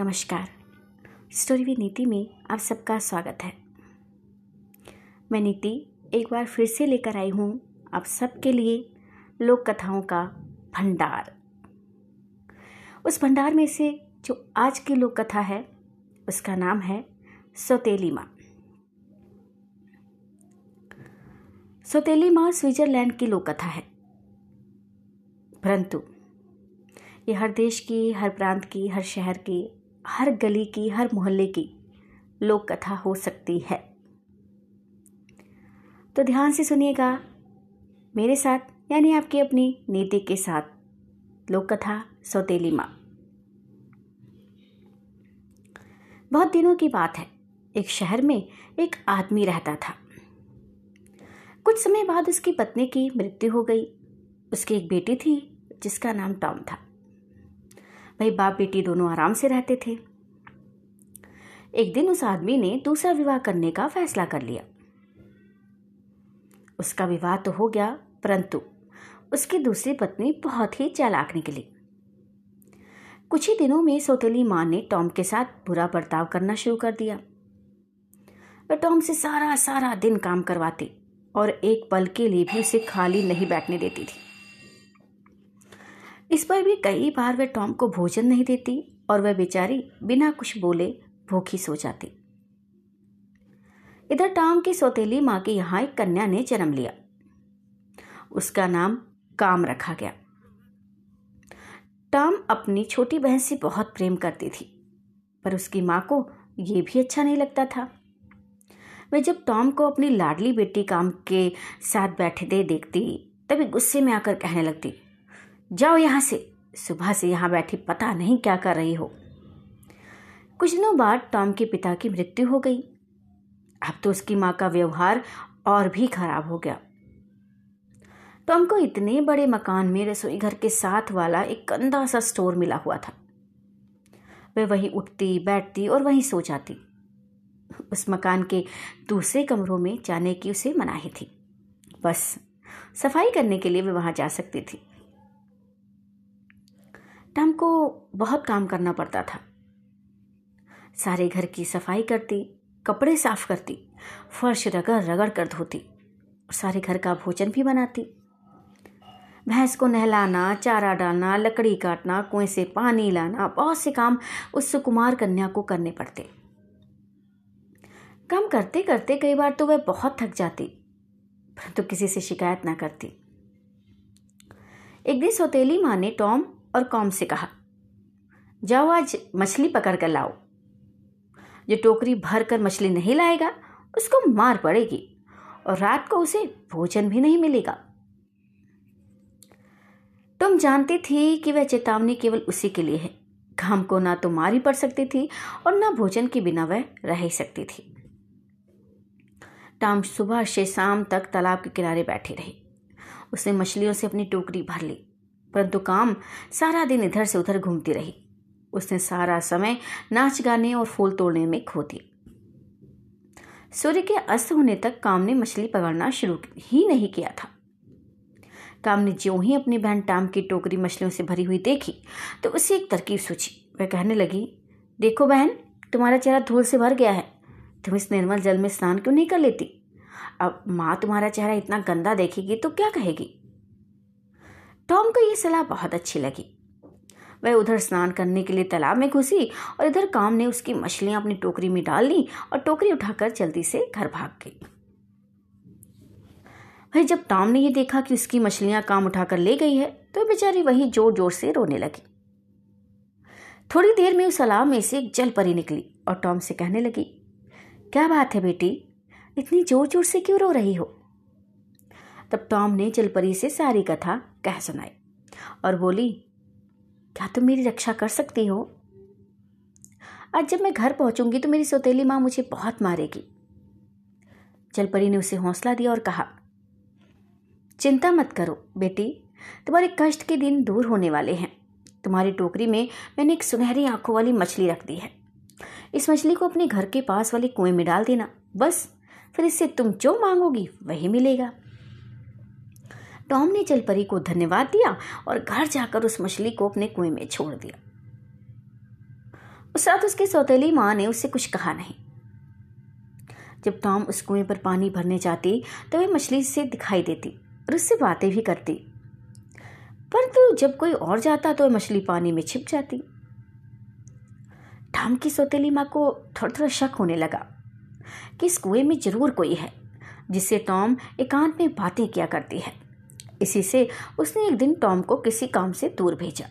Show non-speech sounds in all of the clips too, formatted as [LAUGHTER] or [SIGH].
नमस्कार। Story with नीति में आप सबका स्वागत है। मैं नीति एक बार फिर से लेकर आई हूँ आप सबके लिए लोक कथाओं का भंडार। उस भंडार में से जो आज की लोक कथा है, उसका नाम है सौतेली माँ। सौतेली माँ स्विट्जरलैंड की लोक कथा है। परंतु ये हर देश की, हर प्रांत की, हर शहर की हर गली की, हर मोहल्ले की लोक कथा हो सकती है। तो ध्यान से सुनिएगा, मेरे साथ, यानी आपकी अपनी नीति के साथ लोक कथा सौतेली माँ। बहुत दिनों की बात है। एक शहर में एक आदमी रहता था। कुछ समय बाद उसकी पत्नी की मृत्यु हो गई। उसकी एक बेटी थी, जिसका नाम टॉम था। भाई बाप बेटी दोनों आराम से रहते थे। एक दिन उस आदमी ने दूसरा विवाह करने का फैसला कर लिया। उसका विवाह तो हो गया, परंतु उसकी दूसरी पत्नी बहुत ही चालाक निकली। कुछ ही दिनों में सौतेली माँ ने टॉम के साथ बुरा बर्ताव करना शुरू कर दिया। वह टॉम से सारा सारा दिन काम करवाती और एक पल के लिए भी उसे खाली नहीं बैठने देती थी। इस पर भी कई बार वह टॉम को भोजन नहीं देती और वह बेचारी बिना कुछ बोले भूखी सो जाती। इधर टॉम की सौतेली माँ के यहाँ एक कन्या ने जन्म लिया। उसका नाम काम रखा गया। टॉम अपनी छोटी बहन से बहुत प्रेम करती थी, पर उसकी माँ को यह भी अच्छा नहीं लगता था। वह जब टॉम को अपनी लाडली बेटी काम के साथ बैठे दे देखती, तभी गुस्से में आकर कहने लगती जाओ यहाँ से। सुबह से यहाँ बैठी पता नहीं क्या कर रही हो। कुछ दिनों बाद टॉम के पिता की मृत्यु हो गई। अब तो उसकी माँ का व्यवहार और भी खराब हो गया। टॉम को इतने बड़े मकान में रसोई घर के साथ वाला एक गंदा सा स्टोर मिला हुआ था। वह वहीं उठती, बैठती और वहीं सो जाती। उस मकान के दूसरे कमरों में जाने की उसे मनाही थी। बस सफ़ाई करने के लिए वह वहाँ जा सकती थी। टम को बहुत काम करना पड़ता था। सारे घर की सफ़ाई करती, कपड़े साफ़ करती, फर्श रगड़ रगड़ कर धोती और सारे घर का भोजन भी बनाती। भैंस को नहलाना, चारा डालना, लकड़ी काटना, कुएँ से पानी लाना, बहुत से काम उस सुकुमार कन्या को करने पड़ते। काम करते करते कई बार तो वह बहुत थक जाती, परंतु तो किसी से शिकायत ना करती। एक दिन सौतेली माँ ने टॉम और कॉम से कहा, जाओ आज मछली पकड़ कर लाओ। जो टोकरी भर कर मछली नहीं लाएगा, उसको मार पड़ेगी और रात को उसे भोजन भी नहीं मिलेगा। तुम जानती थी कि वह चेतावनी केवल उसी के लिए है। घाम को ना तो मारी पड़ सकती थी और ना भोजन के बिना वह रह सकती थी। टाम सुबह से शाम तक तालाब के किनारे बैठी रही। उसने मछलियों से अपनी टोकरी भर ली। परंतु काम सारा दिन इधर से उधर घूमती रही। उसने सारा समय नाच गाने और फूल तोड़ने में खो दिया। सूर्य के अस्त होने तक काम ने मछली पकड़ना शुरू ही नहीं किया था। काम ने ज्यों ही अपनी बहन टाम की टोकरी मछलियों से भरी हुई देखी तो उसे एक तरकीब सोची वह कहने लगी, देखो बहन, तुम्हारा चेहरा धूल से भर गया है। तुम इस निर्मल जल में स्नान क्यों नहीं कर लेती? अब माँ तुम्हारा चेहरा इतना गंदा देखेगी तो क्या कहेगी? टॉम को यह सलाह बहुत अच्छी लगी। वह उधर स्नान करने के लिए तालाब में घुसी और इधर काम ने उसकी मछलियाँ अपनी टोकरी में डाल ली और टोकरी उठाकर जल्दी से घर भाग गई। भाई जब टॉम ने यह देखा कि उसकी मछलियाँ काम उठाकर ले गई है तो बेचारी वही ज़ोर ज़ोर से रोने लगी। थोड़ी देर में उस तालाब में से एक जल परी निकली और टॉम से कहने लगी, क्या बात है बेटी? इतनी ज़ोर ज़ोर से क्यों रो रही हो? तब टॉम ने जलपरी से सारी कथा कह सुनाई। और बोली, क्या तुम मेरी रक्षा कर सकती हो? आज जब मैं घर पहुंचूँगी तो मेरी सौतेली माँ मुझे बहुत मारेगी। जलपरी ने उसे हौसला दिया और कहा, चिंता मत करो बेटी, तुम्हारे कष्ट के दिन दूर होने वाले हैं। तुम्हारी टोकरी में मैंने एक सुनहरी आँखों वाली मछली रख दी है। इस मछली को अपने घर के पास वाले कुएँ में डाल देना। बस, फिर इससे तुम जो मांगोगी वही मिलेगा। टॉम ने जलपरी को धन्यवाद दिया और घर जाकर उस मछली को अपने कुएँ में छोड़ दिया। उस रात उसकी सौतेली माँ ने उससे कुछ कहा नहीं। जब टॉम उस कुएँ पर पानी भरने जाती तो वह मछली से दिखाई देती और उससे बातें भी करती। परंतु जब कोई और जाता तो वह मछली पानी में छिप जाती। टॉम की सौतेली माँ को थोड़ा थोड़ा शक होने लगा कि इस कुएँ में ज़रूर कोई है, जिससे टॉम एकांत में बातें किया करती है। इसी से उसने एक दिन टॉम को किसी काम से दूर भेजा।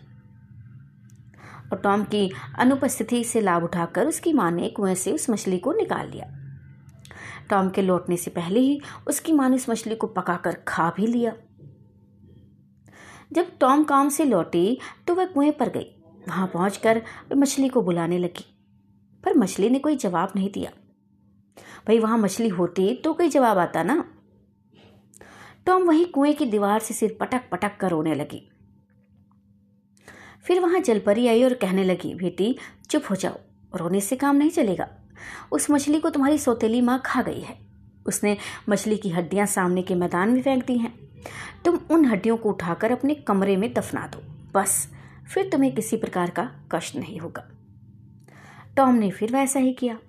और टॉम की अनुपस्थिति से लाभ उठाकर उसकी माँ ने कुएँ से उस मछली को निकाल लिया। टॉम के लौटने से पहले ही उसकी माँ ने उस मछली को पकाकर खा भी लिया। जब टॉम काम से लौटी तो वह कुएँ पर गई। वहाँ पहुंचकर वह मछली को बुलाने लगी, पर मछली ने कोई जवाब नहीं दिया। भाई, वहाँ मछली होती तो कोई जवाब आता ना? टॉम वही कुएँ की दीवार से सिर पटक पटक कर रोने लगी। फिर वहाँ जलपरी आई और कहने लगी, बेटी, चुप हो जाओ, रोने से काम नहीं चलेगा। उस मछली को तुम्हारी सौतेली माँ खा गई है। उसने मछली की हड्डियाँ सामने के मैदान में फेंक दी हैं। तुम उन हड्डियों को उठाकर अपने कमरे में दफना दो। बस, फिर तुम्हें किसी प्रकार का कष्ट नहीं होगा। टॉम ने फिर वैसा ही किया।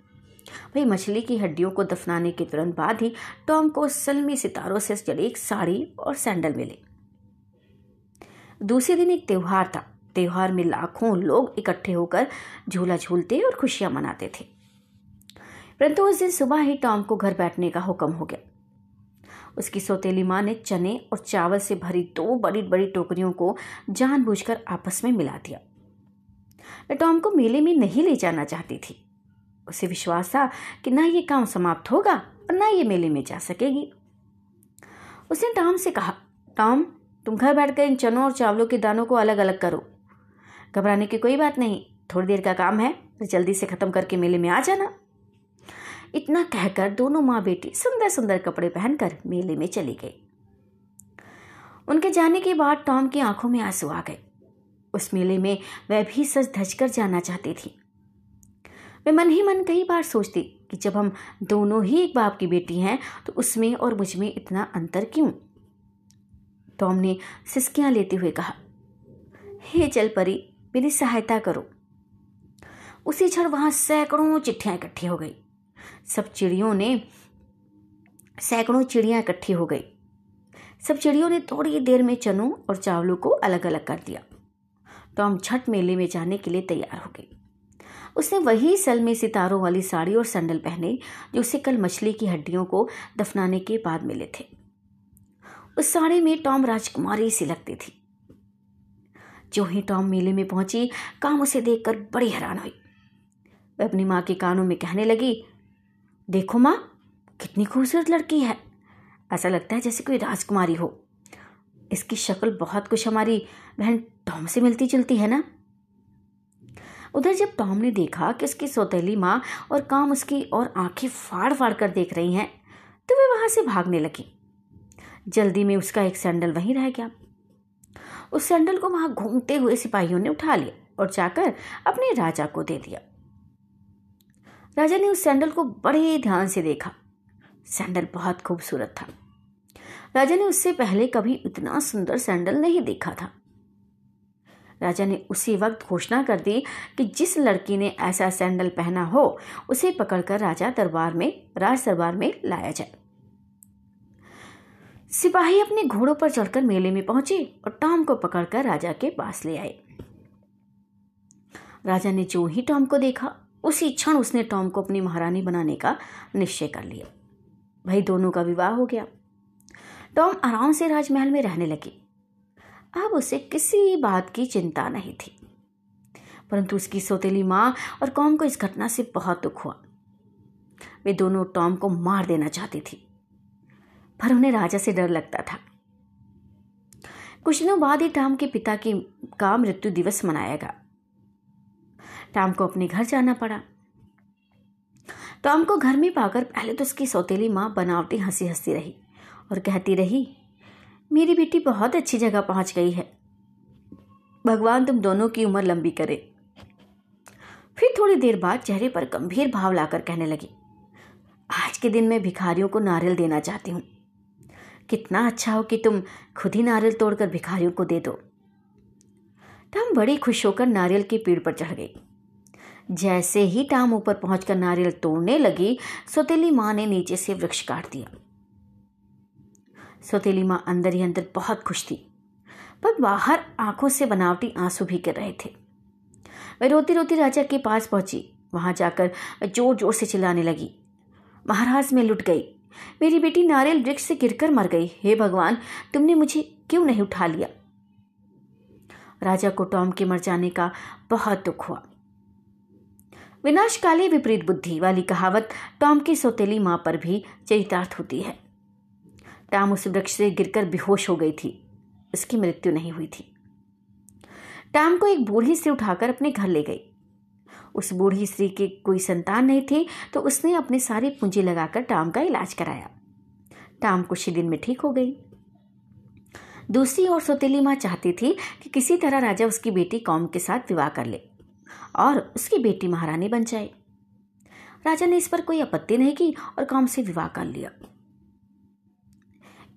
भाई मछली की हड्डियों को दफनाने के तुरंत बाद ही टॉम को सलमी सितारों से जड़ी एक साड़ी और सैंडल मिले। दूसरे दिन एक त्यौहार था। त्यौहार में लाखों लोग इकट्ठे होकर झूला झूलते और खुशियाँ मनाते थे। परंतु उस दिन सुबह ही टॉम को घर बैठने का हुक्म हो गया। उसकी सौतेली माँ ने चने और चावल से भरी दो बड़ी बड़ी टोकरियों को जानबूझकर आपस में मिला दिया। मैं टॉम को मेले में नहीं ले जाना चाहती थी। उसे विश्वास था कि ना ये काम समाप्त होगा और ना ये मेले में जा सकेगी। उसने टॉम से कहा, टॉम, तुम घर बैठकर इन चनों और चावलों के दानों को अलग अलग करो। घबराने की कोई बात नहीं, थोड़ी देर का काम है तो जल्दी से खत्म करके मेले में आ जाना। इतना कहकर दोनों माँ बेटी सुंदर सुंदर कपड़े पहनकर मेले में चली गई उनके जाने के बाद टॉम की आँखों में आँसू आ गए। उस मेले में वह भी सच धज कर जाना चाहती थी। मैं मन ही मन कई बार सोचती कि जब हम दोनों ही एक बाप की बेटी हैं तो उसमें और मुझमें इतना अंतर क्यों? टॉम ने सिस्कियाँ लेते हुए कहा, हे चल परी मेरी सहायता करो। उसी क्षण वहाँ सैकड़ों चिट्ठियाँ इकट्ठी हो गई। सब चिड़ियों ने, सैकड़ों चिड़ियाँ इकट्ठी हो गई। सब चिड़ियों ने थोड़ी देर में चनों और चावलों को अलग अलग कर दिया। टॉम छठ मेले में जाने के लिए तैयार हो गई। उसने वही सल में सितारों वाली साड़ी और सैंडल पहने, जो उसे कल मछली की हड्डियों को दफनाने के बाद मिले थे। उस साड़ी में टॉम राजकुमारी सी लगती थी। जो ही टॉम मेले में पहुँची, काम उसे देखकर बड़ी हैरान हुई। वह अपनी माँ के कानों में कहने लगी, देखो माँ, कितनी खूबसूरत लड़की है। ऐसा लगता है जैसे कोई राजकुमारी हो। इसकी शक्ल बहुत कुछ हमारी बहन टॉम से मिलती जुलती है ना? उधर जब टॉम ने देखा कि उसकी सौतेली माँ और काम उसकी और आँखें फाड़ फाड़ कर देख रही हैं तो वे वहाँ से भागने लगी। जल्दी में उसका एक सैंडल वहीं रह गया। उस सैंडल को वहाँ घूमते हुए सिपाहियों ने उठा लिया और जाकर अपने राजा को दे दिया। राजा ने उस सैंडल को बड़े ध्यान से देखा। सैंडल बहुत खूबसूरत था। राजा ने उससे पहले कभी इतना सुंदर सैंडल नहीं देखा था। राजा ने उसी वक्त घोषणा कर दी कि जिस लड़की ने ऐसा सैंडल पहना हो, उसे पकड़कर राजा दरबार में, राज दरबार में लाया जाए। सिपाही अपने घोड़ों पर चढ़कर मेले में पहुँचे और टॉम को पकड़कर राजा के पास ले आए। राजा ने जो ही टॉम को देखा, उसी क्षण उसने टॉम को अपनी महारानी बनाने का निश्चय कर लिया। भाई, दोनों का विवाह हो गया। टॉम आराम से राजमहल में रहने लगे। अब उसे किसी बात की चिंता नहीं थी। परंतु उसकी सौतेली माँ और कॉम को इस घटना से बहुत दुख हुआ। वे दोनों टॉम को मार देना चाहती थी, पर उन्हें राजा से डर लगता था। कुछ दिनों बाद ही टॉम के पिता की, का मृत्यु दिवस मनाया गया टॉम को अपने घर जाना पड़ा। टॉम को घर में पाकर पहले तो उसकी सौतेली माँ बनावटी हँसी हंसती रही और कहती रही मेरी बेटी बहुत अच्छी जगह पहुँच गई है। भगवान तुम दोनों की उम्र लंबी करे। फिर थोड़ी देर बाद चेहरे पर गंभीर भाव लाकर कहने लगी, आज के दिन मैं भिखारियों को नारियल देना चाहती हूँ। कितना अच्छा हो कि तुम खुद ही नारियल तोड़कर भिखारियों को दे दो। टाम बड़ी खुश होकर नारियल के पेड़ पर चढ़ गई। जैसे ही टाम ऊपर पहुंचकर नारियल तोड़ने लगी, सोतेली माँ ने नीचे से वृक्ष काट दिया। सोतेली माँ अंदर ही अंदर बहुत खुश थी। पर बाहर आँखों से बनावटी आँसू भी गिर रहे थे। वह रोती रोती राजा के पास पहुँची। वहाँ जाकर ज़ोर ज़ोर से चिल्लाने लगी। महाराज, में लुट गई। मेरी बेटी नारियल वृक्ष से गिरकर मर गई। हे भगवान, तुमने मुझे क्यों नहीं उठा लिया? राजा को टॉम के मर जाने का बहुत दुख हुआ। विनाशकाली विपरीत बुद्धि वाली कहावत टॉम की सौतेली माँ पर भी चरितार्थ होती है। टॉम उस वृक्ष से गिरकर बेहोश हो गई थी। उसकी मृत्यु नहीं हुई थी। टॉम को एक बूढ़ी से उठाकर अपने घर ले गई। उस बूढ़ी स्त्री की कोई संतान नहीं थी तो उसने अपनी सारी पूंजी लगाकर टाम का इलाज कराया। टाम कुछ ही दिन में ठीक हो गई। दूसरी ओर सोतेली माँ चाहती थी कि किसी तरह राजा उसकी बेटी कौम के साथ विवाह कर ले और उसकी बेटी महारानी बन जाए। राजा ने इस पर कोई आपत्ति नहीं की और कौम से विवाह कर लिया।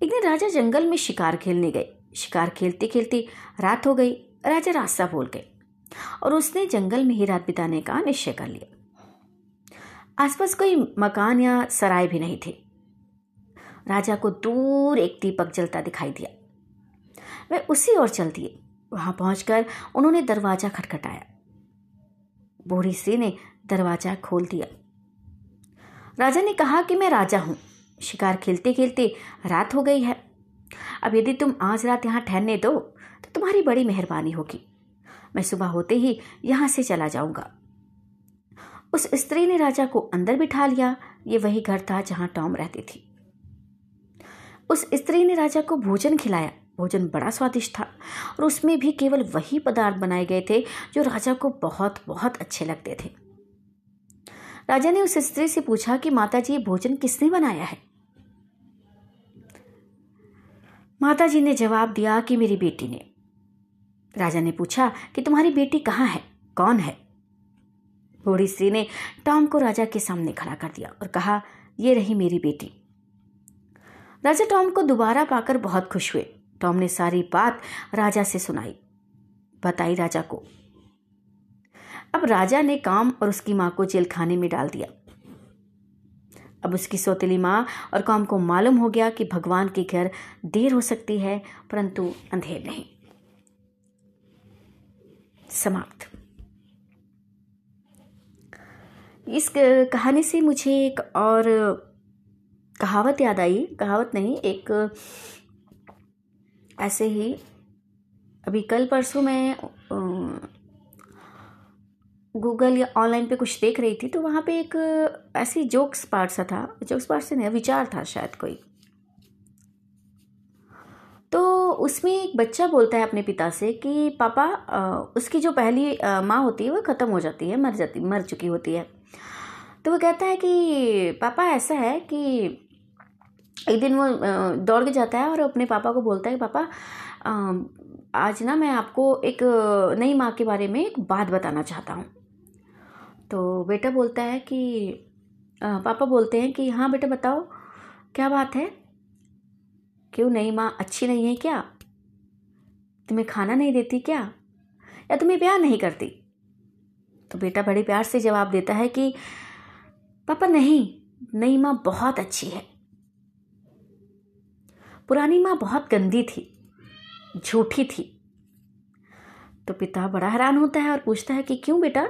एक दिन राजा जंगल में शिकार खेलने गए। शिकार खेलते खेलते रात हो गई। राजा रास्ता भूल गए और उसने जंगल में ही रात बिताने का निश्चय कर लिया। आसपास कोई मकान या सराय भी नहीं थे। राजा को दूर एक दीपक जलता दिखाई दिया। वह उसी ओर चल दिए। वहाँ पहुंचकर उन्होंने दरवाज़ा खटखटाया। बूढ़ी स्त्री ने दरवाज़ा खोल दिया। राजा ने कहा कि मैं राजा हूँ। शिकार खेलते खेलते रात हो गई है। अब यदि तुम आज रात यहाँ ठहरने दो तो तुम्हारी बड़ी मेहरबानी होगी। मैं सुबह होते ही यहाँ से चला जाऊँगा। उस स्त्री ने राजा को अंदर बिठा लिया। ये वही घर था जहाँ टॉम रहती थी। उस स्त्री ने राजा को भोजन खिलाया। भोजन बड़ा स्वादिष्ट था और उसमें भी केवल वही पदार्थ बनाए गए थे जो राजा को बहुत बहुत अच्छे लगते थे। राजा ने उस स्त्री से पूछा कि माता जी ये भोजन किसने बनाया है? माता जी ने जवाब दिया कि मेरी बेटी ने। राजा ने पूछा कि तुम्हारी बेटी कहाँ है? कौन है? बूढ़ी स्त्री ने टॉम को राजा के सामने खड़ा कर दिया और कहा यह रही मेरी बेटी। राजा टॉम को दोबारा पाकर बहुत खुश हुए। टॉम ने सारी बात राजा से सुनाई। बताई राजा को। अब राजा ने काम और उसकी माँ को जेल खाने में डाल दिया। अब उसकी सौतेली माँ और काम को मालूम हो गया कि भगवान के घर देर हो सकती है, परंतु अंधेर नहीं। समाप्त। इस कहानी से मुझे एक और कहावत याद आई। कहावत नहीं, एक ऐसे ही, अभी कल परसों मैं गूगल या ऑनलाइन पे कुछ देख रही थी तो वहाँ पे एक ऐसी जोक्स पार्ट सा था। जोक्स पार्ट से नहीं विचार था शायद कोई। तो उसमें एक बच्चा बोलता है अपने पिता से कि, पापा उसकी जो पहली माँ होती है वो ख़त्म हो जाती है, मर जाती, मर चुकी होती है। तो वो कहता है कि, पापा, ऐसा है कि एक दिन वो दौड़ के जाता है और अपने पापा को बोलता है कि, पापा आज ना मैं आपको एक नई माँ के बारे में एक बात बताना चाहता हूँ। तो बेटा बोलता है कि पापा बोलते हैं कि हाँ बेटा बताओ, क्या बात है? क्यों नई माँ अच्छी नहीं है क्या? तुम्हें खाना नहीं देती क्या? या तुम्हें प्यार नहीं करती? तो बेटा बड़े प्यार से जवाब देता है कि, पापा नहीं, नई माँ बहुत अच्छी है। पुरानी माँ बहुत गंदी थी। झूठी थी। तो पिता बड़ा हैरान होता है और पूछता है कि क्यों बेटा?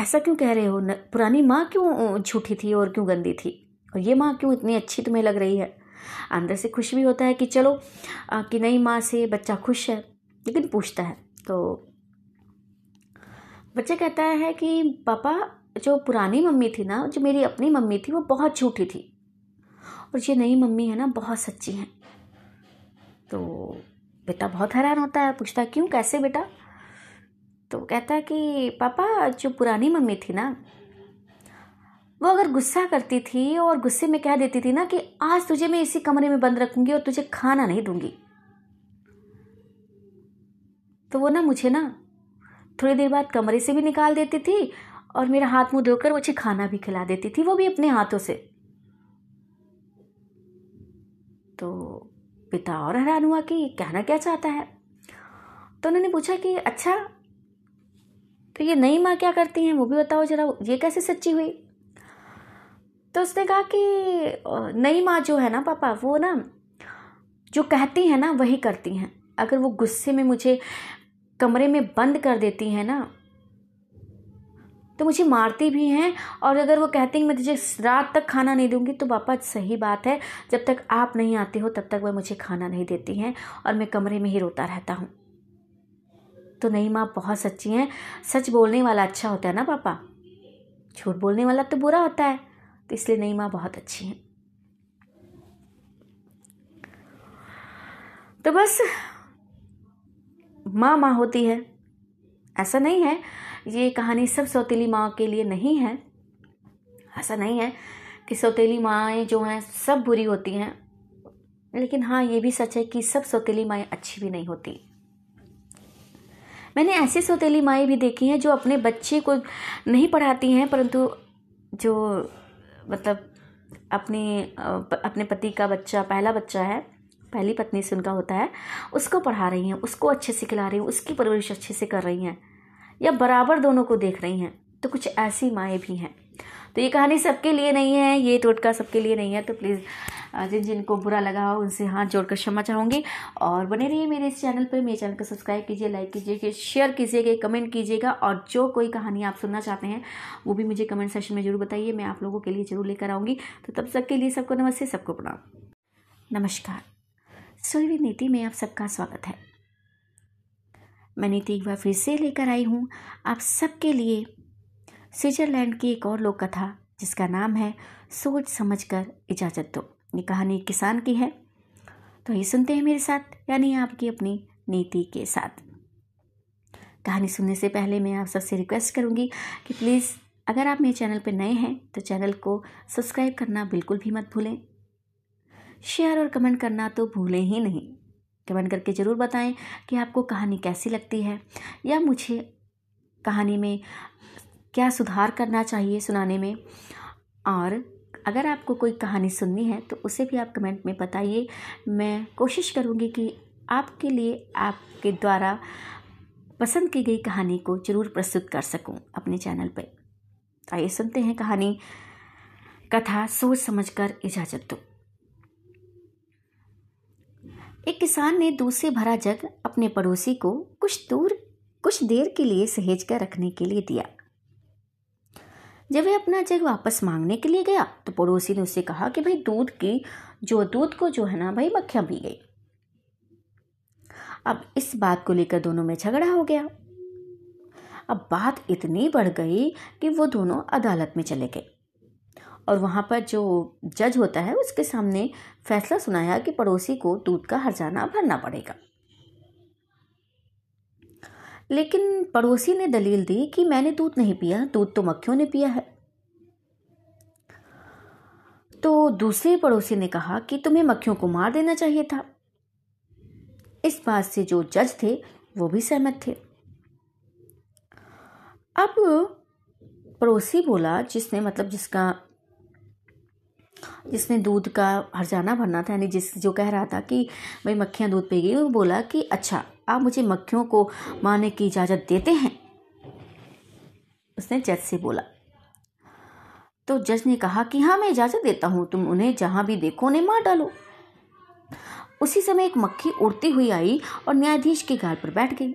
ऐसा क्यों कह रहे हो? न, पुरानी माँ क्यों झूठी थी और क्यों गंदी थी? और ये माँ क्यों इतनी अच्छी तुम्हें लग रही है? अंदर से खुश भी होता है कि चलो आ, कि नई माँ से बच्चा खुश है लेकिन पूछता है। तो बच्चा कहता है कि पापा जो पुरानी मम्मी थी ना जो मेरी अपनी मम्मी थी वो बहुत झूठी थी। और ये नई मम्मी है ना बहुत सच्ची हैं। तो बेटा बहुत हैरान होता है, पूछता क्यों, कैसे बेटा? तो कहता है कि, पापा, जो पुरानी मम्मी थी ना, वो अगर गुस्सा करती थी और गुस्से में कह देती थी ना कि, आज तुझे मैं इसी कमरे में बंद रखूँगी और तुझे खाना नहीं दूँगी। तो वो ना मुझे ना थोड़ी देर बाद कमरे से भी निकाल देती थी और मेरा हाथ मुँह धोकर मुझे खाना भी खिला देती थी, वो भी अपने हाथों से। तो पिता और हैरान हुआ कि कहना क्या चाहता है। तो उन्होंने पूछा कि अच्छा तो ये नई माँ क्या करती हैं? वो भी बताओ जरा, ये कैसे सच्ची हुई? तो उसने कहा कि नई माँ जो है ना पापा, वो ना, जो कहती हैं ना, वही करती हैं। अगर वो गुस्से में मुझे कमरे में बंद कर देती हैं ना तो मुझे मारती भी हैं और अगर वो कहती हैं मैं तुझे रात तक खाना नहीं दूँगी तो पापा, सही बात है, जब तक आप नहीं आते हो, तब तक वह मुझे खाना नहीं देती हैं और मैं कमरे में ही रोता रहता हूँ। तो नहीं माँ, बहुत सच्ची हैं। सच बोलने वाला अच्छा होता है ना पापा? झूठ बोलने वाला तो बुरा होता है तो इसलिए नहीं माँ, बहुत अच्छी हैं। तो बस, माँ माँ होती है। ऐसा नहीं है। ये कहानी सब सौतीली माँ के लिए नहीं है। ऐसा नहीं है कि सौतीली माएँ जो हैं सब बुरी होती हैं। लेकिन हाँ ये भी सच है कि सब सौतीली माएँ अच्छी भी नहीं होती। मैंने ऐसी सौतीली माएँ भी देखी हैं जो अपने बच्चे को नहीं पढ़ाती हैं, परंतु जो मतलब अपनी, अपने पति का बच्चा, पहला बच्चा है, पहली पत्नी से उनका होता है, उसको पढ़ा रही हैं, उसको अच्छे से खिला रही हैं, उसकी परवरिश अच्छे से कर रही हैं। या बराबर दोनों को देख रही हैं तो कुछ ऐसी माएँ भी हैं। तो ये कहानी सबके लिए नहीं है, ये टोटका सबके लिए नहीं है तो प्लीज़ जिन जिनको बुरा लगा हो, उनसे हाथ जोड़कर क्षमा चाहूँगी। और बने रहिए मेरे इस चैनल पर मेरे चैनल को सब्सक्राइब कीजिए लाइक कीजिए शेयर कीजिएगा कमेंट कीजिएगा, और जो कोई कहानी आप सुनना चाहते हैं, वो भी मुझे कमेंट सेक्शन में ज़रूर बताइए, मैं आप लोगों के लिए ज़रूर लेकर आऊँगी। तो तब तक के लिए सबको नमस्ते, सबको प्रणाम। नमस्कार। सुरभि नीति में आप सबका स्वागत है। मैं तो एक बार फिर से लेकर आई हूँ। आप सबके लिए स्विट्ज़रलैंड की एक और लोक कथा जिसका नाम है सोच समझ कर इजाज़त दो। ये कहानी किसान की है। तो ये सुनते हैं मेरे साथ, यानी आपकी अपनी नीति के साथ। कहानी सुनने से पहले मैं आप सबसे रिक्वेस्ट करूँगी कि प्लीज़, अगर आप मेरे चैनल पर नए हैं तो चैनल को सब्सक्राइब करना बिल्कुल भी मत भूलें। शेयर और कमेंट करना तो भूलें ही नहीं। कमेंट करके ज़रूर बताएँ कि आपको कहानी कैसी लगती है या मुझे कहानी में क्या सुधार करना चाहिए सुनाने में। और अगर आपको कोई कहानी सुननी है तो उसे भी आप कमेंट में बताइए। मैं कोशिश करूँगी कि आपके लिए आपके द्वारा पसंद की गई कहानी को ज़रूर प्रस्तुत कर सकूँ अपने चैनल पर आइए सुनते हैं कहानी, कथा सोच समझकर इजाज़त दो। एक किसान ने दूध से भरा जग अपने पड़ोसी को कुछ दूर, कुछ देर के लिए सहेज कर रखने के लिए दिया। जब वह अपना जग वापस मांगने के लिए गया तो पड़ोसी ने उससे कहा कि भाई दूध की, जो दूध को जो है ना भाई, मक्खियाँ पी गई। अब इस बात को लेकर दोनों में झगड़ा हो गया। अब बात इतनी बढ़ गई कि वो दोनों अदालत में चले गए। और वहाँ पर जो जज होता है, उसके सामने फैसला सुनाया कि पड़ोसी को दूध का हरजाना भरना पड़ेगा। लेकिन पड़ोसी ने दलील दी कि मैंने दूध नहीं पिया, दूध तो मक्खियों ने पिया है। तो दूसरे पड़ोसी ने कहा कि तुम्हें मक्खियों को मार देना चाहिए था। इस बात से जो जज थे, वो भी सहमत थे। अब पड़ोसी बोला, जिसने मतलब जिसका जिसने दूध का हरजाना भरना था, यानी जिस जो कह रहा था कि भाई मक्खियाँ दूध पी गई, वो बोला कि अच्छा आप मुझे मक्खियों को मारने की इजाज़त देते हैं? उसने जज से बोला। तो जज ने कहा कि हाँ मैं इजाज़त देता हूँ, तुम उन्हें जहाँ भी देखो उन्हें मार डालो। उसी समय एक मक्खी उड़ती हुई आई और न्यायाधीश के गाल पर बैठ गई।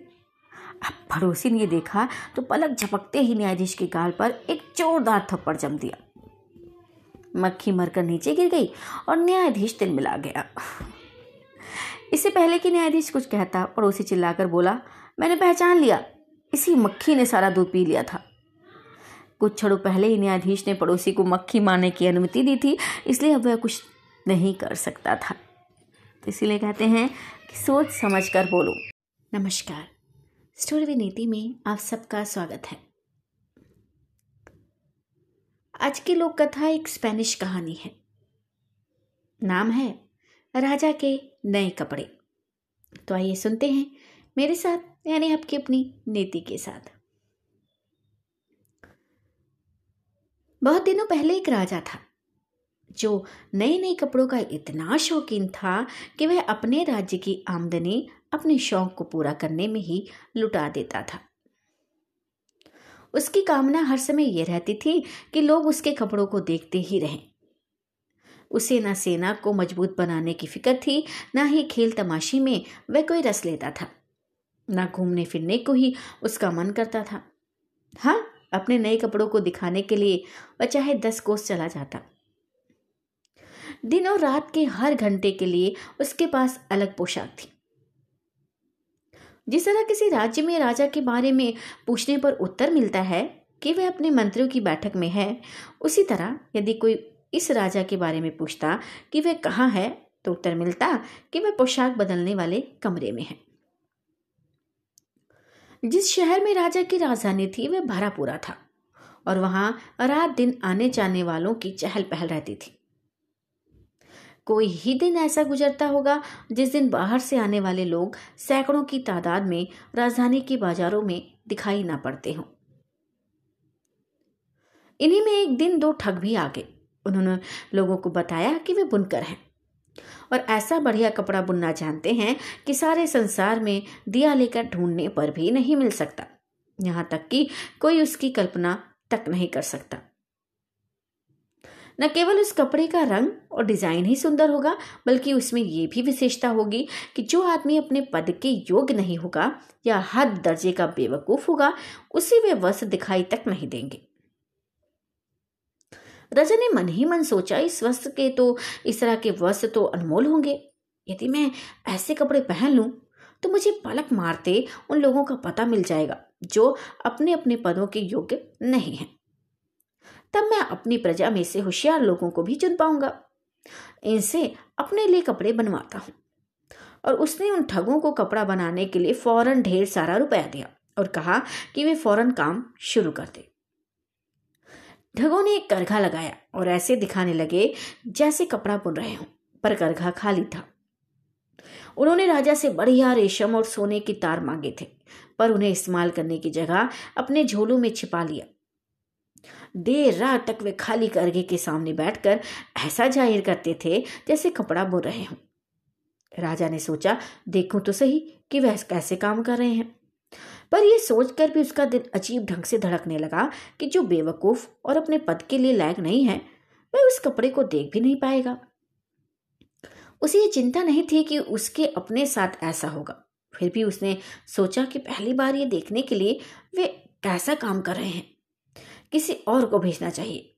अब पड़ोसी ने देखा तो पलक झपकते ही न्यायाधीश के गाल पर एक जोरदार थप्पड़ जम दिया। मक्खी मरकर नीचे गिर गई और न्यायाधीश तिल मिला गया। इससे पहले कि न्यायाधीश कुछ कहता, पड़ोसी चिल्लाकर बोला, मैंने पहचान लिया। इसी मक्खी ने सारा दूध पी लिया था। कुछ क्षणों पहले ही न्यायाधीश ने पड़ोसी को मक्खी मारने की अनुमति दी थी, इसलिए अब वह कुछ नहीं कर सकता था। तो इसीलिए कहते हैं कि सोच समझ कर बोलो। नमस्कार। स्टोरी विनीति में आप सबका स्वागत है। आज की लोक कथा एक स्पेनिश कहानी है। नाम है राजा के नए कपड़े। तो आइए सुनते हैं मेरे साथ, यानी आपकी अपनी नीति के साथ। बहुत दिनों पहले एक राजा था, जो नए नए कपड़ों का इतना शौकीन था कि वह अपने राज्य की आमदनी अपने शौक को पूरा करने में ही लुटा देता था। उसकी कामना हर समय यह रहती थी कि लोग उसके कपड़ों को देखते ही रहें। उसे न सेना को मज़बूत बनाने की फ़िक्र थी, न ही खेल तमाशी में वह कोई रस लेता था। न घूमने फिरने को ही उसका मन करता था। हाँ अपने नए कपड़ों को दिखाने के लिए वह चाहे दस कोस चला जाता। दिन और रात के हर घंटे के लिए उसके पास अलग पोशाक थी। जिस तरह किसी राज्य में राजा के बारे में पूछने पर उत्तर मिलता है कि वह अपने मंत्रियों की बैठक में है, उसी तरह यदि कोई इस राजा के बारे में पूछता कि वह कहाँ है तो उत्तर मिलता कि वह पोशाक बदलने वाले कमरे में है। जिस शहर में राजा की राजधानी थी, वह भरा पूरा था और वहाँ रात दिन आने जाने वालों की चहल पहल रहती थी। कोई ही दिन ऐसा गुजरता होगा जिस दिन बाहर से आने वाले लोग सैकड़ों की तादाद में राजधानी के बाजारों में दिखाई ना पड़ते हों। इन्हीं में एक दिन दो ठग भी आ गए। उन्होंने लोगों को बताया कि वे बुनकर हैं। और ऐसा बढ़िया कपड़ा बुनना जानते हैं कि सारे संसार में दिया लेकर ढूँढने पर भी नहीं मिल सकता। यहाँ तक कि कोई उसकी कल्पना तक नहीं कर सकता। न केवल उस कपड़े का रंग और डिज़ाइन ही सुंदर होगा, बल्कि उसमें यह भी विशेषता होगी कि जो आदमी अपने पद के योग्य नहीं होगा या हद दर्जे का बेवकूफ़ होगा, उसे वे वस्त्र दिखाई तक नहीं देंगे। रजा ने मन ही मन सोचा, इस वस्त्र के तो इस तरह के वस्त्र तो अनमोल होंगे। यदि मैं ऐसे कपड़े पहन लूँ तो मुझे पलक मारते उन लोगों का पता मिल जाएगा, जो अपने अपने पदों के योग्य नहीं हैं। तब मैं अपनी प्रजा में से होशियार लोगों को भी चुन पाऊँगा। इनसे अपने लिए कपड़े बनवाता हूँ। और उसने उन ठगों को कपड़ा बनाने के लिए फ़ौरन ढेर सारा रुपया दिया और कहा कि वे फ़ौरन काम शुरू कर दे। ठगों ने एक करघा लगाया और ऐसे दिखाने लगे जैसे कपड़ा बुन रहे हों, पर करघा खाली था। उन्होंने राजा से बढ़िया रेशम और सोने की तार मांगे थे, पर उन्हें इस्तेमाल करने की जगह अपने झोलों में छिपा लिया। देर रात तक वे खाली करगे के सामने बैठकर ऐसा ज़ाहिर करते थे जैसे कपड़ा बुन रहे हों। राजा ने सोचा, देखूँ तो सही कि वह कैसे काम कर रहे हैं। पर यह सोचकर भी उसका दिल अजीब ढंग से धड़कने लगा कि जो बेवकूफ़ और अपने पद के लिए लायक नहीं है, वह उस कपड़े को देख भी नहीं पाएगा। उसे ये चिंता नहीं थी कि उसके अपने साथ ऐसा होगा। फिर भी उसने सोचा कि पहली बार ये देखने के लिए वे कैसा काम कर रहे हैं। किसी और को भेजना चाहिए।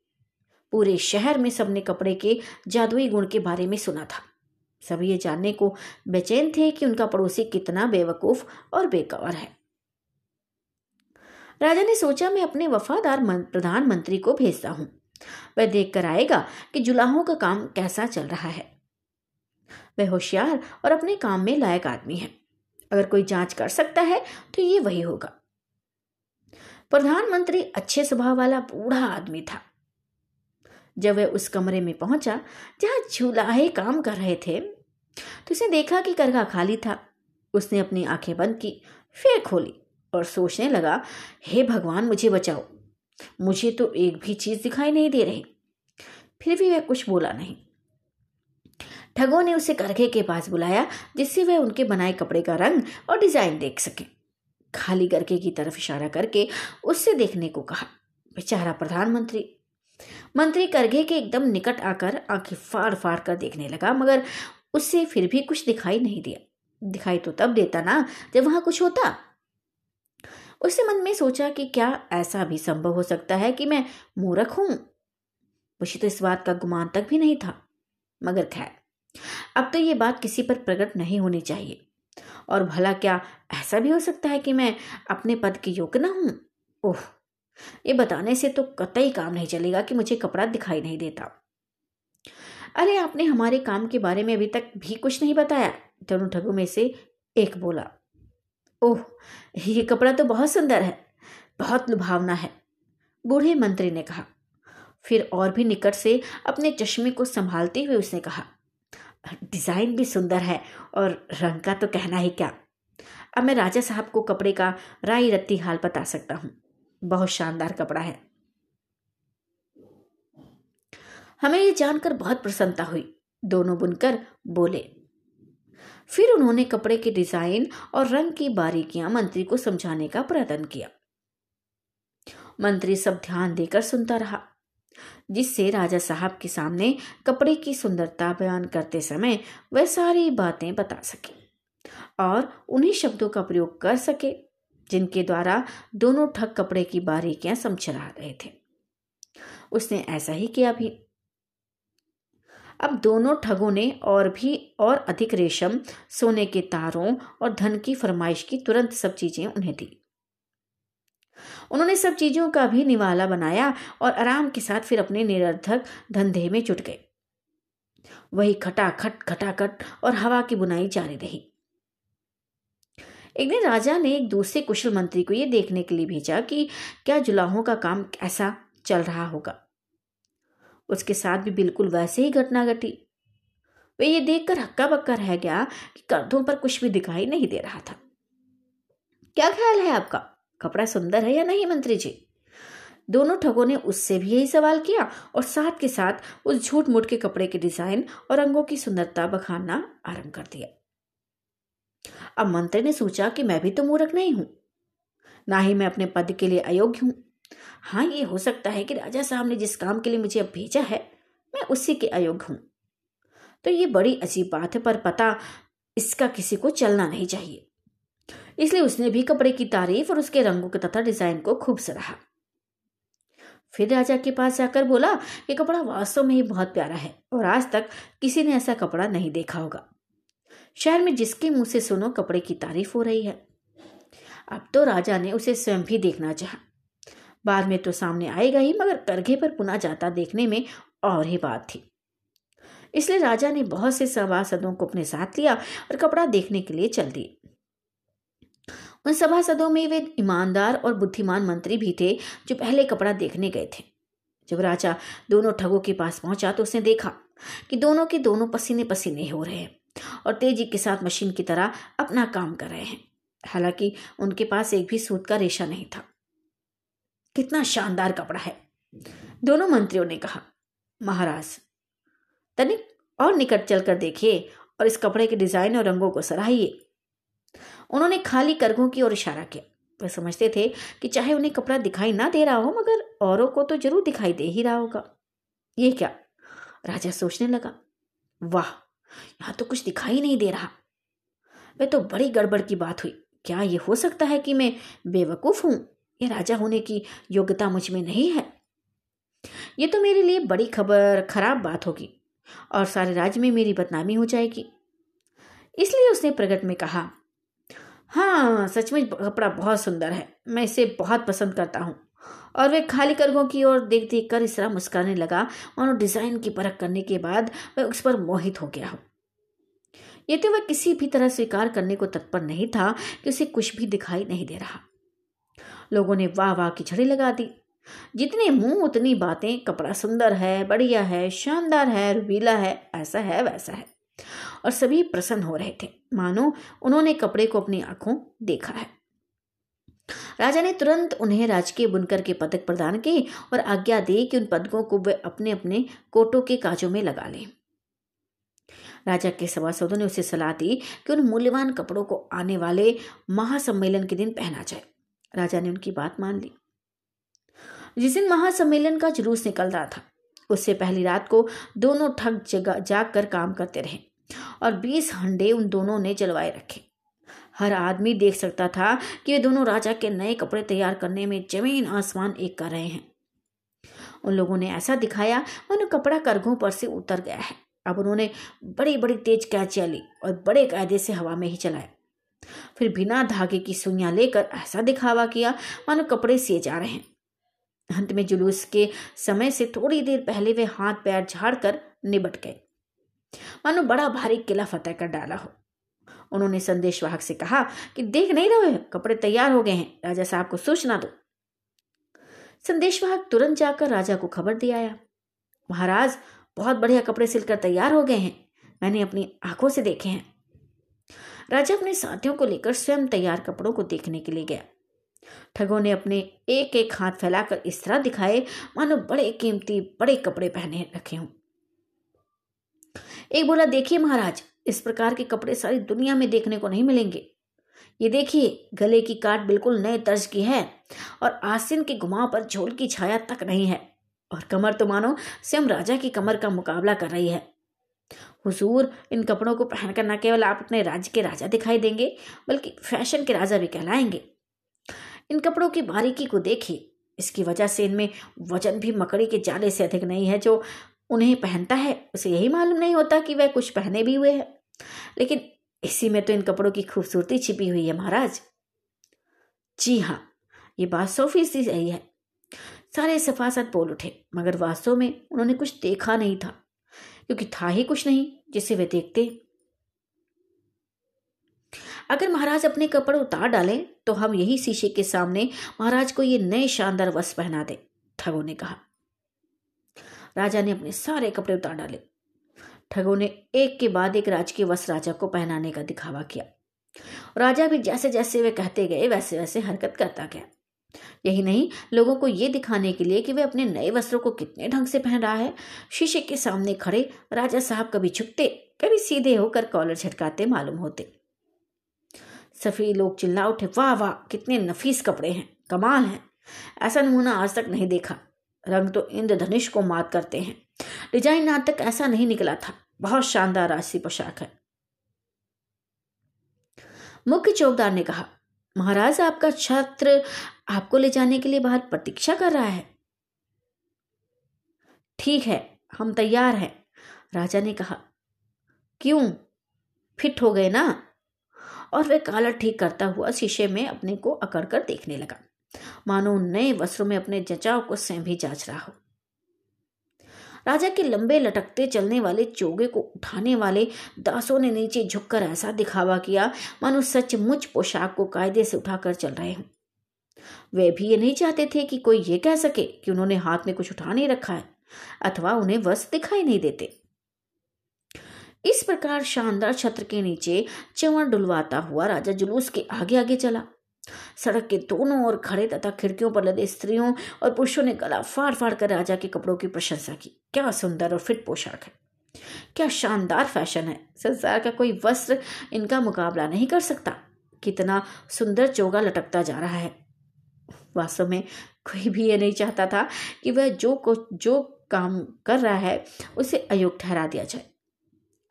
पूरे शहर में सबने कपड़े के जादुई गुण के बारे में सुना था। सभी ये जानने को बेचैन थे कि उनका पड़ोसी कितना बेवकूफ़ और बेकवर है। राजा ने सोचा, मैं अपने वफादार प्रधानमंत्री को भेजता हूँ। वह देखकर आएगा कि जुलाहों का काम कैसा चल रहा है। वह होशियार और अपने काम में लायक आदमी है। अगर कोई जाँच कर सकता है तो ये वही होगा। प्रधानमंत्री अच्छे स्वभाव वाला बूढ़ा आदमी था। जब वह उस कमरे में पहुँचा, जहाँ झूलाहे काम कर रहे थे तो उसने देखा कि करघा खाली था। उसने अपनी आँखें बंद की, फिर खोली और सोचने लगा, हे भगवान, मुझे बचाओ। मुझे तो एक भी चीज़ दिखाई नहीं दे रही। फिर भी वह कुछ बोला नहीं। ठगों ने उसे करघे के पास बुलाया, जिससे वह उनके बनाए कपड़े का रंग और डिज़ाइन देख सके। खाली करके की तरफ़ इशारा करके उससे देखने को कहा, बेचारा प्रधानमंत्री। मंत्री करघे के एकदम निकट आकर आँखें फाड़ फाड़ कर देखने लगा, मगर उससे फिर भी कुछ दिखाई नहीं दिया। दिखाई तो तब देता ना, जब वहाँ कुछ होता। उसने मन में सोचा कि क्या ऐसा भी संभव हो सकता है कि मैं मूर्ख हूँ। मुझे तो इस बात का गुमान तक भी नहीं था। मगर खैर, अब तो ये बात किसी पर प्रकट नहीं होनी चाहिए। और भला क्या ऐसा भी हो सकता है कि मैं अपने पद के योग्य ना हूँ? ओह, ये बताने से तो कतई काम नहीं चलेगा कि मुझे कपड़ा दिखाई नहीं देता। अरे, आपने हमारे काम के बारे में अभी तक भी कुछ नहीं बताया? दोनों ठगों में से एक बोला। ओह, ये कपड़ा तो बहुत सुंदर है, बहुत लुभावना है, बूढ़े मंत्री ने कहा। फिर और भी निकट से अपने चश्मे को संभालते हुए उसने कहा डिज़ाइन भी सुंदर है और रंग का तो कहना ही क्या। अब मैं राजा साहब को कपड़े का राई रत्ती हाल बता सकता हूँ। बहुत शानदार कपड़ा है। हमें ये जानकर बहुत प्रसन्नता हुई। दोनों बुनकर बोले, फिर उन्होंने कपड़े के डिज़ाइन और रंग की बारीकियाँ मंत्री को समझाने का प्रयत्न किया। मंत्री सब ध्यान देकर सुनता रहा। जिससे राजा साहब के सामने कपड़े की सुंदरता बयान करते समय वह सारी बातें बता सके और उन्हीं शब्दों का प्रयोग कर सके, जिनके द्वारा दोनों ठग कपड़े की बारीकियाँ समझ रहे थे। उसने ऐसा ही किया भी। अब दोनों ठगों ने और भी और अधिक रेशम, सोने के तारों और धन की फरमाइश की तुरंत सब चीज़ें उन्हें दी। उन्होंने सब चीज़ों का भी निवाला बनाया और आराम के साथ फिर अपने निरर्थक धंधे में जुट गए। वही खटाखट खटाखट और हवा की बुनाई जारी रही। एक दिन राजा ने एक दूसरे कुशल मंत्री को यह देखने के लिए भेजा कि क्या जुलाहों का काम कैसा चल रहा होगा? उसके साथ भी बिल्कुल वैसे ही घटना घटी। वे ये देखकर हक्का बक्का रह गया कि कंधों पर कुछ भी दिखाई नहीं दे रहा था। क्या ख्याल है आपका? कपड़ा सुंदर है या नहीं, मंत्री जी? दोनों ठगों ने उससे भी यही सवाल किया और साथ के साथ उस झूठ मूठ के कपड़े के डिज़ाइन और रंगों की सुंदरता बखानना आरंभ कर दिया। अब मंत्री ने सोचा कि मैं भी तो मूर्ख नहीं हूँ। ना ही मैं अपने पद के लिए अयोग्य हूँ। हाँ ये हो सकता है कि राजा साहब ने जिस काम के लिए मुझे अब भेजा है, मैं उसी के अयोग्य हूँ। तो ये बड़ी अजीब बात है, पर पता इसका किसी को चलना नहीं चाहिए। इसलिए उसने भी कपड़े की तारीफ़ और उसके रंगों के तथा डिज़ाइन को खूब सराहा। फिर राजा के पास जाकर बोला कि कपड़ा वास्तव में ही बहुत प्यारा है और आज तक किसी ने ऐसा कपड़ा नहीं देखा होगा। शहर में जिसके मुँह से सुनो कपड़े की तारीफ़ हो रही है। अब तो राजा ने उसे स्वयं भी देखना चाहा। बाद में तो सामने आएगा ही, मगर करघे पर पुनः जाता देखने में और ही बात थी। इसलिए राजा ने बहुत से सभासदों को अपने साथ लिया और कपड़ा देखने के लिए चल दिए। उन सभासदों में वे ईमानदार और बुद्धिमान मंत्री भी थे, जो पहले कपड़ा देखने गए थे। जब राजा दोनों ठगों के पास पहुँचा तो उसने देखा कि दोनों के दोनों पसीने पसीने हो रहे हैं और तेज़ी के साथ मशीन की तरह अपना काम कर रहे हैं। हालाँकि उनके पास एक भी सूत का रेशा नहीं था। कितना शानदार कपड़ा है, दोनों मंत्रियों ने कहा। महाराज, तनिक और निकट चलकर देखिए और इस कपड़े के डिज़ाइन और रंगों को सराहिए। उन्होंने खाली करघों की ओर इशारा किया। वे समझते थे कि चाहे उन्हें कपड़ा दिखाई ना दे रहा हो, मगर औरों को तो ज़रूर दिखाई दे ही रहा होगा। ये क्या? राजा सोचने लगा। वाह, यहाँ तो कुछ दिखाई नहीं दे रहा। वे तो बड़ी गड़बड़ की बात हुई। क्या यह हो सकता है कि मैं बेवकूफ़ हूँ? ये राजा होने की योग्यता मुझमें नहीं है। ये तो मेरे लिए बड़ी खबर, खराब बात होगी, और सारे राज्य में मेरी बदनामी हो जाएगी। इसलिए उसने प्रगट में कहा हाँ सचमुच कपड़ा बहुत सुंदर है। मैं इसे बहुत पसंद करता हूँ। और वे खाली करगों की ओर देख देख कर इस तरह मुस्कुराने लगा मानो डिज़ाइन की परख करने के बाद वह उस पर मोहित हो गया। हो ये तो वह किसी भी तरह स्वीकार करने को तत्पर नहीं था कि उसे कुछ भी दिखाई नहीं दे रहा। लोगों ने वाह वाह की छड़ी लगा दी। जितने मुँह, उतनी बातें, कपड़ा सुंदर है, बढ़िया है, शानदार है, रुबीला है, ऐसा है, वैसा है। और सभी प्रसन्न हो रहे थे। मानो, उन्होंने कपड़े को अपनी आँखों देखा है। राजा ने तुरंत उन्हें राजकीय बुनकर के पदक प्रदान किए और आज्ञा दी कि उन पदकों को वे अपने अपने कोटों के काजों में लगा लें। राजा के सभासदों ने उसे सलाह दी कि उन मूल्यवान कपड़ों को आने वाले महासम्मेलन के दिन पहना जाए। राजा ने उनकी बात मान ली। जिस दिन महासम्मेलन का जुलूस निकल रहा था, उससे पहली रात को दोनों ठग जगा जाग कर काम करते रहे। और बीस हंडे उन दोनों ने जलवाए रखे। हर आदमी देख सकता था कि वे दोनों राजा के नए कपड़े तैयार करने में ज़मीन आसमान एक कर रहे हैं। उन लोगों ने ऐसा दिखाया मानो कपड़ा करघों पर से उतर गया है। अब उन्होंने बड़ी बड़ी तेज कैचियाँ ली और बड़े कायदे से हवा में ही चलाया। फिर बिना धागे की सुइयाँ लेकर ऐसा दिखावा किया मानो कपड़े सिए जा रहे हैं। अंत में जुलूस के समय से थोड़ी देर पहले वे हाथ पैर झाड़ कर निबट गए। मानो बड़ा भारी किला फतेह कर डाला हो। उन्होंने संदेशवाहक से कहा कि देख नहीं रहे कपड़े तैयार हो गए हैं, राजा साहब को सूचना दो। संदेशवाहक तुरंत जाकर राजा को खबर दिया आया। महाराज, बहुत बढ़िया कपड़े सिलकर तैयार हो गए हैं, मैंने अपनी आँखों से देखे हैं। राजा अपने साथियों को लेकर स्वयं तैयार कपड़ों को देखने के लिए गया। ठगों ने अपने एक एक हाथ फैलाकर इस तरह दिखाए, मानो बड़े कीमती, बड़े कपड़े पहने रखे हों। एक बोला, देखिए महाराज, इस प्रकार के कपड़े सारी दुनिया में देखने को नहीं मिलेंगे। ये देखिए, गले की काट बिल्कुल नए तर्ज की है और आसिन के घुमाव पर झोल की छाया तक नहीं है। और कमर तो मानो स्वयं राजा की कमर का मुकाबला कर रही है। हुजूर, इन कपड़ों को पहनकर न केवल आप अपने राज्य के राजा दिखाई देंगे, बल्कि फ़ैशन के राजा भी कहलाएँगे। इन कपड़ों की बारीकी को देखिए। इसकी वजह से इनमें वज़न भी मकड़ी के जाले से अधिक नहीं है, जो उन्हें पहनता है, उसे यही मालूम नहीं होता कि वह कुछ पहने भी हुए हैं। लेकिन इसी में तो इन कपड़ों की खूबसूरती छिपी हुई है, महाराज। जी हाँ ये बात सौ फ़ीसदी सही है। सारे सफासत बोल उठे, मगर वास्तव में उन्होंने कुछ देखा नहीं था, क्योंकि था ही कुछ नहीं, जिसे वे देखते। अगर महाराज अपने कपड़े उतार डालें तो हम यही शीशे के सामने महाराज को ये नए शानदार वस्त्र पहना दे, ठगो ने कहा। राजा ने अपने सारे कपड़े उतार डाले। ठगो ने एक के बाद एक राजकीय वस्त्र राजा को पहनाने का दिखावा किया। राजा भी जैसे जैसे वे कहते गए वैसे वैसे हरकत करता गया। यही नहीं, लोगों को ये दिखाने के लिए कि वे अपने नए वस्त्रों को कितने ढंग से पहन रहा है। शीशे के सामने खड़े राजा साहब कभी झुकते, कभी सीधे होकर कॉलर झटकाते मालूम होते। सफी लोग चिल्ला उठे, वाह वाह, कितने नफीस कपड़े हैं, कमाल है। ऐसा नमूना आज तक नहीं देखा। रंग तो इंद्रधनुष को मात करते हैं। डिज़ाइन आज तक ऐसा नहीं निकला था। बहुत शानदार राशि पोशाक है। मुख्य चौकदार ने कहा, महाराज, आपका छत्र आपको ले जाने के लिए बाहर प्रतीक्षा कर रहा है? ठीक है, हम तैयार हैं। राजा ने कहा, क्यों? फिट हो गए ना? और वह कालर ठीक करता हुआ शीशे में अपने को अकड़ कर देखने लगा। मानो नए वस्त्रों में अपने जचाव को स्वयं भी जाँच रहा हो। राजा के लंबे लटकते चलने वाले चोगे को उठाने वाले दासों ने नीचे झुककर ऐसा दिखावा किया मानो सचमुच पोशाक को कायदे से उठाकर चल रहे हों। वे भी ये नहीं चाहते थे कि कोई ये कह सके कि उन्होंने हाथ में कुछ उठा नहीं रखा है, अथवा उन्हें वस्त्र दिखाई नहीं देते। इस प्रकार शानदार छत्र के नीचे चंवर डुलवाता हुआ राजा जुलूस के आगे आगे चला। सड़क के दोनों ओर खड़े तथा खिड़कियों पर लदे स्त्रियों और पुरुषों ने गला फाड़ फाड़ कर राजा के कपड़ों की प्रशंसा की। क्या सुंदर और फिट पोशाक है। क्या शानदार फ़ैशन है। संसार का कोई वस्त्र इनका मुकाबला नहीं कर सकता। कितना सुंदर चोगा लटकता जा रहा है। वास्तव में कोई भी ये नहीं चाहता था कि वह जो को, जो काम कर रहा है, उसे अयोग्य ठहरा दिया जाए।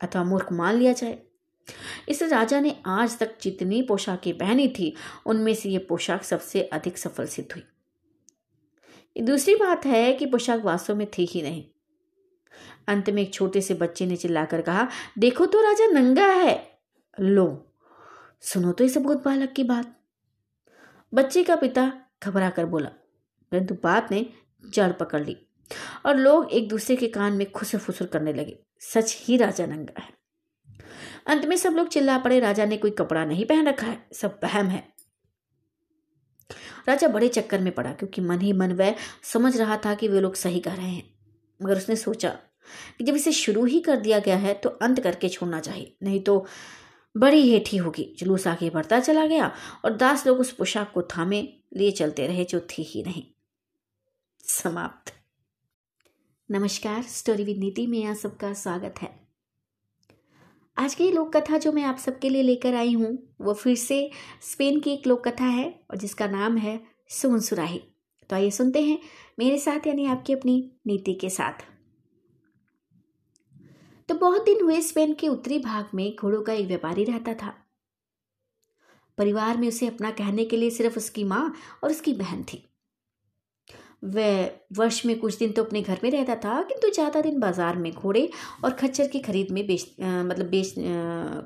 अथवा मूर्ख मान लिया जाए। इस राजा ने आज तक जितनी पोशाकें पहनी थी, उनमें से ये पोशाक सबसे अधिक सफल सिद्ध हुई। दूसरी बात है कि पोशाक वास्तव में थी ही नहीं। अंत में एक छोटे से बच्चे ने चिल्लाकर कहा, देखो तो राजा, नंगा है। लो, सुनो तो इस बहुत बालक की बात। बच्चे का पिता घबरा कर बोला, परंतु बात ने जड़ पकड़ ली और लोग एक दूसरे के कान में खुसर फुसर करने लगे, सच ही राजा नंगा है। अंत में सब लोग चिल्ला पड़े। राजा ने कोई कपड़ा नहीं पहन रखा है। सब बहम है। राजा बड़े चक्कर में पड़ा, क्योंकि मन ही मन वह समझ रहा था कि वे लोग सही कह रहे हैं। मगर उसने सोचा कि जब इसे शुरू ही कर दिया गया है तो अंत करके छोड़ना चाहिए। नहीं तो बड़ी हेठी होगी। जुलूस आगे बढ़ता चला गया और दास लोग उस पोशाक को थामे, लिए चलते रहे, जो थी ही नहीं। समाप्त। नमस्कार। स्टोरी विद नीति में यहाँ सबका स्वागत है। आज की लोक कथा जो मैं आप सबके लिए लेकर आई हूँ, वो फिर से स्पेन की एक लोक कथा है और जिसका नाम है सुन सुराही तो आइए सुनते हैं मेरे साथ यानी आपकी अपनी नीति के साथ। तो बहुत दिन हुए स्पेन के उत्तरी भाग में घोड़ों का एक व्यापारी रहता था। परिवार में उसे अपना कहने के लिए सिर्फ़ उसकी माँ और उसकी बहन थी। वह वर्ष में कुछ दिन तो अपने घर में रहता था, किंतु ज़्यादा दिन बाज़ार में घोड़े और खच्चर की खरीद में बेच मतलब बेच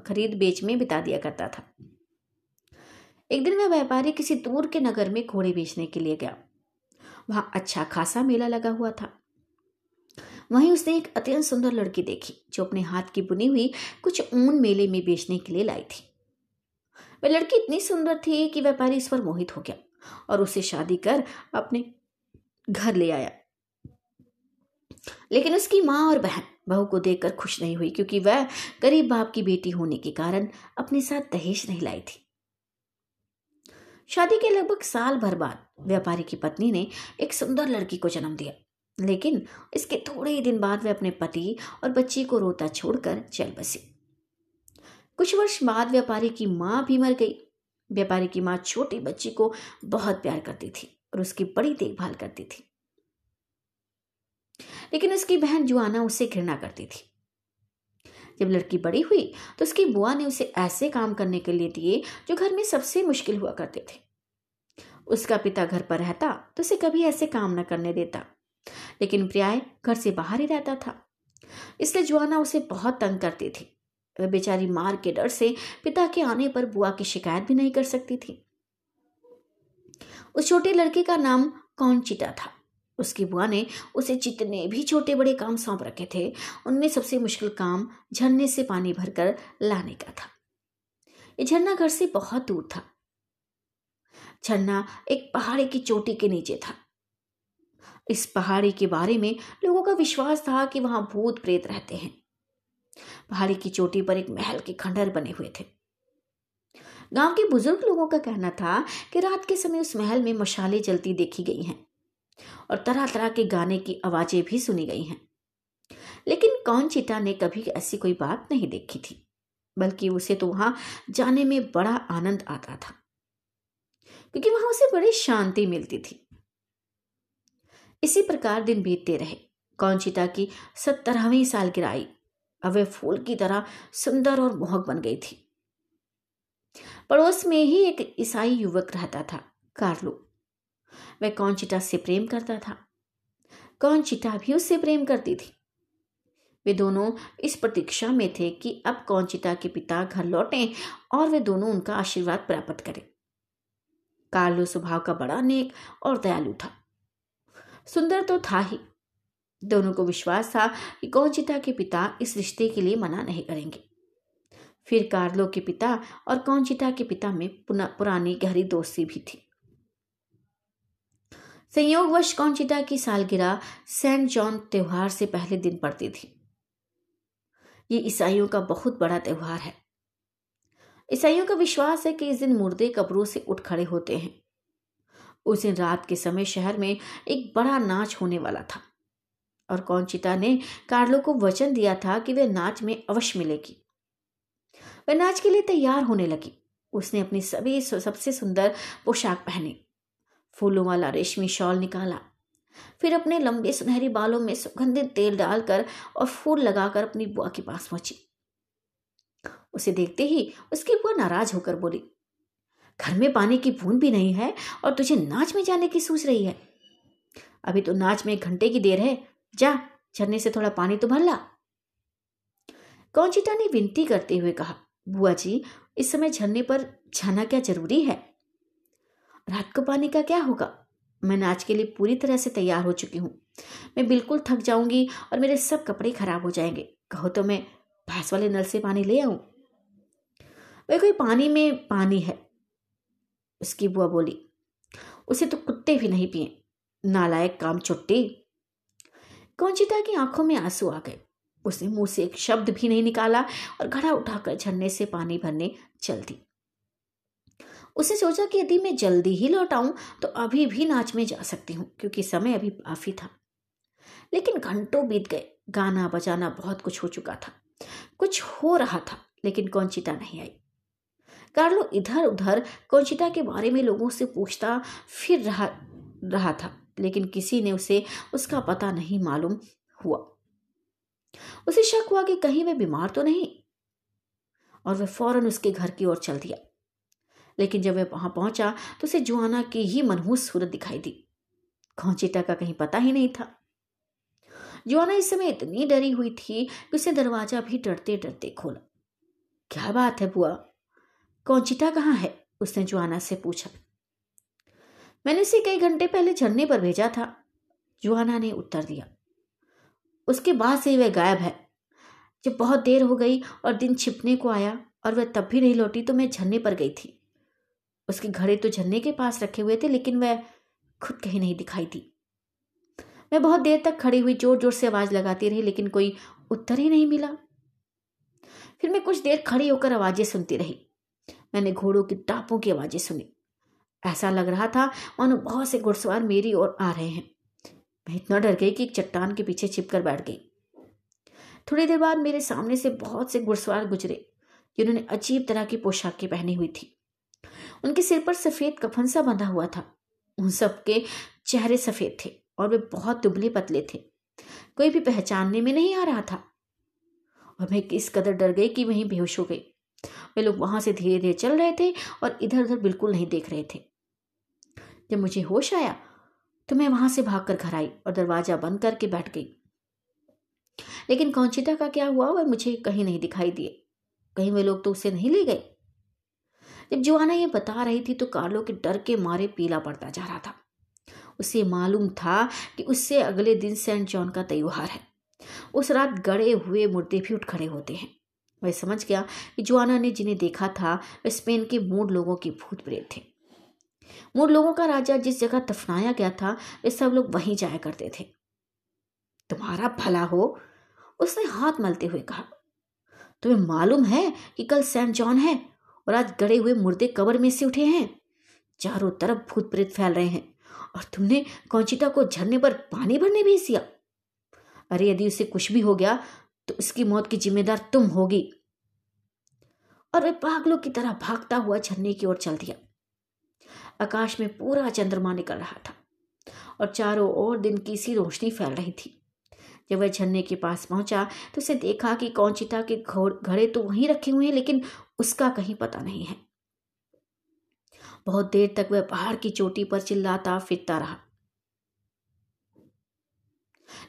खरीद बेच में बिता दिया करता था। एक दिन वह व्यापारी किसी दूर के नगर में घोड़े बेचने के लिए गया। वहाँ अच्छा खासा मेला लगा हुआ था। वहीं उसने एक अत्यंत सुंदर लड़की देखी, जो अपने हाथ की बुनी हुई कुछ ऊन मेले में बेचने के लिए लाई थी। वह लड़की इतनी सुंदर थी कि व्यापारी इस पर मोहित हो गया और उसे शादी कर अपने घर ले आया। लेकिन उसकी माँ और बहन, बहू को देखकर खुश नहीं हुई क्योंकि वह गरीब बाप की बेटी होने के कारण अपने साथ दहेज नहीं लाई थी। शादी के लगभग साल भर बाद व्यापारी की पत्नी ने एक सुंदर लड़की को जन्म दिया, लेकिन इसके थोड़े ही दिन बाद वह अपने पति और बच्ची को रोता छोड़कर चल बसी। कुछ वर्ष बाद व्यापारी की माँ भी मर गई। व्यापारी की माँ छोटी बच्ची को बहुत प्यार करती थी। और उसकी बड़ी देखभाल करती थी। लेकिन उसकी बहन जुआना उससे घृणा करती थी। जब लड़की बड़ी हुई तो उसकी बुआ ने उसे ऐसे काम करने के लिए दिए, जो घर में सबसे मुश्किल हुआ करते थे। उसका पिता घर पर रहता तो उसे कभी ऐसे काम न करने देता। लेकिन प्रियाय घर से बाहर ही रहता था। इसलिए जुआना उसे बहुत तंग करती थी। वह बेचारी मार के डर से पिता के आने पर बुआ की शिकायत भी नहीं कर सकती थी। उस छोटे लड़के का नाम कौन चिता था। उसकी बुआ ने उसे जितने भी छोटे बड़े काम सौंप रखे थे, उनमें सबसे मुश्किल काम झरने से पानी भरकर लाने का था। ये झरना घर से बहुत दूर था। झरना एक पहाड़ी की चोटी के नीचे था। इस पहाड़ी के बारे में लोगों का विश्वास था कि वहाँ भूत प्रेत रहते हैं। पहाड़ी की चोटी पर एक महल के खंडर बने हुए थे। गाँव के बुज़ुर्ग लोगों का कहना था कि रात के समय उस महल में मशाले जलती देखी गई हैं और तरह तरह के गाने की आवाज़ें भी सुनी गई हैं। लेकिन कौन चिता ने कभी ऐसी कोई बात नहीं देखी थी, बल्कि उसे तो वहाँ जाने में बड़ा आनंद आता था, क्योंकि वहाँ उसे बड़ी शांति मिलती थी। इसी प्रकार दिन बीतते रहे। कौन चिता की सत्तरहवीं साल गिराई अब वह फूल की तरह सुंदर और मोहक बन गई थी। पड़ोस में ही एक ईसाई युवक रहता था, कार्लो। वह कौन चिटा से प्रेम करता था। कौन चिटा भी उससे प्रेम करती थी। वे दोनों इस प्रतीक्षा में थे कि अब कौन चिता के पिता घर लौटें और वे दोनों उनका आशीर्वाद प्राप्त करें। कार्लो स्वभाव का बड़ा नेक और दयालु था। सुंदर तो था ही। दोनों को विश्वास था कि कौनचिता के पिता इस रिश्ते के लिए मना नहीं करेंगे। फिर कार्लो के पिता और कौनचिता के पिता में पुरानी गहरी दोस्ती भी थी। संयोगवश कौनचिता की सालगिरह सेंट जॉन त्योहार से पहले दिन पड़ती थी। ये ईसाइयों का बहुत बड़ा त्योहार है। ईसाइयों का विश्वास है कि इस दिन मुर्दे कब्रों से उठ खड़े होते हैं। उस दिन रात के समय शहर में एक बड़ा नाच होने वाला था और कौनचिता ने कार्लो को वचन दिया था कि वह नाच में अवश्य मिलेगी। वह नाच के लिए तैयार होने लगी। उसने अपनी सभी सबसे सुंदर पोशाक पहनी। फूलों वाला रेशमी शॉल निकाला। फिर अपने लंबे सुनहरी बालों में सुगंधित तेल डालकर और फूल लगाकर अपनी बुआ के पास पहुँची। उसे देखते ही उसकी बुआ नाराज़ होकर बोली, घर में पानी की बूंद भी नहीं है और तुझे नाच में जाने की सोच रही है। अभी तो नाच में एक घंटे की देर है। जा, झरने से थोड़ा पानी तो भर ला। कौचिटा ने विनती करते हुए कहा बुआ जी, इस समय झरने पर जाना क्या ज़रूरी है? रात को पानी का क्या होगा? मैं नाच के लिए पूरी तरह से तैयार हो चुकी हूँ। मैं बिल्कुल थक जाऊँगी और मेरे सब कपड़े खराब हो जाएँगे। कहो तो मैं भैंस वाले नल से पानी ले आऊँ? वह कोई पानी में पानी है, उसकी बुआ बोली। उसे तो कुत्ते भी नहीं पिए। नालायक काम छुट्टी कौचिता की आँखों में आँसू आ गए। उसने मुँह से एक शब्द भी नहीं निकाला और घड़ा उठाकर झरने से पानी भरने चल दी उसने सोचा कि यदि मैं जल्दी ही लौट आऊँ तो अभी भी नाच में जा सकती हूँ, क्योंकि समय अभी काफ़ी था। लेकिन घंटों बीत गए, गाना बजाना बहुत कुछ हो चुका था। कुछ हो रहा था, लेकिन कौनचिता नहीं आई। कार्लो इधर उधर कौचिता के बारे में लोगों से पूछता फिर रहा रहा था, लेकिन किसी ने उसे, उसका पता नहीं मालूम हुआ। उसे शक हुआ कि कहीं वह बीमार तो नहीं। और वह फ़ौरन उसके घर की ओर चल दिया। लेकिन जब वह वहाँ पहुँचा तो उसे जुआना की ही मनहूस सूरत दिखाई दी। खौचिता का कहीं पता ही नहीं था। जुआना इस समय इतनी डरी हुई थी कि उसे दरवाज़ा भी डरते डरते खोला। क्या बात है बुआ? कौचिटा कहाँ है? उसने जुआना से पूछा। मैंने उसे कई घंटे पहले झरने पर भेजा था। जुआना ने उत्तर दिया। उसके बाद से ही वह गायब है। जब बहुत देर हो गई और दिन छिपने को आया और वह तब भी नहीं लौटी तो मैं झरने पर गई थी। उसके घड़े तो झरने के पास रखे हुए थे, लेकिन वह खुद कहीं नहीं दिखाई दी। मैं बहुत देर तक खड़ी हुई ज़ोर ज़ोर से आवाज़ लगाती रही, लेकिन कोई उत्तर ही नहीं मिला। फिर मैं कुछ देर खड़ी होकर आवाज़ें सुनती रही। मैंने घोड़ों की टापों की आवाज़ें सुनी। ऐसा लग रहा था मानो बहुत से घुड़सवार मेरी ओर आ रहे हैं। मैं इतना डर गई कि एक चट्टान के पीछे छिपकर बैठ गई। थोड़ी देर बाद मेरे सामने से बहुत से घुड़सवार गुजरे, जिन्होंने अजीब तरह की पोशाकें पहनी हुई थी। उनके सिर पर सफ़ेद कफन सा बंधा हुआ था। उन सबके चेहरे सफ़ेद थे और वे बहुत दुबले पतले थे। कोई भी पहचानने में नहीं आ रहा था। और मैं किस कदर डर गई कि वहीं बेहोश हो गई। वे लोग वहाँ से धीरे धीरे चल रहे थे और इधर उधर बिल्कुल नहीं देख रहे थे। जब मुझे होश आया तो मैं वहाँ से भागकर घर आई और दरवाज़ा बंद करके बैठ गई। लेकिन कौचिता का क्या हुआ, वह मुझे कहीं नहीं दिखाई दिए। कहीं वे लोग तो उसे नहीं ले गए। जब जुआना ये बता रही थी तो कार्लो के डर के मारे पीला पड़ता जा रहा था। उसे मालूम था कि उससे अगले दिन सेंट जॉन का त्यौहार है। उस रात गड़े हुए मुर्दे भी उठ खड़े होते हैं। वह समझ गया कि जुआना ने जिन्हें देखा था, वे स्पेन के मूड लोगों की भूत प्रेत थे। मूड लोगों का राजा जिस जगह दफनाया गया था, वे सब लोग वहीं जाया करते थे। तुम्हारा भला हो, उसने हाथ मलते हुए कहा। तुम्हें मालूम है कि कल सेंट जॉन है और आज गड़े हुए मुर्दे कबर में से उठे हैं। चारों तरफ़ भूत प्रेत फैल रहे हैं और तुमने कौचिता को झरने पर पानी भरने भेज दिया। अरे, यदि उसे कुछ भी हो गया तो उसकी मौत की जिम्मेदार तुम होगी। और वह पागलों की तरह भागता हुआ झरने की ओर चल दिया। आकाश में पूरा चंद्रमा निकल रहा था और चारों ओर दिन की सी रोशनी फैल रही थी। जब वह झरने के पास पहुँचा तो उसे देखा कि कौचिता के घड़े तो वहीं रखे हुए हैं, लेकिन उसका कहीं पता नहीं है। बहुत देर तक वह पहाड़ की चोटी पर चिल्लाता फिरता रहा।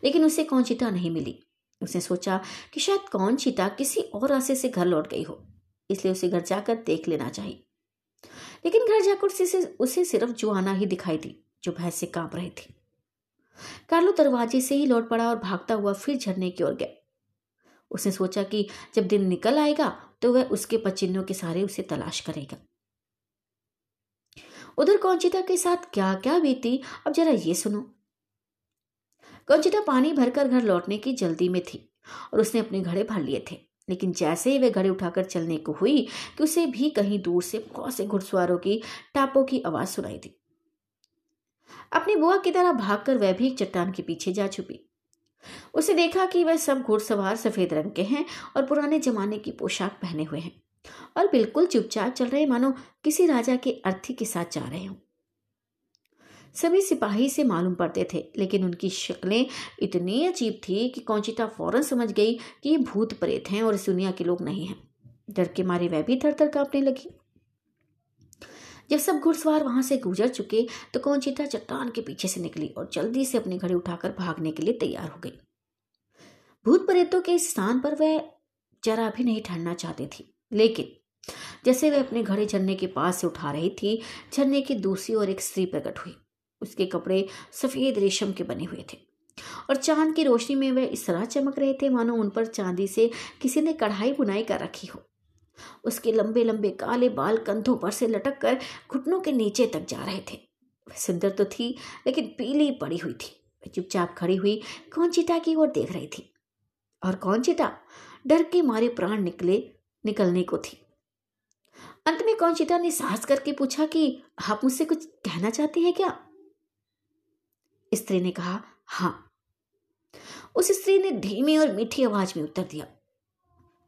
लेकिन उसे कौन चिता नहीं मिली। उसने सोचा कि शायद कौन चिता किसी और रास्ते से घर लौट गई हो, इसलिए उसे घर जाकर देख लेना चाहिए। लेकिन घर जाकर उसे उसे सिर्फ़ जुआना ही दिखाई दी, जो भैंस से काँप रही थी। कार्लो दरवाजे से ही लौट पड़ा और भागता हुआ फिर झरने की ओर गया। उसने सोचा कि जब दिन निकल आएगा तो वह उसके पचिन्नों के सारे उसे तलाश करेगा। उधर कौचिता के साथ क्या क्या बीती, अब जरा ये सुनो। कौचिता पानी भरकर घर लौटने की जल्दी में थी और उसने अपने घड़े भर लिए थे। लेकिन जैसे ही वह घड़े उठाकर चलने को हुई कि उसे भी कहीं दूर से बहुत से घुड़सवारों की टापों की आवाज़ सुनाई दी। अपनी बुआ की तरह भागकर वह भी एक चट्टान के पीछे जा छुपी। उसे देखा कि वह सब घुड़सवार सफ़ेद रंग के हैं और पुराने जमाने की पोशाक पहने हुए हैं और बिल्कुल चुपचाप चल रहे मानो किसी राजा के अर्थी के साथ जा रहे हों। सभी सिपाही से मालूम पड़ते थे, लेकिन उनकी शक्लें इतनी अजीब थी कि कौचिता फ़ौरन समझ गई कि ये भूत प्रेत हैं और इस दुनिया के लोग नहीं हैं। डर के मारे वह भी थर थर कांपने लगी। जब सब घुड़सवार वहाँ से गुजर चुके तो कौचिता चट्टान के पीछे से निकली और जल्दी से अपनी घड़ी उठाकर भागने के लिए तैयार हो गई। भूत प्रेतों के स्थान पर वह जरा भी नहीं ठहरना चाहती थी, लेकिन जैसे वह अपने घड़े झरने के पास से उठा रही थी, झरने की दूसरी ओर एक स्त्री प्रकट हुई। उसके कपड़े सफ़ेद रेशम के बने हुए थे। और चाँद की रोशनी में वह इस तरह चमक रहे थे, मानो उन पर चांदी से किसी ने कढ़ाई बुनाई कर रखी हो। उसके लंबे लंबे काले बाल कंधों पर से लटक कर घुटनों के नीचे तक जा रहे थे। वह सुंदर तो थी, लेकिन पीली पड़ी हुई थी। वह चुपचाप खड़ी हुई कौन चिता की ओर देख रही थी। और कौन चिता डर के मारे प्राण निकले, निकलने को थी। अंत में कौन चिता ने साहस करके पूछा कि, आप मुझसे कुछ कहना चाहते हैं क्या? स्त्री ने कहा हाँ। उस स्त्री ने धीमी और मीठी आवाज़ में उत्तर दिया,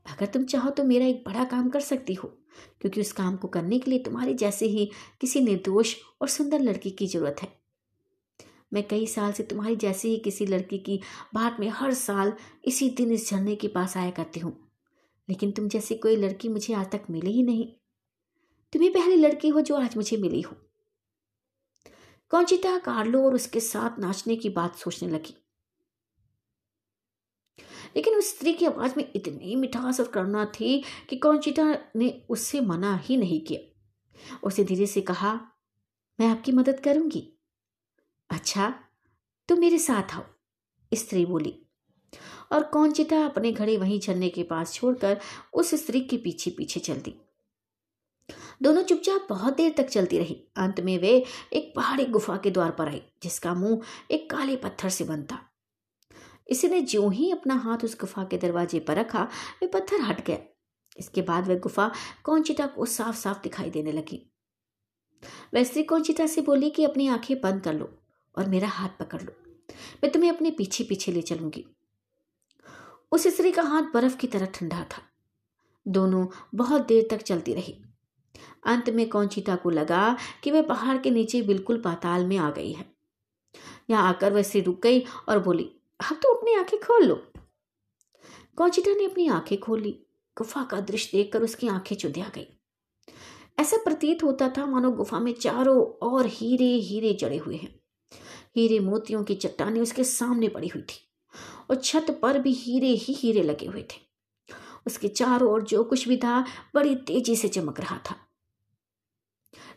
अगर तुम चाहो तो मेरा एक बड़ा काम कर सकती हो, क्योंकि उस काम को करने के लिए तुम्हारे जैसे ही किसी निर्दोष और सुंदर लड़की की ज़रूरत है। मैं कई साल से तुम्हारी जैसे ही किसी लड़की की बाट में हर साल इसी दिन इस झरने के पास आया करती हूँ, लेकिन तुम जैसी कोई लड़की मुझे आज तक मिली ही नहीं। तुम ही पहली लड़की हो जो आज मुझे मिली हो। कौचिता कार्लो और उसके साथ नाचने की बात सोचने लगी। लेकिन उस स्त्री की आवाज़ में इतनी मिठास और करुणा थी कि कौचिता ने उससे मना ही नहीं किया। उसे धीरे से कहा, मैं आपकी मदद करूँगी। अच्छा तो मेरे साथ आओ, स्त्री बोली। और कौनचिता अपने घड़े वहीं झरने के पास छोड़कर उस स्त्री के पीछे पीछे चल दी। दोनों चुपचाप बहुत देर तक चलती रही। अंत में वे एक पहाड़ी गुफा के द्वार पर आई जिसका मुँह एक काले पत्थर से बंद था। इसी ने जो ही अपना हाथ उस गुफा के दरवाजे पर रखा, वे पत्थर हट गया इसके बाद वह गुफा कौनचिता को साफ़ साफ़ दिखाई देने लगी। वह स्त्री कौनचिता से बोली कि अपनी आँखें बंद कर लो और मेरा हाथ पकड़ लो। मैं तुम्हें अपने पीछे पीछे ले चलूँगी। उस स्त्री का हाथ बर्फ़ की तरह ठंडा था। दोनों बहुत देर तक चलती रही। अंत में कौचिता को लगा कि वह पहाड़ के नीचे बिल्कुल पाताल में आ गई है। यहाँ आकर वह से रुक गई और बोली, अब तो अपनी आँखें खोल लो। कौचिता ने अपनी आँखें खोल। गुफा का दृश्य देखकर उसकी आँखें चुंधिया गई। ऐसा प्रतीत होता था मानो गुफा में चारों और हीरे हीरे जड़े हुए हैं। हीरे मोतियों की चट्टानें उसके सामने पड़ी हुई थी और छत पर भी हीरे ही हीरे लगे हुए थे। उसके चारों ओर जो कुछ भी था, बड़ी तेज़ी से चमक रहा था।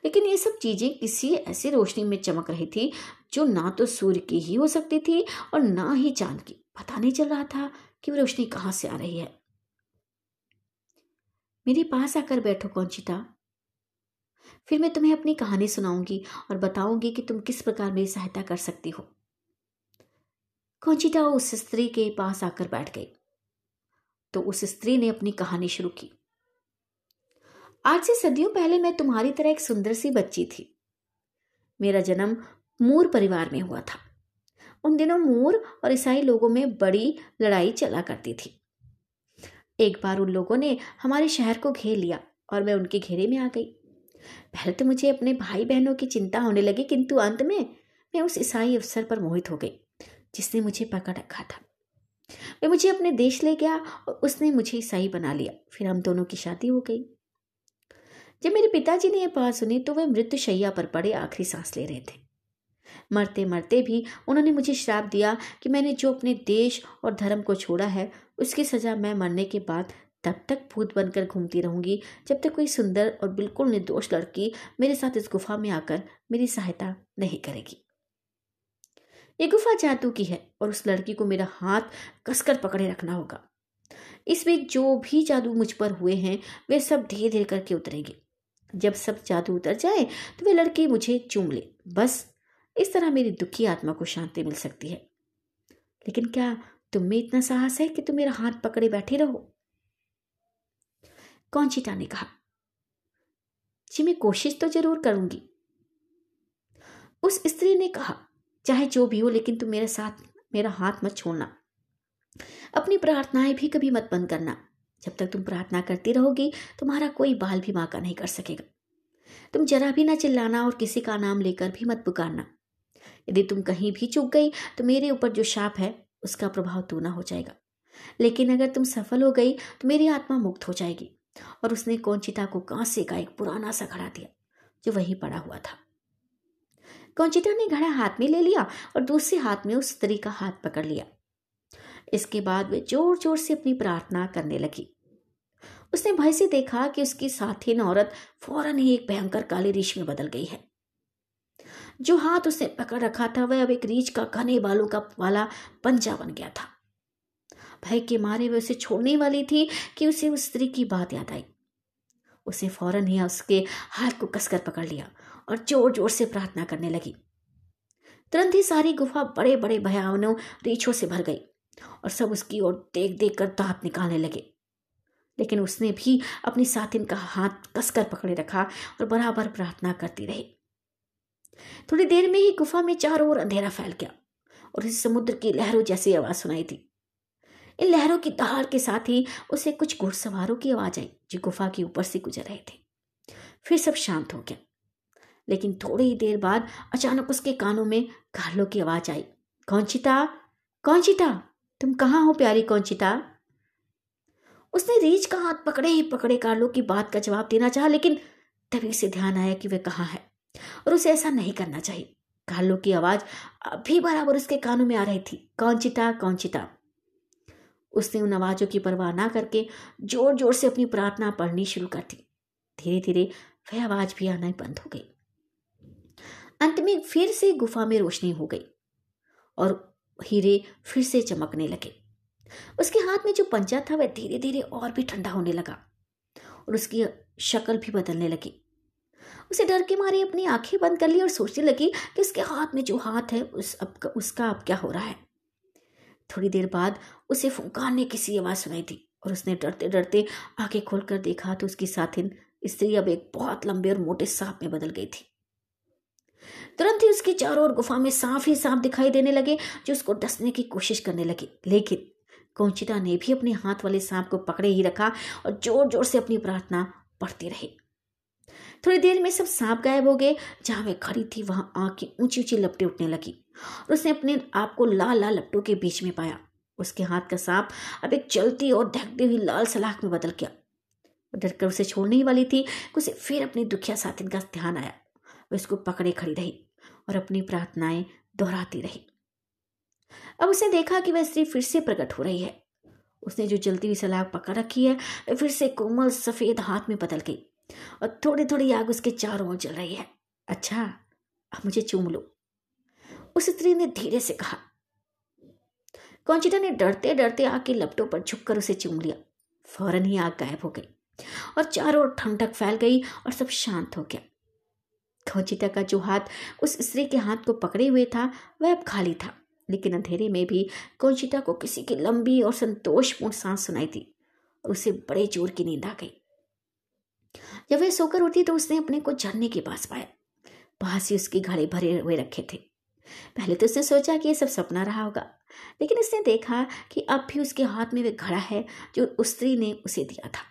लेकिन ये सब चीज़ें किसी ऐसी रोशनी में चमक रही थी, जो ना तो सूर्य की ही हो सकती थी और ना ही चाँद की। पता नहीं चल रहा था कि वो रोशनी कहाँ से आ रही है। मेरे पास आकर बैठो कौचिता फिर मैं तुम्हें अपनी कहानी सुनाऊँगी और बताऊँगी कि तुम किस प्रकार मेरी सहायता कर सकती हो। कौचिता उस स्त्री के पास आकर बैठ गई। तो उस स्त्री ने अपनी कहानी शुरू की। आज से सदियों पहले मैं तुम्हारी तरह एक सुंदर सी बच्ची थी। मेरा जन्म मूर परिवार में हुआ था। उन दिनों मूर और ईसाई लोगों में बड़ी लड़ाई चला करती थी। एक बार उन लोगों ने हमारे शहर को घेर लिया और मैं उनके घेरे में आ गई। पहले तो मुझे अपने भाई बहनों की चिंता होने लगी, किंतु अंत में मैं उस ईसाई अफसर पर मोहित हो गई, जिसने मुझे पकड़ रखा था। वह मुझे अपने देश ले गया और उसने मुझे ईसाई बना लिया। फिर हम दोनों की शादी हो गई। जब मेरे पिताजी ने यह बात सुनी तो वह मृत्यु शैया पर पड़े आखिरी सांस ले रहे थे। मरते मरते भी उन्होंने मुझे श्राप दिया कि मैंने जो अपने देश और धर्म को छोड़ा है, उसकी सजा मैं मरने के बाद तब तक भूत बनकर घूमती रहूँगी, जब तक कोई सुंदर और बिल्कुल निर्दोष लड़की मेरे साथ इस गुफा में आकर मेरी सहायता नहीं करेगी। ये गुफा जादू की है और उस लड़की को मेरा हाथ कसकर पकड़े रखना होगा। इस बीच जो भी जादू मुझ पर हुए हैं, वे सब धीरे धीरे करके उतरेंगे। जब सब जादू उतर जाए तो वे लड़की मुझे चूम ले। बस, इस तरह मेरी दुखी आत्मा को शांति मिल सकती है। लेकिन क्या तुम में इतना साहस है कि तुम मेरा हाथ पकड़े बैठे रहो? कौनचिता ने कहा, जी, मैं कोशिश तो ज़रूर करूँगी। उस स्त्री ने कहा चाहे जो भी हो, लेकिन तुम मेरे साथ, मेरा हाथ मत छोड़ना। अपनी प्रार्थनाएँ भी कभी मत बंद करना। जब तक तुम प्रार्थना करती रहोगी, तुम्हारा कोई बाल भी माका नहीं कर सकेगा। तुम जरा भी ना चिल्लाना और किसी का नाम लेकर भी मत पुकारना। यदि तुम कहीं भी चुक गई तो मेरे ऊपर जो शाप है, उसका प्रभाव तो ना हो जाएगा। लेकिन अगर तुम सफल हो गई तो मेरी आत्मा मुक्त हो जाएगी। और उसने कौचिता को कांसे का एक पुराना सा खड़ा दिया, जो वहीं पड़ा हुआ था। कौचिता ने घड़ा हाथ में ले लिया और दूसरे हाथ में उस स्त्री का हाथ पकड़ लिया। इसके बाद वे ज़ोर ज़ोर से अपनी प्रार्थना करने लगी। उसने भय से देखा कि उसकी साथी औरत फ़ौरन ही एक भयंकर काली रीछ में बदल गई है। जो हाथ उसने पकड़ रखा था, वह अब एक रीछ का घने बालों का वाला पंजा बन गया था। भय के मारे वह उसे छोड़ने वाली थी कि उसे उस स्त्री की बात याद आई। उसे फ़ौरन ही उसके हाथ को कसकर पकड़ लिया। और ज़ोर ज़ोर से प्रार्थना करने लगी। तुरंत ही सारी गुफा बड़े बड़े भयावनों रीछों से भर गई और सब उसकी ओर देख देख कर दांत निकालने लगे। लेकिन उसने भी अपनी साथिन का हाथ कसकर पकड़े रखा और बराबर प्रार्थना करती रही। थोड़ी देर में ही गुफा में चारों ओर अंधेरा फैल गया और इस समुद्र की लहरों जैसी आवाज़ सुनाई थी इन लहरों की दहाड़ के साथ ही उसे कुछ घुड़सवारों की आवाज़ आई जो गुफा के ऊपर से गुजर रहे थे। फिर सब शांत हो गया। लेकिन थोड़ी ही देर बाद अचानक उसके कानों में घालों की आवाज़ आई। कौनचिता? कौनचिता? तुम कहाँ हो प्यारी कौनचिता? उसने रीछ का हाथ पकड़े ही पकड़े कार्लो की बात का जवाब देना चाहा, लेकिन तभी से ध्यान आया कि वह कहाँ है और उसे ऐसा नहीं करना चाहिए। कार्लो की आवाज़ अभी बराबर उसके कानों में आ रही थी। कौन चिता कौन चिता उसने उन आवाजों की परवाह ना करके ज़ोर ज़ोर से अपनी प्रार्थना पढ़नी शुरू कर दी। धीरे धीरे वह आवाज़ भी आना बंद हो गई। अंत में फिर से गुफा में रोशनी हो गई और हीरे फिर से चमकने लगे। उसके हाथ में जो पंजा था वह धीरे धीरे और भी ठंडा होने लगा और उसकी शक्ल भी बदलने लगी। उसे डर के मारे अपनी आँखें बंद कर ली और सोचने लगी कि उसके हाथ में जो हाथ है, उस अब उसका अब क्या हो रहा है। थोड़ी देर बाद उसे फुंकारने की सी आवाज़ सुनाई थी और उसने डरते डरते आँखें खोलकर देखा तो उसकी साथिन स्त्री अब एक बहुत लंबे और मोटे सांप में बदल गई थी। तुरंत ही उसके चारों ओर गुफा में सांप ही सांप दिखाई देने लगे, जो उसको डसने की कोशिश करने लगे। लेकिन कौचिता ने भी अपने हाथ वाले सांप को पकड़े ही रखा और ज़ोर ज़ोर से अपनी प्रार्थना पढ़ती रही। थोड़ी देर में सब सांप गायब हो गए, जहाँ वे खड़ी थी, वहाँ आँख ऊँची ऊँची लपटें उठने लगी और उसने अपने आप को लाल लाल लपटों के बीच में पाया। उसके हाथ का सांप अब एक चलती और धकती हुई लाल सलाख में बदल गया। डरकर उसे छोड़ने ही वाली थी, उसे फिर अपनी दुखिया साथिन का ध्यान आया। वह उसको पकड़े खड़ी रही और अपनी प्रार्थनाएँ दोहराती रही। अब उसने देखा कि वह स्त्री फिर से प्रकट हो रही है। उसने जो जलती हुई सलाख पकड़ रखी है वह फिर से कोमल सफ़ेद हाथ में बदल गई और थोड़ी थोड़ी आग उसके चारों ओर जल रही है। अच्छा अब मुझे चूम लो। उस स्त्री ने धीरे से कहा। कौचिटा ने डरते डरते आग के लपटों पर झुककर उसे चूम लिया। फ़ौरन ही आग गायब हो गई और चारों ओर ठंडक फैल गई और सब शांत हो गया। कौचिटा का जो हाथ उस स्त्री के हाथ को पकड़े हुए था, वह अब खाली था। लेकिन अंधेरे में भी कौचिटा को किसी की लंबी और संतोषपूर्ण सांस सुनाई थी और उसे बड़े ज़ोर की नींद आ गई। जब वह सोकर उठी तो उसने अपने को झरने के पास पाया। पास ही उसके घड़े भरे हुए रखे थे। पहले तो उसने सोचा कि यह सब सपना रहा होगा, लेकिन उसने देखा कि अब भी उसके हाथ में वह घड़ा है जो उस स्त्री ने उसे दिया था।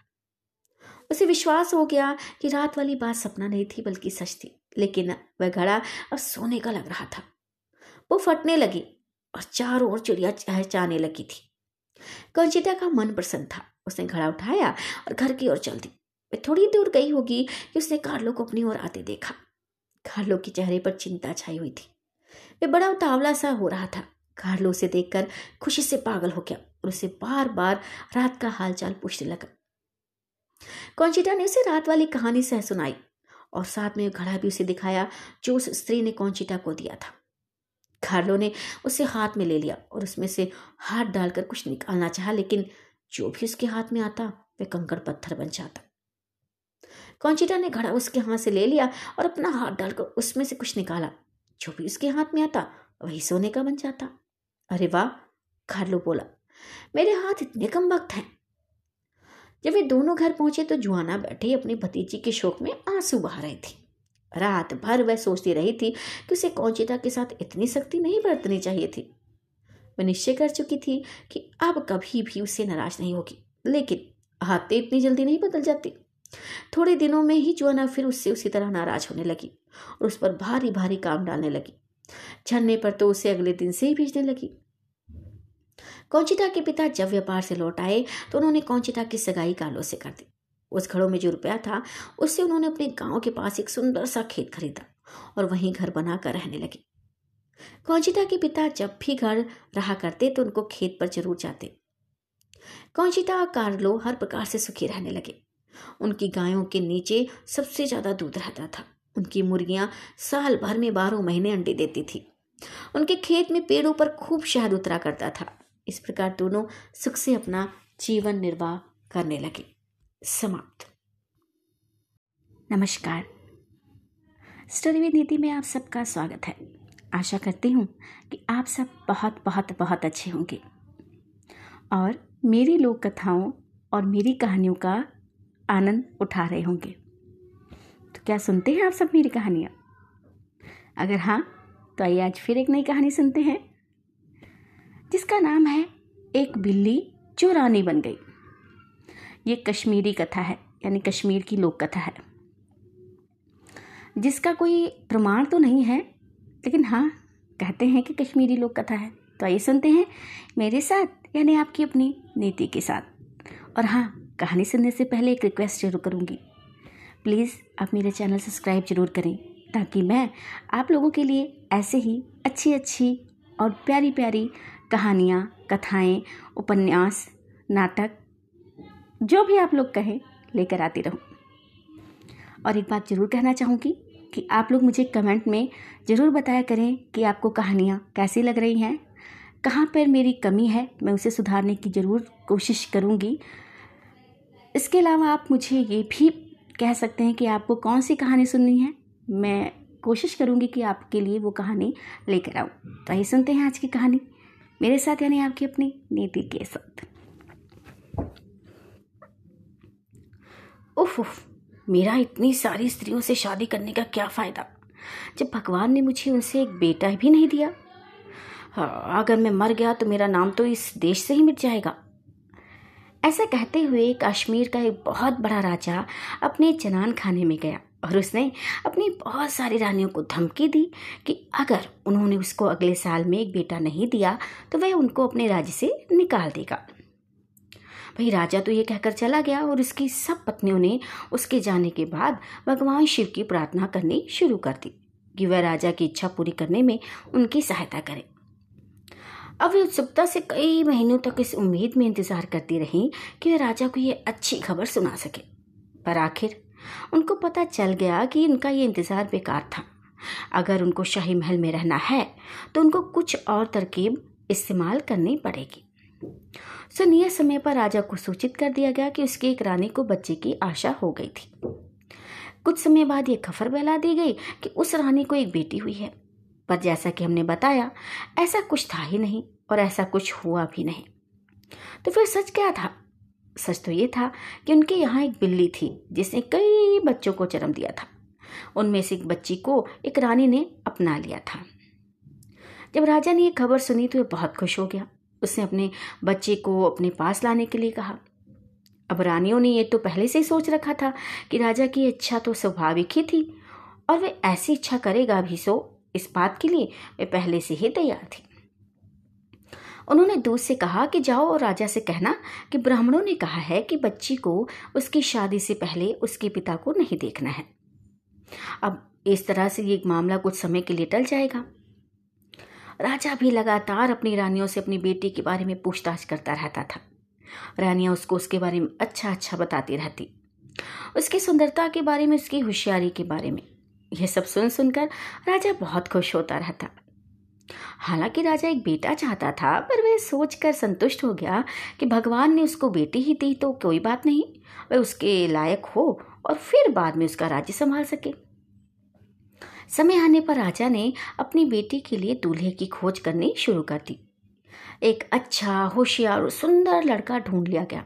उसे विश्वास हो गया कि रात वाली बात सपना नहीं थी, बल्कि सच थी। लेकिन वह घड़ा अब सोने का लग रहा था। वो फटने लगी और चारों ओर चिड़िया चहचाने लगी थी। कंचिता का मन प्रसन्न था। उसने घड़ा उठाया और घर की ओर चल दी। वह थोड़ी दूर गई होगी कि उसने कार्लो को अपनी ओर आते देखा। कार्लो के चेहरे पर चिंता छाई हुई थी। वह बड़ा उतावला सा हो रहा था। कार्लो उसे देखकर खुशी से पागल हो गया और उसे बार बार रात का हालचाल पूछने लगा। कौचिटा ने उसे रात वाली कहानी सह सुनाई। और साथ में घड़ा भी उसे दिखाया जो उस स्त्री ने कौचिटा को दिया था। कार्लो ने उसे हाथ में ले लिया और उसमें से हाथ डालकर कुछ निकालना चाहा, लेकिन जो भी उसके हाथ में आता, वह कंकड़ पत्थर बन जाता। कौचिटा ने घड़ा उसके हाथ से ले लिया और अपना हाथ डालकर उसमें से कुछ निकाला। जो भी उसके हाथ में आता, वही सोने का बन जाता। अरे वाह कार्लो बोला, मेरे हाथ इतने कम वक्त हैं। जब वे दोनों घर पहुँचे तो जुआना बैठे अपनी भतीजी के शोक में आँसू बहा रही थी। रात भर वह सोचती रही थी कि उसे कौचिता के साथ इतनी सख्ती नहीं बरतनी चाहिए थी। वह निश्चय कर चुकी थी कि अब कभी भी उससे नाराज़ नहीं होगी, लेकिन आते इतनी जल्दी नहीं बदल जाती। थोड़े दिनों में ही जुआना फिर उससे उसी तरह नाराज़ होने लगी और उस पर भारी भारी काम डालने लगी। झरने पर तो उसे अगले दिन से ही भेजने लगी। कौचिता के पिता जब व्यापार से लौट आए तो उन्होंने कौचिता की सगाई कालो से कर दी। उस घड़ों में जो रुपया था, उससे उन्होंने अपने गाँव के पास एक सुंदर सा खेत खरीदा और वहीं घर बनाकर रहने लगे। कौचिता के पिता जब भी घर रहा करते तो उनको खेत पर ज़रूर जाते। कौचिता और कार्लो हर प्रकार से सुखी रहने लगे। उनकी गायों के नीचे सबसे ज़्यादा दूध रहता था। उनकी मुर्गियाँ साल भर में बारह महीने अंडे देती थी। उनके खेत में पेड़ों पर खूब शहद उतरा करता था। इस प्रकार दोनों सुख से अपना जीवन निर्वाह करने लगे। समाप्त। नमस्कार। स्टोरी विद नीति में आप सबका स्वागत है। आशा करती हूँ कि आप सब बहुत बहुत बहुत अच्छे होंगे। और मेरी लोक कथाओं और मेरी कहानियों का आनंद उठा रहे होंगे। तो क्या सुनते हैं आप सब मेरी कहानियाँ? अगर हाँ तो आइए आज फिर एक नई कहानी सुनते हैं। जिसका नाम है एक बिल्ली जो रानी बन गई। ये कश्मीरी कथा है, यानी कश्मीर की लोक कथा है। जिसका कोई प्रमाण तो नहीं है, लेकिन हाँ कहते हैं कि कश्मीरी लोक कथा है। तो आइए सुनते हैं मेरे साथ, यानी आपकी अपनी नीति के साथ। और हाँ कहानी सुनने से पहले एक रिक्वेस्ट ज़रूर करूँगी। प्लीज़ आप मेरे चैनल सब्सक्राइब ज़रूर करें, ताकि मैं आप लोगों के लिए ऐसे ही अच्छी अच्छी और प्यारी प्यारी कहानियाँ, कथाएँ, उपन्यास, नाटक, जो भी आप लोग कहें, लेकर आती रहूँ। और एक बात ज़रूर कहना चाहूँगी कि आप लोग मुझे कमेंट में ज़रूर बताया करें कि आपको कहानियाँ कैसी लग रही हैं, कहाँ पर मेरी कमी है, मैं उसे सुधारने की ज़रूर कोशिश करूँगी। इसके अलावा आप मुझे ये भी कह सकते हैं कि आपको कौन सी कहानी सुननी है, मैं कोशिश करूँगी कि आपके लिए वो कहानी लेकर आऊँ। तो आइए सुनते हैं आज की कहानी। मेरे साथ यानी आपकी अपनी नीति के साथ। उफ उफ, मेरा, इतनी सारी स्त्रियों से शादी करने का क्या फ़ायदा? जब भगवान ने मुझे उनसे एक बेटा भी नहीं दिया? हाँ अगर मैं मर गया तो मेरा नाम तो इस देश से ही मिट जाएगा। ऐसा कहते हुए कश्मीर का एक बहुत बड़ा राजा अपने जनान खाने में गया। और उसने अपनी बहुत सारी रानियों को धमकी दी कि अगर उन्होंने उसको अगले साल में एक बेटा नहीं दिया तो वह उनको अपने राज्य से निकाल देगा। भाई, राजा तो ये कहकर चला गया और उसकी सब पत्नियों ने उसके जाने के बाद भगवान शिव की प्रार्थना करनी शुरू कर दी कि वह राजा की इच्छा पूरी करने में उनकी सहायता करे। अब वे उत्सुकता से कई महीनों तक इस उम्मीद में इंतज़ार करती रहीं कि वह राजा को ये अच्छी खबर सुना सके। पर आखिर उनको पता चल गया कि उनका ये इंतज़ार बेकार था। अगर उनको शाही महल में रहना है तो उनको कुछ और तरकीब इस्तेमाल करनी पड़ेगी। सो नियत समय पर राजा को सूचित कर दिया गया कि उसकी एक रानी को बच्चे की आशा हो गई थी। कुछ समय बाद ये खबर फैला दी गई कि उस रानी को एक बेटी हुई है। पर जैसा कि हमने बताया, ऐसा कुछ था ही नहीं और ऐसा कुछ हुआ भी नहीं। तो फिर सच क्या था? सच तो ये था कि उनके यहाँ एक बिल्ली थी, जिसने कई बच्चों को जन्म दिया था। उनमें से एक बच्ची को एक रानी ने अपना लिया था। जब राजा ने यह खबर सुनी तो वह बहुत खुश हो गया। उसने अपने बच्चे को अपने पास लाने के लिए कहा। अब रानियों ने यह तो पहले से ही सोच रखा था कि राजा की इच्छा तो स्वाभाविक ही थी, और वे ऐसी इच्छा करेगा भी सो इस बात के लिए वे पहले से ही तैयार थी। उन्होंने दूध से कहा कि जाओ और राजा से कहना कि ब्राह्मणों ने कहा है कि बच्ची को उसकी शादी से पहले उसके पिता को नहीं देखना है। अब इस तरह से ये मामला कुछ समय के लिए टल जाएगा। राजा भी लगातार अपनी रानियों से अपनी बेटी के बारे में पूछताछ करता रहता था। रानियाँ उसको उसके बारे में अच्छा अच्छा बताती रहती। उसकी सुंदरता के बारे में, उसकी होशियारी के बारे में, यह सब सुन सुनकर राजा बहुत खुश होता रहता। हालाँकि राजा एक बेटा चाहता था, पर वह सोचकर संतुष्ट हो गया कि भगवान ने उसको बेटी ही दी तो कोई बात नहीं। वह उसके लायक हो और फिर बाद में उसका राज्य संभाल सके। समय आने पर राजा ने अपनी बेटी के लिए दूल्हे की खोज करनी शुरू कर दी। एक अच्छा होशियार और सुंदर लड़का ढूंढ लिया गया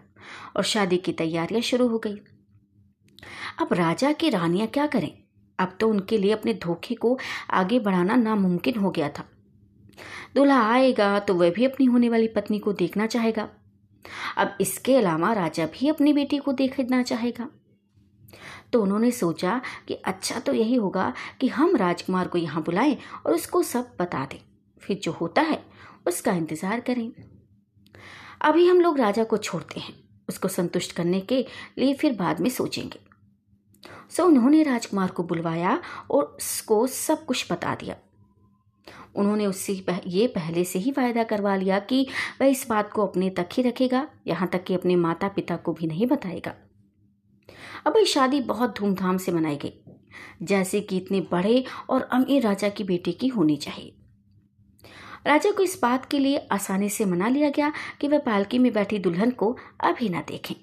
और शादी की तैयारियाँ शुरू हो गई। अब राजा की रानियाँ क्या करें? अब तो उनके लिए अपने धोखे को आगे बढ़ाना नामुमकिन हो गया था। दूल्हा आएगा तो वह भी अपनी होने वाली पत्नी को देखना चाहेगा। अब इसके अलावा राजा भी अपनी बेटी को देखना चाहेगा। तो उन्होंने सोचा कि अच्छा तो यही होगा कि हम राजकुमार को यहाँ बुलाएँ और उसको सब बता दें। फिर जो होता है, उसका इंतज़ार करें। अभी हम लोग राजा को छोड़ते हैं। उसको संतुष्ट करने के लिए फिर बाद में सोचेंगे। सो उन्होंने राजकुमार को बुलवाया और उसको सब कुछ बता दिया। उन्होंने उससे पह, ये पहले से ही वायदा करवा लिया कि वह इस बात को अपने तक ही रखेगा यहाँ तक कि अपने माता पिता को भी नहीं बताएगा। अब ये शादी बहुत धूमधाम से मनाई गई जैसे कि इतने बड़े और अमीर राजा की बेटी की होनी चाहिए। राजा को इस बात के लिए आसानी से मना लिया गया कि वह पालकी में बैठी दुल्हन को अभी ना देखें।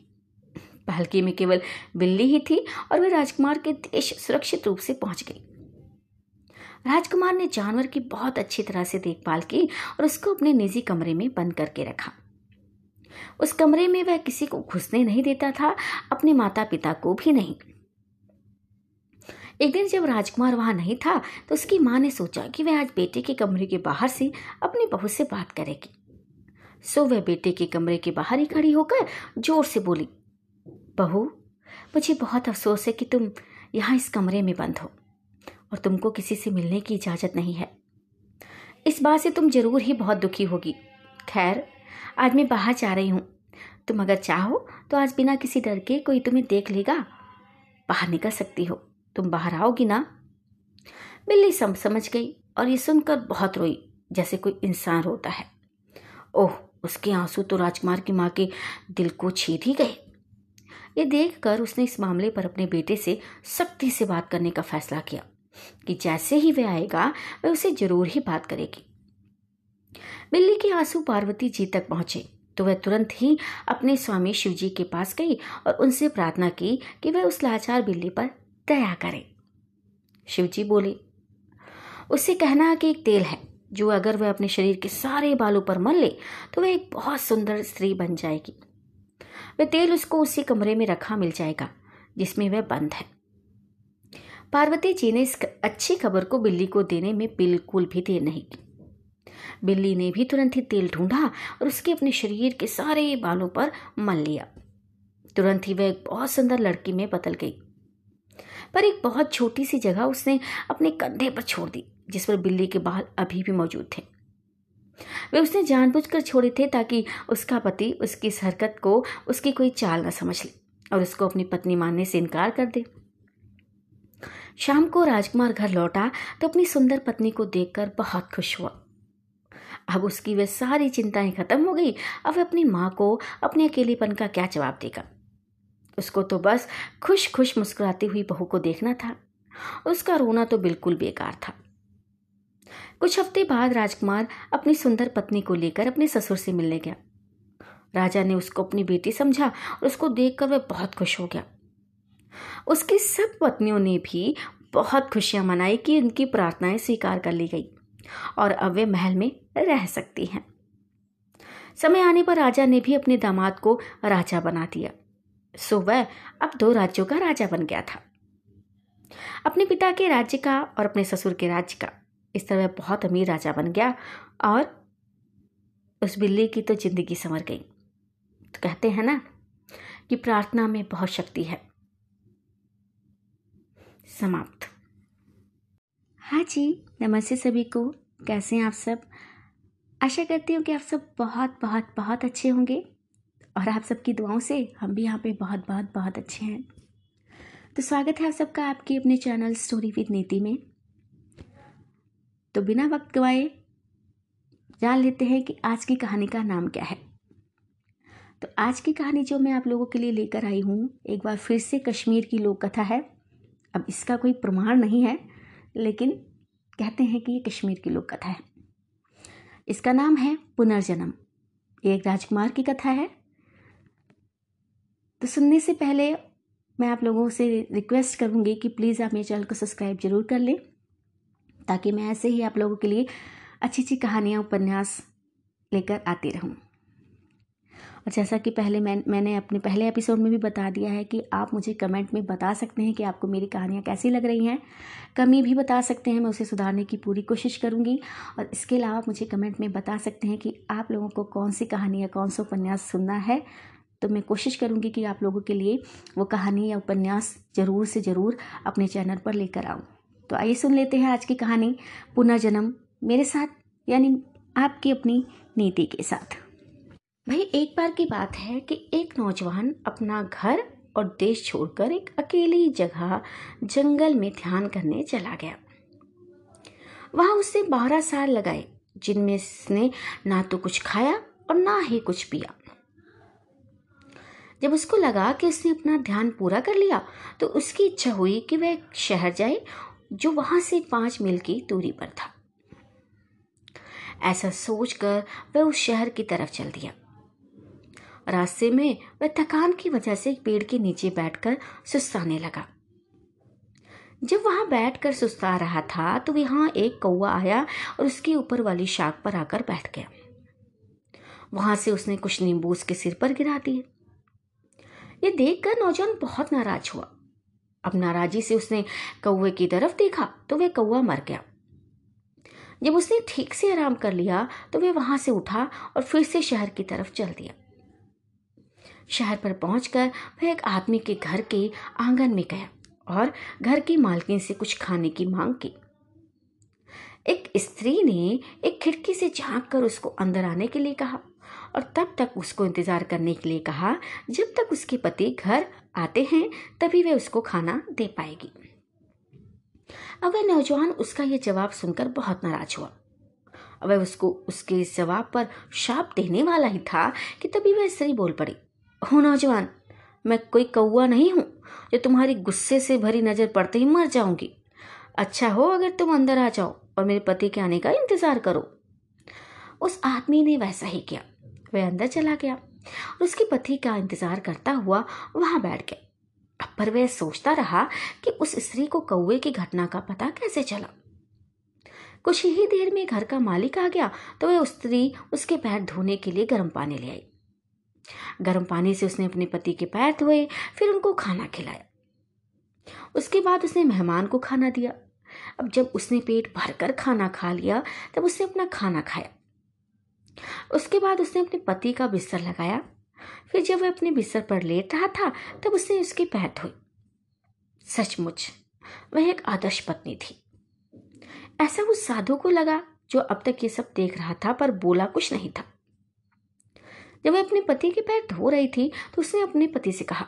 पालकी में केवल बिल्ली ही थी और वह राजकुमार के देश सुरक्षित रूप से पहुँच गई। राजकुमार ने जानवर की बहुत अच्छी तरह से देखभाल की और उसको अपने निजी कमरे में बंद करके रखा। उस कमरे में वह किसी को घुसने नहीं देता था, अपने माता पिता को भी नहीं। एक दिन जब राजकुमार वहाँ नहीं था तो उसकी माँ ने सोचा कि वह आज बेटे के कमरे के बाहर से अपनी बहू से बात करेगी। सो वह बेटे के कमरे के बाहर ही खड़ी होकर ज़ोर से बोली, बहू, मुझे बहुत अफसोस है कि तुम यहाँ इस कमरे में बंद हो। और तुमको किसी से मिलने की इजाज़त नहीं है। इस बात से तुम ज़रूर ही बहुत दुखी होगी। खैर, आज मैं बाहर जा रही हूँ। तुम अगर चाहो तो आज बिना किसी डर के कोई तुम्हें देख लेगा। बाहर निकल सकती हो। तुम बाहर आओगी ना? बिल्ली सम, समझ गई और ये सुनकर बहुत रोई, जैसे कोई इंसान रोता है। ओह, उसके आँसू तो राजकुमार की माँ के दिल को छीद ही गए। ये देखकर उसने इस मामले पर अपने बेटे से सख्ती से बात करने का फैसला किया। कि जैसे ही वह आएगा, वह उसे ज़रूर ही बात करेगी। बिल्ली के आँसू पार्वती जी तक पहुँचे तो वह तुरंत ही अपने स्वामी शिव जी के पास गई और उनसे प्रार्थना की कि वह उस लाचार बिल्ली पर दया करे। शिव जी बोले, उससे कहना कि एक तेल है, जो अगर वह अपने शरीर के सारे बालों पर मल ले तो वह एक बहुत सुंदर स्त्री बन जाएगी। वह तेल उसको उसी कमरे में रखा मिल जाएगा, जिसमें वह बंद है। पार्वती जी ने इस अच्छी खबर को बिल्ली को देने में बिल्कुल भी देर नहीं की। बिल्ली ने भी तुरंत ही तेल ढूंढा और उसके अपने शरीर के सारे बालों पर मल लिया। तुरंत ही वह एक बहुत सुंदर लड़की में बदल गई। पर एक बहुत छोटी सी जगह उसने अपने कंधे पर छोड़ दी, जिस पर बिल्ली के बाल अभी भी मौजूद थे। वे उसने जानबूझकर छोड़े थे ताकि उसका पति उसकी इस हरकत को, उसकी कोई चाल न समझ ले और उसको अपनी पत्नी मानने से इनकार कर दे। शाम को राजकुमार घर लौटा तो अपनी सुंदर पत्नी को देखकर बहुत खुश हुआ। अब उसकी वह सारी चिंताएँ खत्म हो गई, अब अपनी माँ को, अपने अकेलेपन का क्या जवाब देगा? उसको तो बस खुश खुश मुस्कुराती हुई बहू को देखना था। उसका रोना तो बिल्कुल बेकार था। कुछ हफ़्ते बाद राजकुमार अपनी सुंदर पत्नी को लेकर अपने ससुर से मिलने गया। राजा ने उसको अपनी बेटी समझा और उसको देखकर वह बहुत खुश हो गया। उसकी सब पत्नियों ने भी बहुत खुशियाँ मनाई कि उनकी प्रार्थनाएँ स्वीकार कर ली गई और अब वे महल में रह सकती हैं। समय आने पर राजा ने भी अपने दामाद को राजा बना दिया। सो वह अब दो राज्यों का राजा बन गया था। अपने पिता के राज्य का और अपने ससुर के राज्य का। इस तरह वह बहुत अमीर राजा बन गया और उस बिल्ली की तो ज़िंदगी संवर गई। तो कहते हैं ना कि प्रार्थना में बहुत शक्ति है। समाप्त। हाँ जी, नमस्ते सभी को। कैसे हैं आप सब? आशा करती हूँ कि आप सब बहुत बहुत बहुत अच्छे होंगे। और आप सबकी दुआओं से हम भी यहाँ पे बहुत बहुत बहुत अच्छे हैं। तो स्वागत है आप सबका आपके अपने चैनल स्टोरी विद नीति में। तो बिना वक्त गवाए, जान लेते हैं कि आज की कहानी का नाम क्या है। तो आज की कहानी जो मैं आप लोगों के लिए लेकर आई हूँ, एक बार फिर से कश्मीर की लोक कथा है। अब इसका कोई प्रमाण नहीं है, लेकिन कहते हैं कि ये कश्मीर की लोक कथा है। इसका नाम है पुनर्जन्म। ये एक राजकुमार की कथा है। तो सुनने से पहले मैं आप लोगों से रिक्वेस्ट करूँगी कि प्लीज़ आप मेरे चैनल को सब्सक्राइब ज़रूर कर लें, ताकि मैं ऐसे ही आप लोगों के लिए अच्छी अच्छी कहानियाँ, उपन्यास लेकर आती रहूँ। जैसा कि पहले मैं, मैंने अपने पहले एपिसोड में भी बता दिया है कि आप मुझे कमेंट में बता सकते हैं कि आपको मेरी कहानियाँ कैसी लग रही हैं। कमी भी बता सकते हैं, मैं उसे सुधारने की पूरी कोशिश करूँगी। और इसके अलावा मुझे कमेंट में बता सकते हैं कि आप लोगों को कौन सी कहानी या कौन सा उपन्यास सुनना है। तो मैं कोशिश करूँगी कि आप लोगों के लिए वो कहानी या उपन्यास ज़रूर से ज़रूर अपने चैनल पर लेकर आऊँ। तो आइए सुन लेते हैं आज की कहानी, पुनर्जन्म मेरे साथ, यानी आपकी अपनी नीति के साथ। भाई एक बार की बात है कि एक नौजवान अपना घर और देश छोड़कर एक अकेली जगह जंगल में ध्यान करने चला गया। वहाँ उसे बारह साल लगाए, जिनमें उसने ना तो कुछ खाया और ना ही कुछ पिया। जब उसको लगा कि उसने अपना ध्यान पूरा कर लिया तो उसकी इच्छा हुई कि वह शहर जाए जो वहाँ से पाँच मील की दूरी पर था। ऐसा सोचकर वह उस शहर की तरफ़ चल दिया। रास्ते में वह थकान की वजह से एक पेड़ के नीचे बैठकर सुस्ताने लगा। जब वहाँ बैठकर सुस्ता रहा था तो वहाँ एक कौआ आया और उसके ऊपर वाली शाख पर आकर बैठ गया। वहाँ से उसने कुछ नींबू उसके सिर पर गिरा दिए। ये देखकर नौजवान बहुत नाराज़ हुआ। अब नाराजी से उसने कौए की तरफ़ देखा तो वह कौआ मर गया। जब उसने ठीक से आराम कर लिया तो वह वहाँ से उठा और फिर से शहर की तरफ़ चल दिया। शहर पर पहुंचकर वह एक आदमी के घर के आँगन में गया और घर की मालकिन से कुछ खाने की मांग की। एक स्त्री ने एक खिड़की से झाँक कर उसको अंदर आने के लिए कहा और तब तक उसको इंतज़ार करने के लिए कहा, जब तक उसके पति घर आते हैं, तभी वह उसको खाना दे पाएगी। अब वह नौजवान उसका यह जवाब सुनकर बहुत नाराज़ हुआ। वह उसको, उसके इस जवाब पर शाप देने वाला ही था कि तभी वह स्त्री बोल पड़ी हो नौजवान, मैं कोई कौआ नहीं हूँ जो तुम्हारी गुस्से से भरी नज़र पड़ते ही मर जाऊँगी। अच्छा हो अगर तुम अंदर आ जाओ और मेरे पति के आने का इंतज़ार करो। उस आदमी ने वैसा ही किया। वह अंदर चला गया और उसके पति का इंतज़ार करता हुआ वहाँ बैठ गया। पर वह सोचता रहा कि उस स्त्री को कौए की घटना का पता कैसे चला। कुछ ही देर में घर का मालिक आ गया तो वह स्त्री उसके पैर धोने के लिए गर्म पानी ले आई। गर्म पानी से उसने अपने पति के पैर धोए, फिर उनको खाना खिलाया। उसके बाद उसने मेहमान को खाना दिया। अब जब उसने पेट भरकर खाना खा लिया, तब उसने अपना खाना खाया। उसके बाद उसने अपने पति का बिस्तर लगाया। फिर जब वह अपने बिस्तर पर लेट रहा था, तब उसने उसके पैर धोए। सचमुच, वह एक आदर्श पत्नी थी। ऐसा उस साधु को लगा जो अब तक ये सब देख रहा था पर बोला कुछ नहीं था। जब वह अपने पति के पैर धो रही थी तो उसने अपने पति से कहा,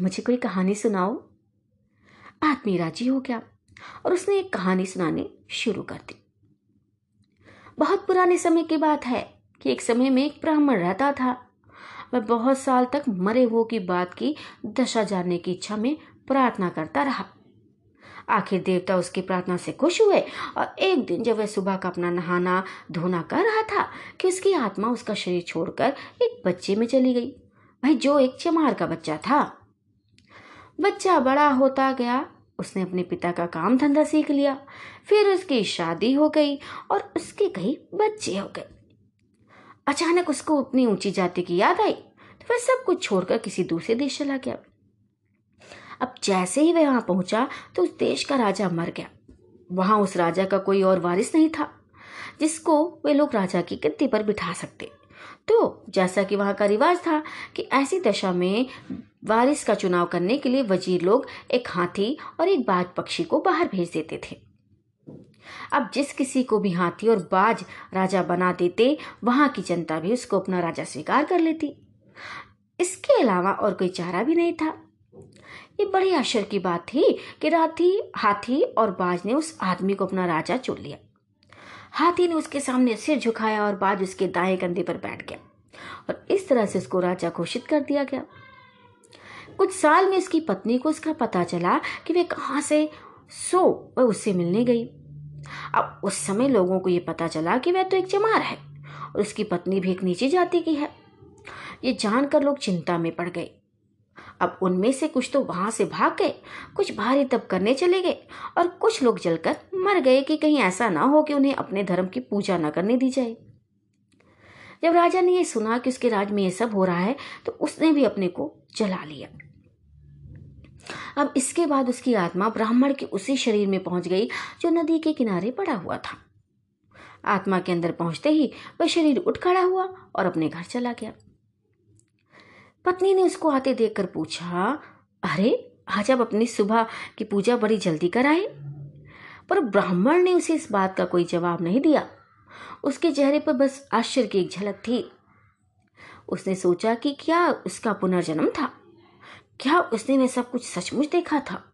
मुझे कोई कहानी सुनाओ? आदमी राज़ी हो गया। और उसने एक कहानी सुनानी शुरू कर दी। बहुत पुराने समय की बात है कि एक समय में एक ब्राह्मण रहता था। वह बहुत साल तक मरे हुए की बात की दशा जानने की इच्छा में प्रार्थना करता रहा। आखिर देवता उसकी प्रार्थना से खुश हुए और एक दिन जब वह सुबह का अपना नहाना धोना कर रहा था कि उसकी आत्मा उसका शरीर छोड़कर एक बच्चे में चली गई। भाई, जो एक चमार का बच्चा था। बच्चा बड़ा होता गया। उसने अपने पिता का काम धंधा सीख लिया। फिर उसकी शादी हो गई और उसके कई बच्चे हो गए। अचानक उसको अपनी ऊँची जाति की याद आई तो वह सब कुछ छोड़कर किसी दूसरे देश चला गया। अब जैसे ही वह वहाँ पहुँचा तो उस देश का राजा मर गया। वहाँ उस राजा का कोई और वारिस नहीं था, जिसको वे लोग राजा की गद्दी पर बिठा सकते। तो जैसा कि वहाँ का रिवाज था कि ऐसी दशा में वारिस का चुनाव करने के लिए वज़ीर लोग एक हाथी और एक बाज पक्षी को बाहर भेज देते थे। अब जिस किसी को भी हाथी और बाज राजा बना देते, वहाँ की जनता भी उसको अपना राजा स्वीकार कर लेती। इसके अलावा और कोई चारा भी नहीं था। ये बड़ी आश्चर्य की बात थी कि राथी हाथी और बाज ने उस आदमी को अपना राजा चुन लिया। हाथी ने उसके सामने सिर झुकाया और बाज उसके दाएँ कंधे पर बैठ गया और इस तरह से उसको राजा घोषित कर दिया गया। कुछ साल में उसकी पत्नी को उसका पता चला कि वे कहाँ से सो वह उससे मिलने गई। अब उस समय लोगों को यह पता चला कि वह तो एक चमार है और उसकी पत्नी भी एक नीचे जाति की है। ये जानकर लोग चिंता में पड़ गए। अब उनमें से कुछ तो वहाँ से भाग गए, कुछ भारी तप करने चले गए और कुछ लोग जलकर मर गए कि कहीं ऐसा ना हो कि उन्हें अपने धर्म की पूजा न करने दी जाए। जब राजा ने यह सुना कि उसके राज में यह सब हो रहा है तो उसने भी अपने को जला लिया। अब इसके बाद उसकी आत्मा ब्राह्मण के उसी शरीर में पहुँच गई, जो नदी के किनारे पड़ा हुआ था। आत्मा के अंदर पहुँचते ही वह शरीर उठ खड़ा हुआ और अपने घर चला गया। पत्नी ने उसको आते देखकर पूछा, अरे, आज आप अपनी सुबह की पूजा बड़ी जल्दी कराए पर ब्राह्मण ने उसे इस बात का कोई जवाब नहीं दिया। उसके चेहरे पर बस आश्चर्य की एक झलक थी। उसने सोचा कि क्या उसका पुनर्जन्म था? क्या उसने वह सब कुछ सचमुच देखा था?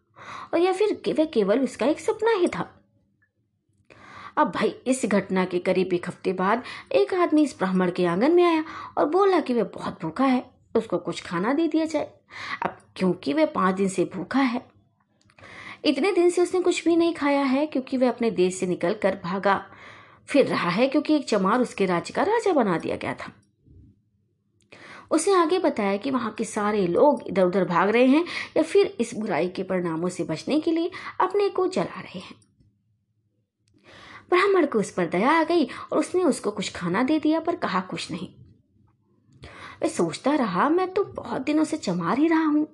और या फिर वह केवल उसका एक सपना ही था? अब भाई, इस घटना के करीब एक हफ़्ते बाद एक आदमी इस ब्राह्मण के आँगन में आया और बोला कि वह बहुत भूखा है। उसको कुछ खाना दे दिया जाए। अब क्योंकि वह पाँच दिन से भूखा है, इतने दिन से उसने कुछ भी नहीं खाया है, क्योंकि वह अपने देश से निकल कर भागा। फिर रहा है क्योंकि एक चमार उसके राज्य का राजा बना दिया गया था। उसने आगे बताया कि वहाँ के सारे लोग इधर उधर भाग रहे हैं या फिर इस बुराई के परिणामों से बचने के लिए अपने को जला रहे हैं। ब्राह्मण को उस पर दया आ गई और उसने उसको कुछ खाना दे दिया पर कहा कुछ नहीं। वह सोचता रहा, मैं तो बहुत दिनों से चमार ही रहा हूँ।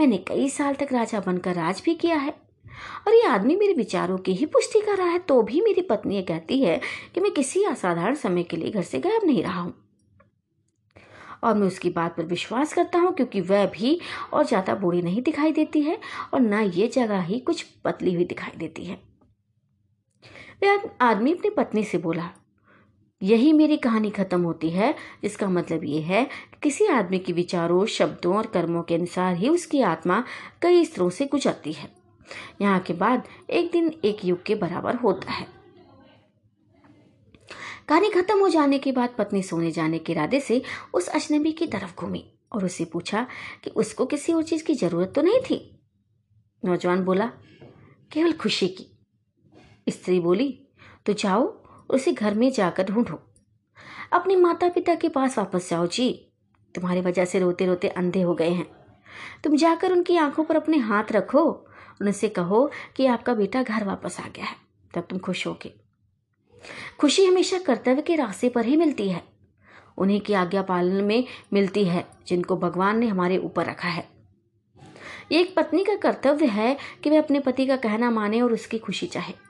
मैंने कई साल तक राजा बनकर राज भी किया है। और ये आदमी मेरे विचारों की ही पुष्टि कर रहा है तो भी मेरी पत्नी ये कहती है कि मैं किसी असाधारण समय के लिए घर से गायब नहीं रहा हूँ। और मैं उसकी बात पर विश्वास करता हूँ, क्योंकि वह भी और ज़्यादा बूढ़ी नहीं दिखाई देती है, और ना ये जगह ही कुछ पतली हुई दिखाई देती है। वह आदमी अपनी पत्नी से बोला यही मेरी कहानी खत्म होती है। इसका मतलब ये है कि किसी आदमी के विचारों, शब्दों और कर्मों के अनुसार ही उसकी आत्मा कई स्तरों से गुजरती है। यहाँ के बाद एक दिन एक युग के बराबर होता है। कहानी खत्म हो जाने के बाद पत्नी सोने जाने के इरादे से उस अजनबी की तरफ़ घूमी और उससे पूछा कि उसको किसी और चीज़ की ज़रूरत तो नहीं थी? नौजवान बोला, केवल खुशी की। स्त्री बोली तो जाओ उसे घर में जाकर ढूंढो। अपने माता पिता के पास वापस जाओ, जी। तुम्हारी वजह से रोते रोते अंधे हो गए हैं। तुम जाकर उनकी आँखों पर अपने हाथ रखो, उनसे कहो कि आपका बेटा घर वापस आ गया है, तब तुम खुश होगे। खुशी हमेशा कर्तव्य के रास्ते पर ही मिलती है। उन्हीं की आज्ञा पालन में मिलती है, जिनको भगवान ने हमारे ऊपर रखा है। ये एक पत्नी का कर्तव्य है कि वह अपने पति का कहना माने और उसकी खुशी चाहे।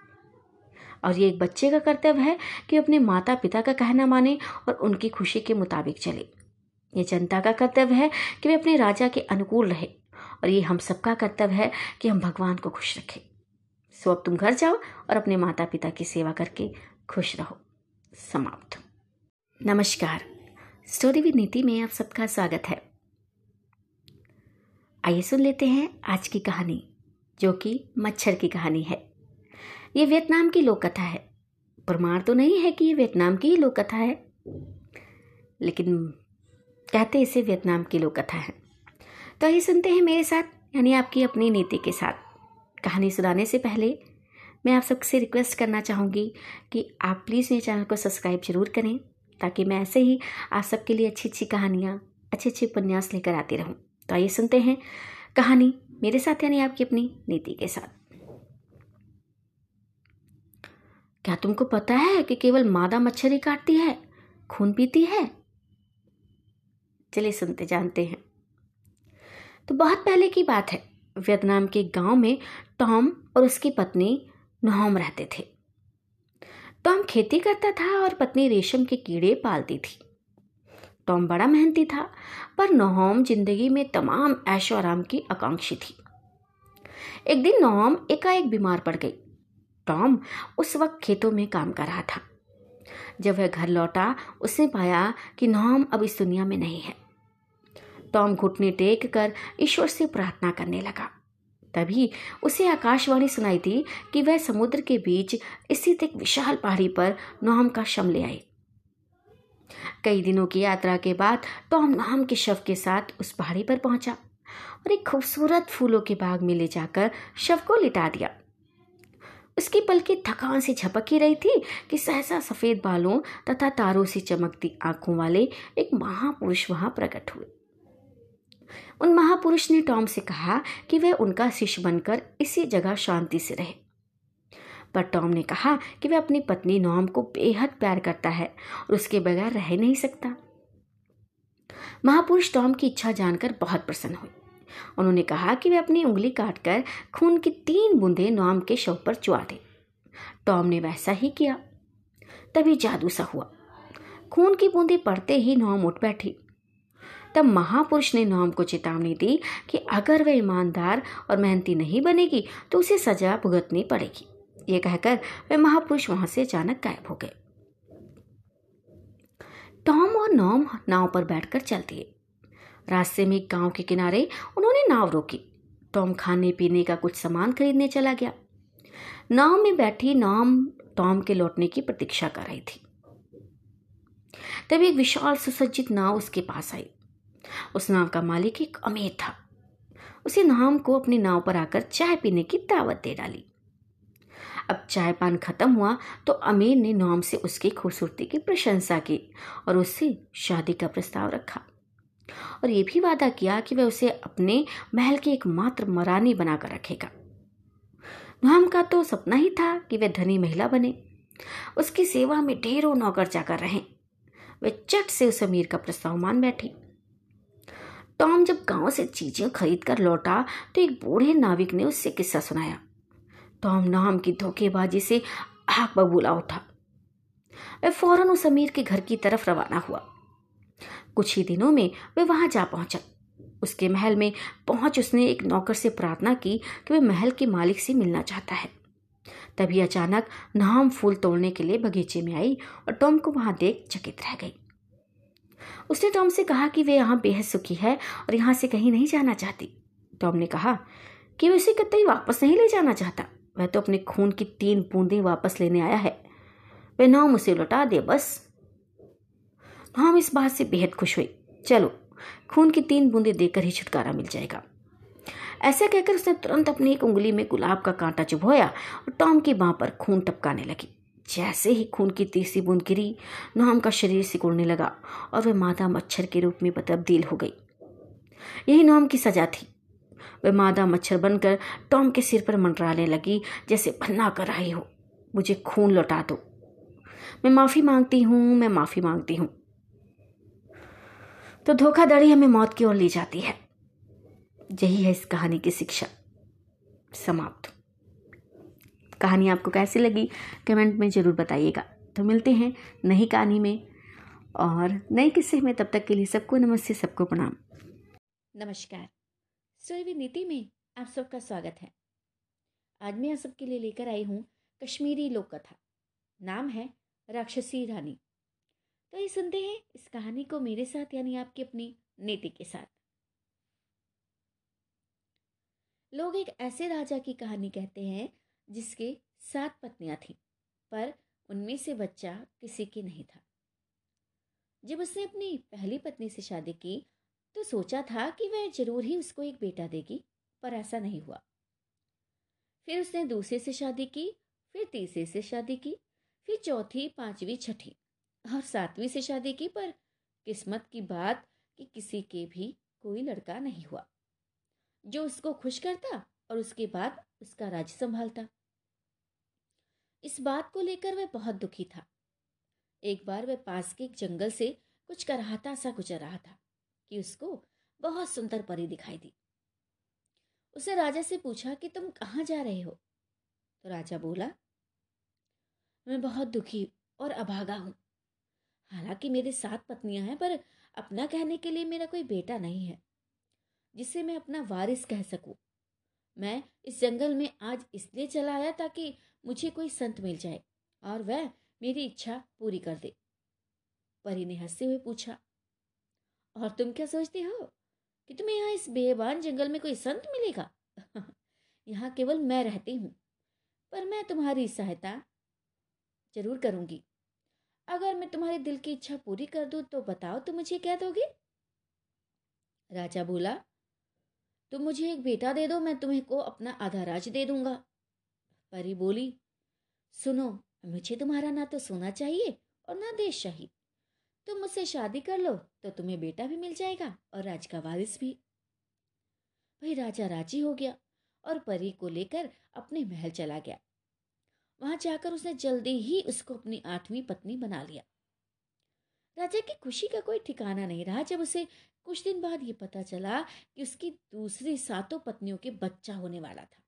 और ये एक बच्चे का कर्तव्य है कि अपने माता पिता का कहना माने और उनकी खुशी के मुताबिक चले। ये जनता का कर्तव्य है कि वे अपने राजा के अनुकूल रहे और ये हम सबका कर्तव्य है कि हम भगवान को खुश रखें। सो अब तुम घर जाओ और अपने माता पिता की सेवा करके खुश रहो। समाप्त। नमस्कार। स्टोरी विद नीति में आप सबका स्वागत है। आइए सुन लेते हैं आज की कहानी, जो कि मच्छर की कहानी है। ये वियतनाम की लोक कथा है। प्रमाण तो नहीं है कि ये वियतनाम की ही लोक कथा है, लेकिन कहते इसे वियतनाम की लोक कथा है। तो आइए सुनते हैं मेरे साथ, यानी आपकी अपनी नीति के साथ। कहानी सुनाने से पहले मैं आप सबसे रिक्वेस्ट करना चाहूँगी कि आप प्लीज़ मेरे चैनल को सब्सक्राइब ज़रूर करें, ताकि मैं ऐसे ही आप सबके लिए अच्छी अच्छी कहानियाँ अच्छे अच्छे उपन्यास लेकर आती रहूँ। तो आइए सुनते हैं कहानी मेरे साथ, यानी आपकी अपनी नीति के साथ। क्या तुमको पता है कि केवल मादा मच्छर काटती है, खून पीती है? चलिए सुनते जानते हैं। तो बहुत पहले की बात है, वियतनाम के गाँव में टॉम और उसकी पत्नी नोहम रहते थे। टॉम खेती करता था और पत्नी रेशम के कीड़े पालती थी। टॉम बड़ा मेहनती था, पर नोहम ज़िंदगी में तमाम ऐशो आराम की आकांक्षी थी। एक दिन नोहम एकाएक बीमार पड़ गई। टॉम उस वक्त खेतों में काम कर रहा था। जब वह घर लौटा, उसने पाया कि नोहम अब इस दुनिया में नहीं है। टॉम घुटने टेक कर ईश्वर से प्रार्थना करने लगा। तभी उसे आकाशवाणी सुनाई थी कि वह समुद्र के बीच स्थित एक विशाल पहाड़ी पर नोहम का शम ले आए कई दिनों की यात्रा के बाद टॉम नोहम के शव के साथ उस पहाड़ी पर पहुँचा और एक खूबसूरत फूलों के बाग में ले जाकर शव को लिटा दिया। उसकी पलकी थकान से झपक ही रही थी कि सहसा सफ़ेद बालों तथा तारों से चमकती आँखों वाले एक महापुरुष वहाँ प्रकट हुए। उन महापुरुष ने टॉम से कहा कि वह उनका शिष्य बनकर इसी जगह शांति से रहे। पर टॉम ने कहा कि वह अपनी पत्नी नॉम को बेहद प्यार करता है और उसके बगैर रह नहीं सकता। महापुरुष टॉम की इच्छा जानकर बहुत प्रसन्न हुए। उन्होंने कहा कि वे अपनी उंगली काटकर खून की तीन बूंदें नॉम के शव पर चुआ दे। टॉम ने वैसा ही किया। तभी जादू सा हुआ। खून की बूंदें पड़ते ही नॉम उठ बैठी। तब महापुरुष ने नॉम को चेतावनी दी कि अगर वह ईमानदार और मेहनती नहीं बनेगी तो उसे सजा भुगतनी पड़ेगी। ये कहकर वे महापुरुष वहाँ से अचानक गायब हो गए। टॉम और नॉम नाव पर बैठकर चल दिए रास्ते में एक गाँव के किनारे उन्होंने नाव रोकी। टॉम खाने पीने का कुछ सामान खरीदने चला गया। नाव में बैठी नाम टॉम के लौटने की प्रतीक्षा कर रही थी। तभी एक विशाल सुसज्जित नाव उसके पास आई। उस नाव का मालिक एक अमीर था। उसे नाम को अपनी नाव पर आकर चाय पीने की दावत दे डाली। अब चाय पान खत्म हुआ तो अमीर ने नाम से उसकी खूबसूरती की प्रशंसा की और उससे शादी का प्रस्ताव रखा। और ये भी वादा किया कि वह उसे अपने महल की एकमात्र मरानी बनाकर रखेगा। नॉम का तो सपना ही था कि वह धनी महिला बने। उसकी सेवा में ढेरों नौकर जाकर रहे। वे चट से उस अमीर का प्रस्ताव मान बैठी। टॉम जब गाँव से चीज़ें खरीद कर लौटा तो एक बूढ़े नाविक ने उससे किस्सा सुनाया। टॉम नाम की धोखेबाजी से आग बबूला उठा। वह फ़ौरन उस अमीर के घर की तरफ़ रवाना हुआ। कुछ ही दिनों में वह वहाँ जा पहुँचा। उसके महल में पहुँच उसने एक नौकर से प्रार्थना की कि वह महल के मालिक से मिलना चाहता है। तभी अचानक नाम फूल तोड़ने के लिए बगीचे में आई और टॉम को वहाँ देख चकित रह गई। उसने टॉम से कहा कि वे यहाँ बेहद सुखी है और यहाँ से कहीं नहीं जाना चाहती। टॉम ने कहा कि वह उसे कतई वापस नहीं ले जाना चाहता। वह तो अपने खून की तीन बूंदें वापस लेने आया है। वह नाम उसे लौटा दे बस। नाम इस बात से बेहद खुश हुई चलो, खून की तीन बूंदें देकर ही छुटकारा मिल जाएगा। ऐसा कहकर उसने तुरंत अपनी एक उंगली में गुलाब का कांटा चुभोया और टॉम की बाह पर खून टपकाने लगी। जैसे ही खून की तीसरी बूंद गिरी नोहम का शरीर सिकुड़ने लगा और वह मादा मच्छर के रूप में तब्दील हो गई। यही नोहम की सजा थी। वह मादा मच्छर बनकर टॉम के सिर पर मंडराने लगी, जैसे भन्ना कर रही हो, मुझे खून लौटा दो। मैं माफ़ी मांगती हूँ, मैं माफ़ी मांगती हूँ। तो धोखाधड़ी हमें मौत की ओर ले जाती है। यही है इस कहानी की शिक्षा। समाप्त। कहानी आपको कैसी लगी, कमेंट में ज़रूर बताइएगा। तो मिलते हैं नई कहानी में और नए किस्से में। तब तक के लिए सबको नमस्ते, सबको प्रणाम। नमस्कार। स्टोरी नीति में आप सबका स्वागत है। आज मैं आप सबके लिए लेकर आई हूँ कश्मीरी लोक कथा नाम है राक्षसी रानी। तो ये सुनते हैं इस कहानी को मेरे साथ, यानी आपकी अपनी नीति के साथ। लोग एक ऐसे राजा की कहानी कहते हैं, जिसके सात पत्नियाँ थीं, पर उनमें से बच्चा किसी की नहीं था। जब उसने अपनी पहली पत्नी से शादी की तो सोचा था कि वह ज़रूर ही उसको एक बेटा देगी, पर ऐसा नहीं हुआ। फिर उसने दूसरे से शादी की, फिर तीसरे से शादी की, फिर चौथी, पांचवी, छठी। और सातवीं से शादी की पर किस्मत की बात कि किसी के भी कोई लड़का नहीं हुआ। जो उसको खुश करता और उसके बाद उसका राज्य संभालता। इस बात को लेकर वह बहुत दुखी था। एक बार वह पास के एक जंगल से कुछ कराहता सा गुजर रहा था कि उसको बहुत सुंदर परी दिखाई दी। उसने राजा से पूछा कि तुम कहाँ जा रहे हो? तो राजा बोला, मैं बहुत दुखी और अभागा हूँ। हालाँकि मेरे सात पत्नियाँ हैं, पर अपना कहने के लिए मेरा कोई बेटा नहीं है, जिसे मैं अपना वारिस कह सकूँ। मैं इस जंगल में आज इसलिए चला आया ताकि मुझे कोई संत मिल जाए और वह मेरी इच्छा पूरी कर दे। परी ने हँसते हुए पूछा, और तुम क्या सोचते हो कि तुम्हें यहाँ इस बेबान जंगल में कोई संत मिलेगा? [LAUGHS] यहाँ केवल मैं रहती हूँ, पर मैं तुम्हारी सहायता ज़रूर करूँगी। अगर मैं तुम्हारे दिल की इच्छा पूरी कर दूँ तो बताओ तुम मुझे क्या दोगे? राजा बोला, तुम मुझे एक बेटा दे दो, मैं तुम्हें को अपना आधा राज दे दूँगा। परी बोली, सुनो, मुझे तुम्हारा ना तो सोना चाहिए और ना देश चाहिए। तुम मुझसे शादी कर लो तो तुम्हें बेटा भी मिल जाएगा और राज का वारिस भी। भाई राजा राज़ी हो गया और परी को लेकर अपने महल चला गया। वहाँ जाकर उसने जल्दी ही उसको अपनी आठवीं पत्नी बना लिया। राजा की खुशी का कोई ठिकाना नहीं रहा जब उसे कुछ दिन बाद ये पता चला कि उसकी दूसरी सातों पत्नियों के बच्चा होने वाला था।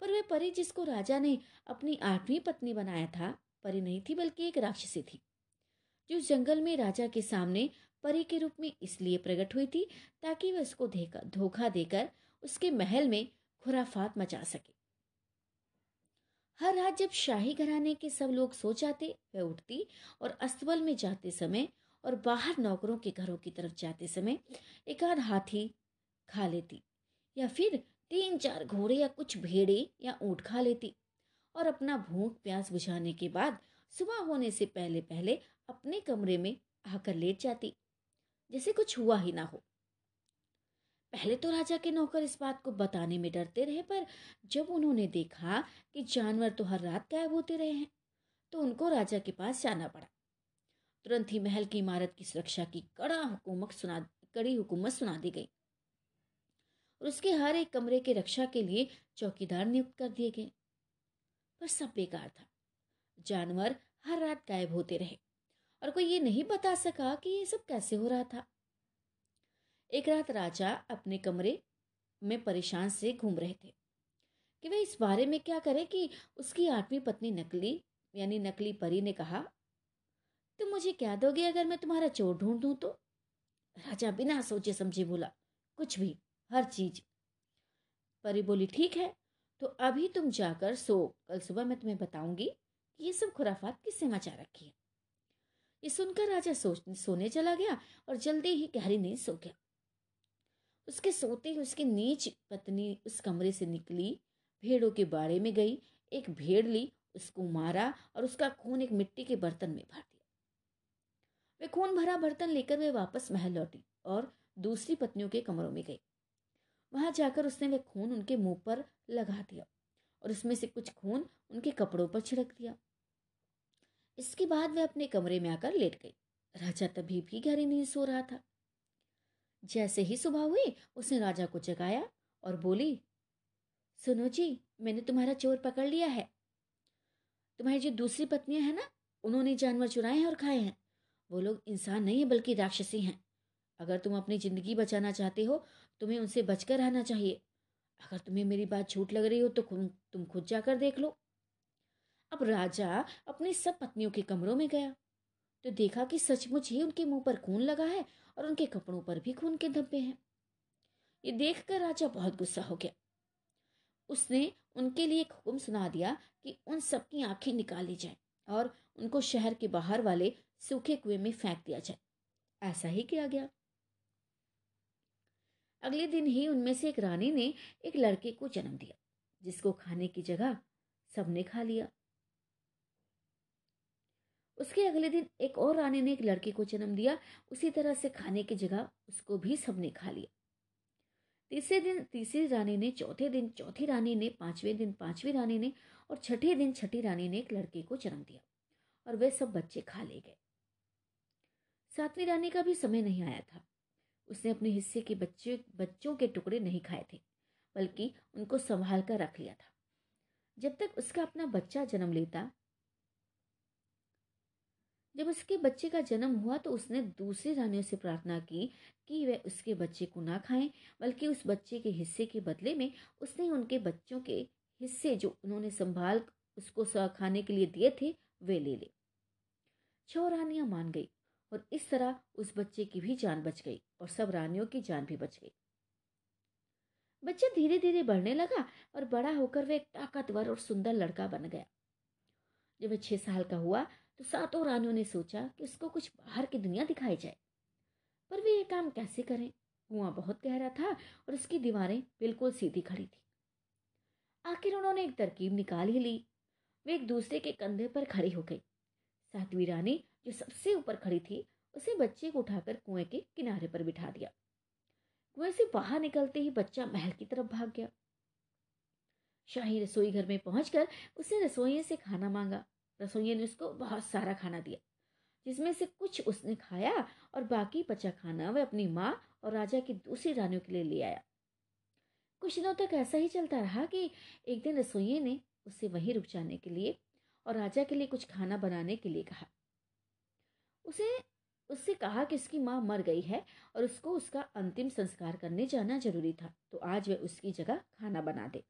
पर वह परी जिसको राजा ने अपनी आठवीं पत्नी बनाया था, परी नहीं थी बल्कि एक राक्षसी थी, जो जंगल में राजा के सामने परी के रूप में इसलिए प्रकट हुई थी ताकि वह उसको धोखा देकर उसके महल में खुराफात मचा सके। हर रात जब शाही घराने के सब लोग सो जाते, वह उठती और अस्तबल में जाते समय और बाहर नौकरों के घरों की तरफ़ जाते समय एक आध हाथी खा लेती या फिर तीन चार घोड़े या कुछ भेड़े या ऊँट खा लेती और अपना भूख प्यास बुझाने के बाद सुबह होने से पहले पहले अपने कमरे में आकर लेट जाती। जैसे कुछ हुआ ही ना हो। पहले तो राजा के नौकर इस बात को बताने में डरते रहे, पर जब उन्होंने देखा कि जानवर तो हर रात गायब होते रहे हैं तो उनको राजा के पास जाना पड़ा। तुरंत ही महल की इमारत की सुरक्षा की कड़ा हुकूमत सुना, कड़ी हुकूमत सुना दी गई और उसके हर एक कमरे के रक्षा के लिए चौकीदार नियुक्त कर दिए गए। पर सब बेकार था। जानवर हर रात गायब होते रहे और कोई ये नहीं बता सका कि ये सब कैसे हो रहा था। एक रात राजा अपने कमरे में परेशान से घूम रहे थे कि वह इस बारे में क्या करे कि उसकी आठवीं पत्नी नकली, यानी नकली परी ने कहा, तुम मुझे क्या दोगे अगर मैं तुम्हारा चोर ढूंढ दूँ तो? राजा बिना सोचे समझे बोला, कुछ भी, हर चीज़। परी बोली, ठीक है तो अभी तुम जाकर सो, कल सुबह मैं तुम्हें बताऊँगी कि ये सब खुराफात किससे मचा रखी है? ये सुनकर राजा सोच, सोने चला गया और जल्दी ही गहरी नींद सो गया। उसके सोते ही उसकी नीच पत्नी उस कमरे से निकली, भेड़ों के बाड़े में गई, एक भेड़ ली, उसको मारा और उसका खून एक मिट्टी के बर्तन में भर दिया। वे खून भरा बर्तन लेकर वे वापस महल लौटी और दूसरी पत्नियों के कमरों में गई। वहाँ जाकर उसने वह खून उनके मुँह पर लगा दिया और उसमें से कुछ खून उनके कपड़ों पर छिड़क दिया। इसके बाद वह अपने कमरे में आकर लेट गई। राजा तभी भी गहरी नींद सो रहा था। जैसे ही सुबह हुई, उसने राजा को जगाया और बोली, सुनो जी, मैंने तुम्हारा चोर पकड़ लिया है। तुम्हारी जो दूसरी पत्नियाँ हैं ना, उन्होंने जानवर चुराए हैं और खाए हैं। वो लोग इंसान नहीं है, बल्कि राक्षसी हैं। अगर तुम अपनी ज़िंदगी बचाना चाहते हो, तुम्हें उनसे बचकर रहना चाहिए। अगर तुम्हें मेरी बात झूठ लग रही हो तो तुम खुद जाकर देख लो। अब राजा अपनी सब पत्नियों के कमरों में गया। तो देखा कि सचमुच ही उनके मुँह पर खून लगा है और उनके कपड़ों पर भी खून के धब्बे हैं। ये देखकर राजा बहुत गुस्सा हो गया। उसने उनके लिए एक हुक्म सुना दिया कि उन सबकी आँखें निकाली जाए और उनको शहर के बाहर वाले सूखे कुएँ में फेंक दिया जाए। ऐसा ही किया गया। अगले दिन ही उनमें से एक रानी ने एक लड़के को जन्म दिया, जिसको खाने की जगह सबने खा लिया। उसके अगले दिन एक और रानी ने एक लड़के को जन्म दिया। उसी तरह से खाने की जगह उसको भी सबने खा लिया। तीसरे दिन, तीसरी रानी ने, चौथे दिन, चौथी रानी ने, पाँचवें दिन, पांचवी रानी ने और छठे दिन छठी रानी ने एक लड़के को जन्म दिया और वे सब बच्चे खा ले गए। सातवीं रानी का भी समय नहीं आया था। उसने अपने हिस्से के बच्चे, बच्चों के टुकड़े नहीं खाए थे, बल्कि उनको संभाल कर रख लिया था। जब तक उसका अपना बच्चा जन्म लेता जब उसके बच्चे का जन्म हुआ तो उसने दूसरी रानियों से प्रार्थना की कि वे उसके बच्चे को ना खाएँ, बल्कि उस बच्चे के हिस्से के बदले में उसने उनके बच्चों के हिस्से जो उन्होंने संभाल उसको खाने के लिए दिए थे, वे ले ले। छह रानियाँ मान गई और इस तरह उस बच्चे की भी जान बच गई और सब रानियों की जान भी बच गई। बच्चा धीरे धीरे बढ़ने लगा और बड़ा होकर वह एक ताकतवर और सुंदर लड़का बन गया। जब वह छह साल का हुआ तो सातों रानियों ने सोचा कि उसको कुछ बाहर की दुनिया दिखाई जाए। पर वे ये काम कैसे करें? कुआँ बहुत गहरा था और उसकी दीवारें बिल्कुल सीधी खड़ी थी। आखिर उन्होंने एक तरकीब निकाल ही ली। वे एक दूसरे के कंधे पर खड़ी हो गई। सातवीं रानी जो सबसे ऊपर खड़ी थी, उसे बच्चे को उठाकर कुएँ के किनारे पर बिठा दिया। कुएँ से बाहर निकलते ही बच्चा महल की तरफ़ भाग गया। शाही रसोई घर में पहुंचकर उसने रसोई से खाना मांगा। रसोई ने उसको बहुत सारा खाना दिया, जिसमें से कुछ उसने खाया और बाकी बचा खाना वह अपनी माँ और राजा की दूसरी रानियों के लिए ले आया। कुछ दिनों तक ऐसा ही चलता रहा कि एक दिन रसोइये ने उसे वहीं रुक जाने के लिए और राजा के लिए कुछ खाना बनाने के लिए कहा। उसे, उससे कहा कि उसकी माँ मर गई है और उसको उसका अंतिम संस्कार करने जाना ज़रूरी था तो आज वह उसकी जगह खाना बना दे।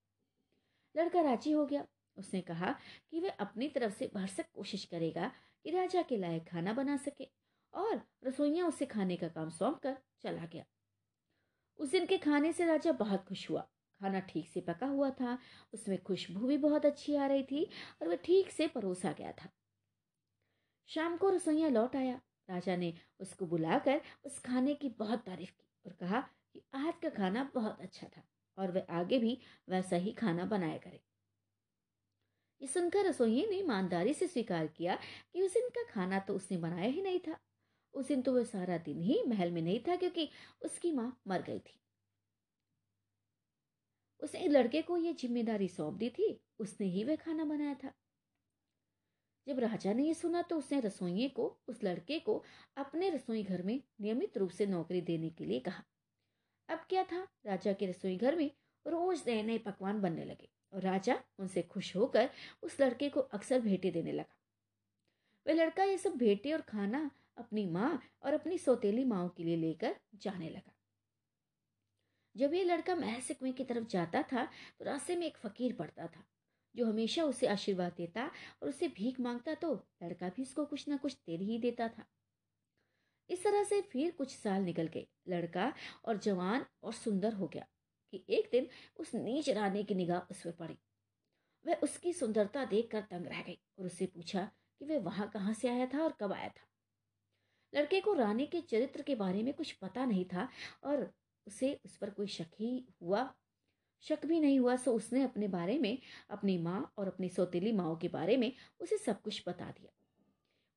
लड़का राज़ी हो गया। उसने कहा कि वह अपनी तरफ़ से भरसक कोशिश करेगा कि राजा के लायक खाना बना सके और रसोइया उसे खाने का काम सौंप कर चला गया। उस दिन के खाने से राजा बहुत खुश हुआ। खाना ठीक से पका हुआ था, उसमें खुशबू भी बहुत अच्छी आ रही थी और वह ठीक से परोसा गया था। शाम को रसोइया लौट आया। राजा ने उसको बुलाकर उस खाने की बहुत तारीफ़ की और कहा कि आज का खाना बहुत अच्छा था और वह आगे भी वैसा ही खाना बनाया करे। ये सुनकर रसोई ने ईमानदारी से स्वीकार किया कि उस दिन का खाना तो उसने बनाया ही नहीं था। उस दिन तो वह सारा दिन ही महल में नहीं था क्योंकि उसकी माँ मर गई थी। उसने लड़के को यह ज़िम्मेदारी सौंप दी थी, उसने ही वह खाना बनाया था। जब राजा ने यह सुना तो उसने रसोइये को, उस लड़के को अपने रसोई घर में नियमित रूप से नौकरी देने के लिए कहा। अब क्या था? राजा के रसोई घर में रोज नए नए पकवान बनने लगे। और राजा उनसे खुश होकर उस लड़के को अक्सर भेंटे देने लगा। वह लड़का ये सब भेंटे और खाना अपनी माँ और अपनी सौतेली माओ के लिए लेकर जाने लगा। जब ये लड़का महल से कुएँ की तरफ़ जाता था तो रास्ते में एक फकीर पड़ता था, जो हमेशा उसे आशीर्वाद देता और उसे भीख माँगता तो लड़का भी उसको कुछ ना कुछ दे ही देता था। इस तरह से फिर कुछ साल निकल गए। लड़का और जवान और सुंदर हो गया। कि एक दिन उस नीच रानी की निगाह उस पर पड़ी। वह उसकी सुंदरता देखकर तंग रह गई और उससे पूछा कि वह वहाँ कहाँ से आया था और कब आया था। लड़के को रानी के चरित्र के बारे में कुछ पता नहीं था और उसे उस पर कोई शक ही हुआ, शक भी नहीं हुआ, सो उसने अपने बारे में, अपनी माँ और अपनी सौतीली माओ के बारे में उसे सब कुछ बता दिया।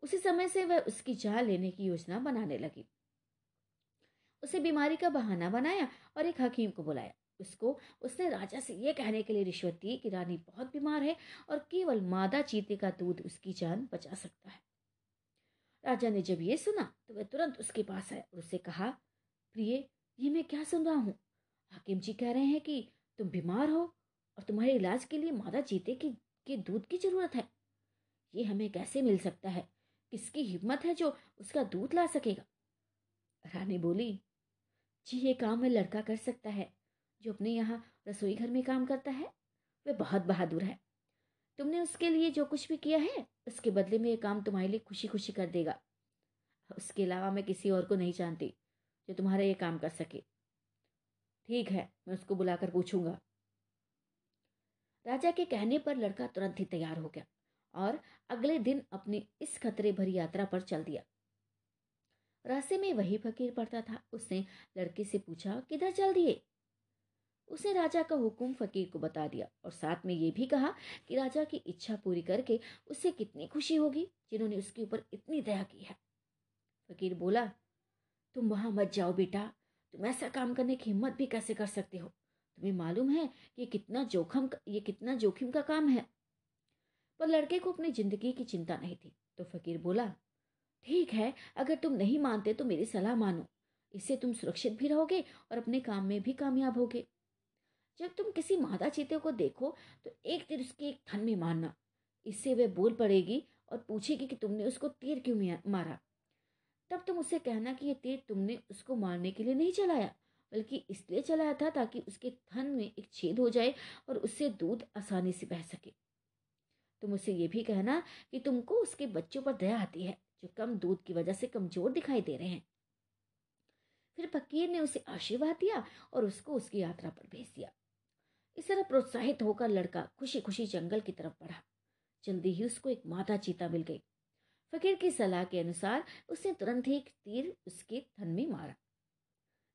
उसी समय से वह उसकी जान लेने की योजना बनाने लगी। उसे बीमारी का बहाना बनाया और एक हकीम को बुलाया। उसको, उसने राजा से यह कहने के लिए रिश्वत दी कि रानी बहुत बीमार है और केवल मादा चीते का दूध उसकी जान बचा सकता है। राजा ने जब ये सुना तो वह तुरंत उसके पास आया और उससे कहा, प्रिय, ये मैं क्या सुन रहा हूँ? हाकिम जी कह रहे हैं कि तुम बीमार हो और तुम्हारे इलाज के लिए मादा चीते की, के दूध की ज़रूरत है। ये हमें कैसे मिल सकता है? किसकी हिम्मत है जो उसका दूध ला सकेगा? रानी बोली, जी, ये काम मैं लड़का कर सकता है। जो अपने यहाँ रसोई घर में काम करता है, वह बहुत बहादुर है। तुमने उसके लिए जो कुछ भी किया है, उसके बदले में ये काम तुम्हारे लिए खुशी खुशी कर देगा। उसके अलावा मैं किसी और को नहीं जानती जो तुम्हारा ये काम कर सके। ठीक है, मैं उसको बुलाकर पूछूँगा। राजा के कहने पर लड़का तुरंत ही तैयार हो गया और अगले दिन अपनी इस खतरे भरी यात्रा पर चल दिया। रास्ते में वही फकीर पड़ता था। उसने लड़के से पूछा, किधर चल दिए? उसने राजा का हुक्म फकीर को बता दिया और साथ में ये भी कहा कि राजा की इच्छा पूरी करके उससे कितनी खुशी होगी जिन्होंने उसके ऊपर इतनी दया की है। फकीर बोला, तुम वहाँ मत जाओ बेटा। तुम ऐसा काम करने की हिम्मत भी कैसे कर सकते हो? तुम्हें मालूम है कि कितना जोखम ये कितना जोखिम का काम है पर लड़के को अपनी ज़िंदगी की चिंता नहीं थी। तो फकीर बोला, ठीक है, अगर तुम नहीं मानते तो मेरी सलाह मानो। इससे तुम सुरक्षित भी रहोगे और अपने काम में भी कामयाब होगे। जब तुम किसी मादा चीते को देखो तो एक तीर उसके एक थन में मारना। इससे वह बोल पड़ेगी और पूछेगी कि तुमने उसको तीर क्यों मारा? तब तुम उसे कहना कि यह तीर तुमने उसको मारने के लिए नहीं चलाया, बल्कि इसलिए चलाया था ताकि उसके थन में एक छेद हो जाए और उससे दूध आसानी से बह सके। तुम उसे ये भी कहना कि तुमको उसके बच्चों पर दया आती है, जो कम दूध की वजह से कमज़ोर दिखाई दे रहे हैं। फिर फकीर ने उसे आशीर्वाद दिया और उसको उसकी यात्रा पर भेज दिया। इस तरह प्रोत्साहित होकर लड़का खुशी खुशी जंगल की तरफ़ बढ़ा। जल्दी ही उसको एक माता चीता मिल गई। फकीर की सलाह के अनुसार उसने तुरंत ही एक तीर उसके थन में मारा।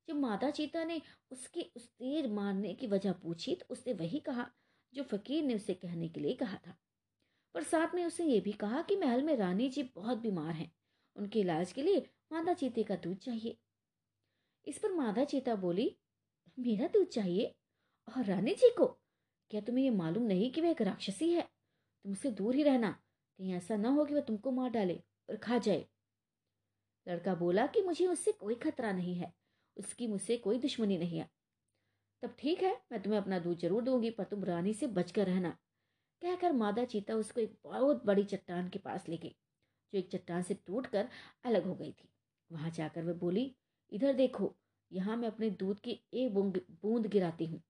जब माता चीता ने उसके उस तीर मारने की वजह पूछी तो उसने वही कहा जो फकीर ने उसे कहने के लिए कहा था। पर साथ में उसने ये भी कहा कि महल में रानी जी बहुत बीमार हैं। उनके इलाज के लिए मादा चीते का दूध चाहिए। इस पर मादा चीता बोली, मेरा दूध चाहिए? और रानी जी को? क्या तुम्हें ये मालूम नहीं कि वह एक राक्षसी है? तुम उससे दूर ही रहना। कहीं ऐसा ना हो कि वह तुमको मार डाले और खा जाए। लड़का बोला कि मुझे उससे कोई खतरा नहीं है। उसकी मुझसे कोई दुश्मनी नहीं है। तब ठीक है, मैं तुम्हें अपना दूध ज़रूर दूँगी, पर तुम रानी से बचकर रहना। कहकर मादा चीता उसको एक बहुत बड़ी चट्टान के पास ले गई जो एक चट्टान से टूट कर अलग हो गई थी। वहाँ जाकर वह बोली, इधर देखो, यहाँ मैं अपने दूध की एक बूंद गिराती हूँ।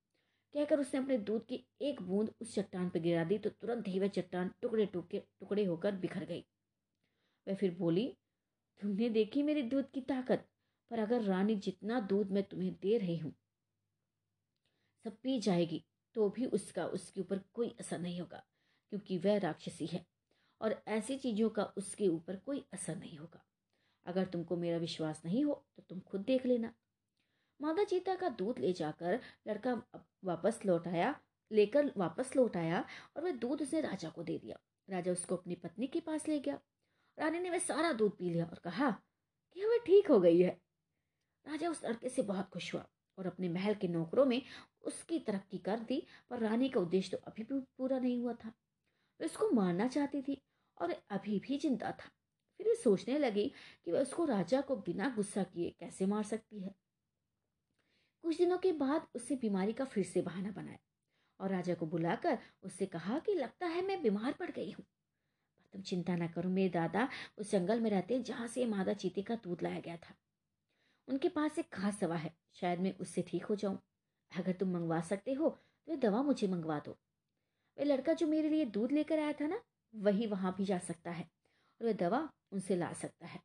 कहकर उसने अपने दूध की एक बूंद उस चट्टान पर गिरा दी तो तुरंत ही वह चट्टान टुकड़े टुकड़े टुकड़े होकर बिखर गई। वह फिर बोली, तुमने देखी मेरी दूध की ताकत? पर अगर रानी जितना दूध मैं तुम्हें दे रही हूँ, सब पी जाएगी तो भी उसका, उसके ऊपर कोई असर नहीं होगा, क्योंकि वह राक्षसी है, और ऐसी चीज़ों का उसके ऊपर कोई असर नहीं होगा। अगर तुमको मेरा विश्वास नहीं हो तो तुम खुद देख लेना। मादा चीता का दूध ले जाकर लड़का वापस लौट आया, लेकर वापस लौट आया और वह दूध उसने राजा को दे दिया। राजा उसको अपनी पत्नी के पास ले गया। रानी ने वह सारा दूध पी लिया और कहा कि वह ठीक हो गई है। राजा उस लड़के से बहुत खुश हुआ और अपने महल के नौकरों में उसकी तरक्की कर दी, पर रानी का उद्देश्य तो अभी भी पूरा नहीं हुआ था। वह उसको मारना चाहती थी और अभी भी चिंता था। फिर सोचने लगी कि वह उसको राजा को बिना गुस्सा किए कैसे मार सकती है। कुछ दिनों के बाद उससे बीमारी का फिर से बहाना बनाया और राजा को बुलाकर उससे कहा कि लगता है मैं बीमार पड़ गई हूँ। तुम चिंता ना करो, मेरे दादा उस जंगल में रहते हैं जहाँ से मादा चीते का दूध लाया गया था। उनके पास एक खास दवा है, शायद मैं उससे ठीक हो जाऊँ। अगर तुम मंगवा सकते हो तो वह दवा मुझे मंगवा दो। वह लड़का जो मेरे लिए दूध लेकर आया था ना, वही वहाँ भी जा सकता है और वह दवा उनसे ला सकता है।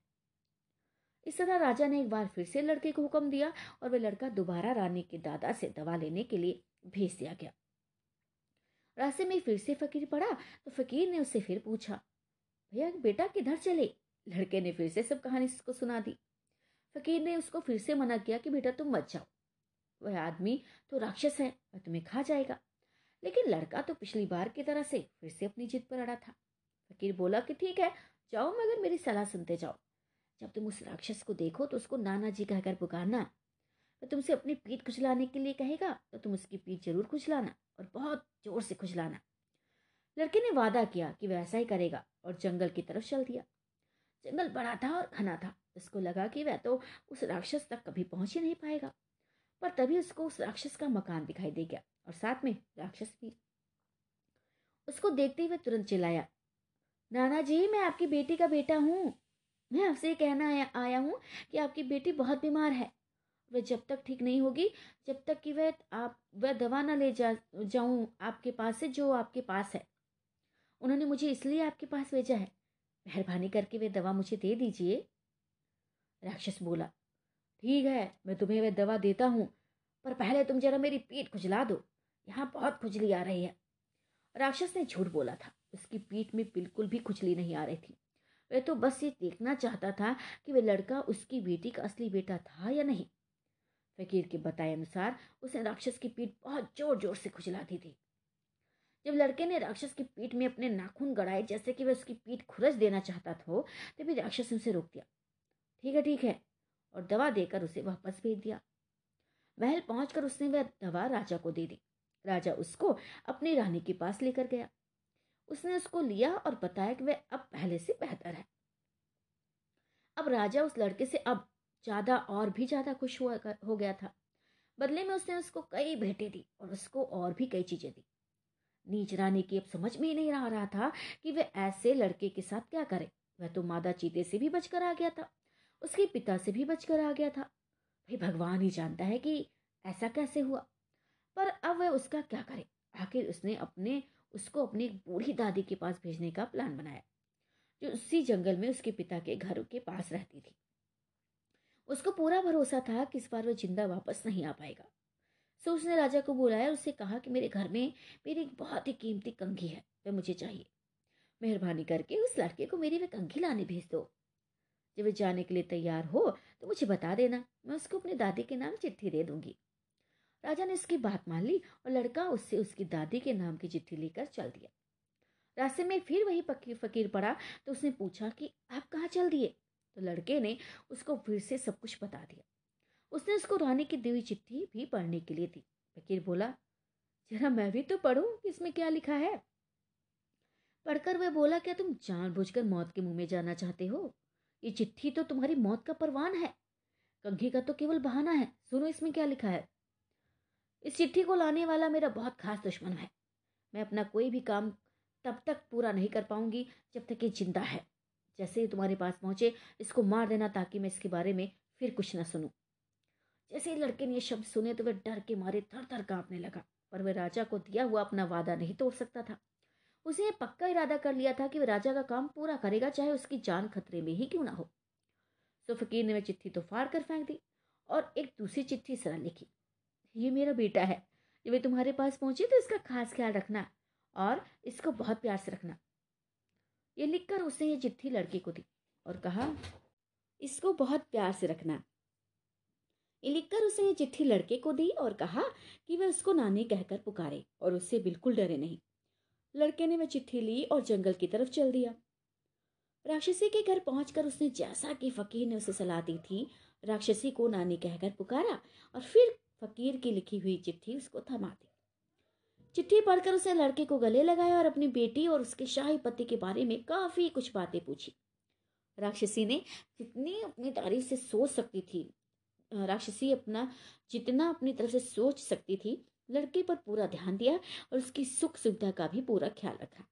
इस तरह राजा ने एक बार फिर से लड़के को हुक्म दिया और वह लड़का दोबारा रानी के दादा से दवा लेने के लिए भेज दिया गया। रास्ते में फिर से फकीर पड़ा तो फकीर ने उससे फिर पूछा, भैया, बेटा किधर चले? लड़के ने फिर से सब कहानी उसको सुना दी। फकीर ने उसको फिर से मना किया कि, बेटा, तुम मत जाओ। वह आदमी तो राक्षस है, वह तुम्हें खा जाएगा। लेकिन लड़का तो पिछली बार की तरह से फिर से अपनी जिद पर अड़ा था। फकीर बोला कि, ठीक है, जाओ, मगर मेरी सलाह सुनते जाओ। जब तुम उस राक्षस को देखो तो उसको नाना जी कहकर पुकारना। वह तुमसे अपनी पीठ खुजलाने के लिए कहेगा तो तुम उसकी पीठ ज़रूर खुजलाना और बहुत ज़ोर से खुजलाना। लड़के ने वादा किया कि वह ऐसा ही करेगा और जंगल की तरफ़ चल दिया। जंगल बड़ा था और घना था। उसको लगा कि वह तो उस राक्षस तक कभी पहुँच ही नहीं पाएगा। पर तभी उसको उस राक्षस का मकान दिखाई दे गया और साथ में राक्षस भी। उसको देखते हुए तुरंत चिल्लाया नाना जी मैं आपकी बेटी का बेटा हूँ। मैं आपसे ये कहना आया, आया हूँ कि आपकी बेटी बहुत बीमार है। वह जब तक ठीक नहीं होगी जब तक कि वह आप वह दवा ना ले जा जाऊँ आपके पास से जो आपके पास है। उन्होंने मुझे इसलिए आपके पास भेजा है। मेहरबानी करके वे दवा मुझे दे दीजिए। राक्षस बोला ठीक है मैं तुम्हें वह दवा देता हूँ पर पहले तुम जरा मेरी पीठ खुजला दो। यहाँ बहुत खुजली आ रही है। राक्षस ने झूठ बोला था। उसकी पीठ में बिल्कुल भी खुजली नहीं आ रही थी। वह तो बस ये देखना चाहता था कि वह लड़का उसकी बेटी का असली बेटा था या नहीं। फकीर के बताए अनुसार उसने राक्षस की पीठ बहुत ज़ोर ज़ोर से खुजला दी थी। जब लड़के ने राक्षस की पीठ में अपने नाखून गड़ाए जैसे कि वह उसकी पीठ खुरच देना चाहता था, तभी राक्षस ने उसे रोक दिया। ठीक है ठीक है। और दवा देकर उसे वापस भेज दिया। महल पहुंचकर उसने वह दवा राजा को दे दी। राजा उसको अपनी रानी के पास लेकर गया। उसने उसको लिया और बताया कि वह अब पहले से बेहतर है। अब राजा उस लड़के से अब ज़्यादा और भी ज़्यादा खुश हुआ हो गया था। बदले में उसने उसको कई भेंटें दी और उसको और भी कई चीज़ें दी। नीच रानी की अब समझ में ही नहीं आ रहा था कि वह ऐसे लड़के के साथ क्या करे। वह तो मादा चीते से भी बचकर आ गया था। उसके पिता से भी बचकर आ गया था। भाई भगवान ही जानता है कि ऐसा कैसे हुआ। पर अब वह उसका क्या करे? आखिर उसने अपने उसको अपनी बूढ़ी दादी के पास भेजने का प्लान बनाया, जो उसी जंगल में उसके पिता के घर के पास रहती थी। उसको पूरा भरोसा था कि इस बार वह ज़िंदा वापस नहीं आ पाएगा। सो उसने राजा को बुलाया और उससे कहा कि मेरे घर में मेरी एक बहुत ही कीमती कंघी है, वह मुझे चाहिए। मेहरबानी करके उस लड़के को मेरी वह कंघी लाने भेज दो। जब वह जाने के लिए तैयार हो तो मुझे बता देना, मैं उसको अपनी दादी के नाम चिट्ठी दे दूँगी। राजा ने उसकी बात मान ली और लड़का उससे उसकी दादी के नाम की चिट्ठी लेकर चल दिया। रास्ते में फिर वही फकीर फकीर पड़ा तो उसने पूछा कि आप कहाँ चल दिए? तो लड़के ने उसको फिर से सब कुछ बता दिया। उसने उसको रानी की दी चिट्ठी भी पढ़ने के लिए दी। फकीर बोला, जरा मैं भी तो पढ़ूं कि इसमें क्या लिखा है? पढ़कर वह बोला, क्या तुम जानबूझकर मौत के मुँह में जाना चाहते हो? ये चिट्ठी तो तुम्हारी मौत का परवान है। कंघी का तो केवल बहाना है। सुनो इसमें क्या लिखा है। इस चिट्ठी को लाने वाला मेरा बहुत खास दुश्मन है। मैं अपना कोई भी काम तब तक पूरा नहीं कर पाऊँगी जब तक ये ज़िंदा है। जैसे ही तुम्हारे पास पहुँचे, इसको मार देना ताकि मैं इसके बारे में फिर कुछ ना सुनूं। जैसे ही लड़के ने ये शब्द सुने तो वह डर के मारे थर थर कांपने लगा, पर वह राजा को दिया हुआ अपना वादा नहीं तोड़ सकता था। उसने पक्का इरादा कर लिया था कि वह राजा का काम पूरा करेगा, चाहे उसकी जान खतरे में ही क्यों ना हो। तो फकीर ने वह चिट्ठी तो फाड़ कर फेंक दी और एक दूसरी चिट्ठी सरा लिखी ये मेरा बेटा है। जब वे तुम्हारे पास पहुँचे तो इसका खास ख्याल रखना और इसको बहुत प्यार से रखना। ये लिखकर उसने ये चिट्ठी लड़के को दी और कहा, इसको बहुत प्यार से रखना। ये लिखकर उसने ये चिट्ठी लड़के को दी और कहा कि वह उसको नानी कहकर पुकारे और उससे बिल्कुल डरे नहीं। लड़के ने वह चिट्ठी ली और जंगल की तरफ़ चल दिया। राक्षसी के घर पहुंचकर उसने जैसा कि फकीर ने उसे सलाह दी थी, राक्षसी को नानी कहकर पुकारा और फिर फकीर की लिखी हुई चिट्ठी उसको थमा दी। चिट्ठी पढ़कर उसने लड़के को गले लगाया और अपनी बेटी और उसके शाही पति के बारे में काफ़ी कुछ बातें पूछी। राक्षसी ने जितनी अपनी तारीफ़ से सोच सकती थी। राक्षसी अपना, जितना अपनी तरफ़ से सोच सकती थी, लड़के पर पूरा ध्यान दिया और उसकी सुख सुविधा का भी पूरा ख्याल रखा।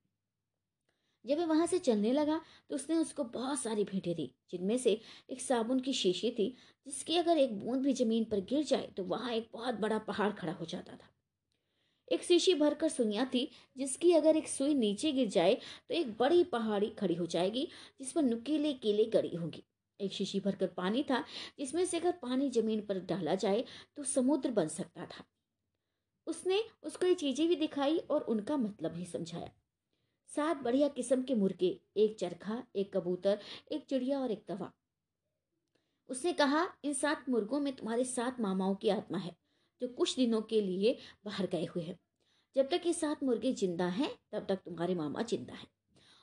जब वह वहाँ से चलने लगा तो उसने उसको बहुत सारी भेंटें दी, जिनमें से एक साबुन की शीशी थी, जिसकी अगर एक बूंद भी ज़मीन पर गिर जाए तो वहाँ एक बहुत बड़ा पहाड़ खड़ा हो जाता था। एक शीशी भरकर सुइयाँ थी, जिसकी अगर एक सुई नीचे गिर जाए तो एक बड़ी पहाड़ी खड़ी हो जाएगी, जिस पर नुकीले केले गड़ी होंगी। एक शीशी भरकर पानी था, जिसमें से अगर पानी ज़मीन पर डाला जाए तो समुद्र बन सकता था। उसने उसको ये चीज़ें भी दिखाई और उनका मतलब भी समझाया। सात बढ़िया किस्म के मुर्गे, एक चरखा, एक कबूतर, एक चिड़िया और एक तवा। उसने कहा, इन सात मुर्गों में तुम्हारे सात मामाओं की आत्मा है, जो कुछ दिनों के लिए बाहर गए हुए हैं। जब तक ये सात मुर्गे ज़िंदा हैं, तब तक तुम्हारे मामा ज़िंदा हैं,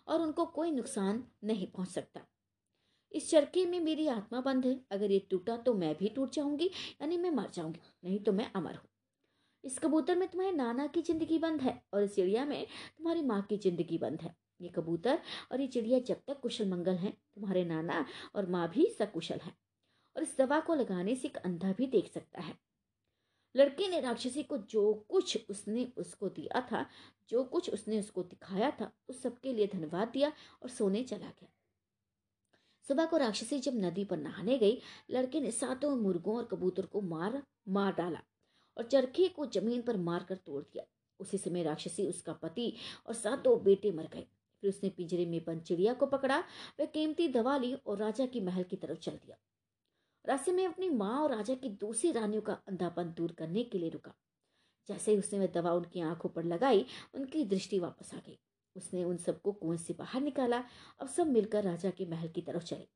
और उनको कोई नुकसान नहीं पहुँच सकता। इस चरखे में मेरी आत्मा बंद है, अगर ये टूटा तो मैं भी टूट जाऊँगी, यानी मैं मर जाऊँगी, नहीं तो मैं अमर हूँ। इस कबूतर में तुम्हारे नाना की ज़िंदगी बंद है और इस चिड़िया में तुम्हारी माँ की ज़िंदगी बंद है। ये कबूतर और ये चिड़िया जब तक कुशल मंगल हैं, तुम्हारे नाना और माँ भी सकुशल है और इस दवा को लगाने से एक अंधा भी देख सकता है। लड़के ने राक्षसी को जो कुछ उसने उसको दिया था, जो कुछ उसने उसको दिखाया था, उस सबके लिए धन्यवाद दिया और सोने चला गया। सुबह को राक्षसी जब नदी पर नहाने गई, लड़के ने सातों मुर्गों और कबूतर को मार मार डाला। और चरखे को ज़मीन पर मारकर तोड़ दिया। उसी समय राक्षसी उसका पति और सात बेटे मर गए। फिर उसने पिंजरे में बंद चिड़िया को पकड़ा, वह कीमती दवा ली और राजा की महल की तरफ़ चल दिया। रास्ते में अपनी माँ और राजा की दूसरी रानियों का अंधापन दूर करने के लिए रुका। जैसे ही उसने वह दवा उनकी आँखों पर लगाई, उनकी दृष्टि वापस आ गई। उसने उन सबको कुएँ से बाहर निकाला। अब सब मिलकर राजा के महल की तरफ़ चले।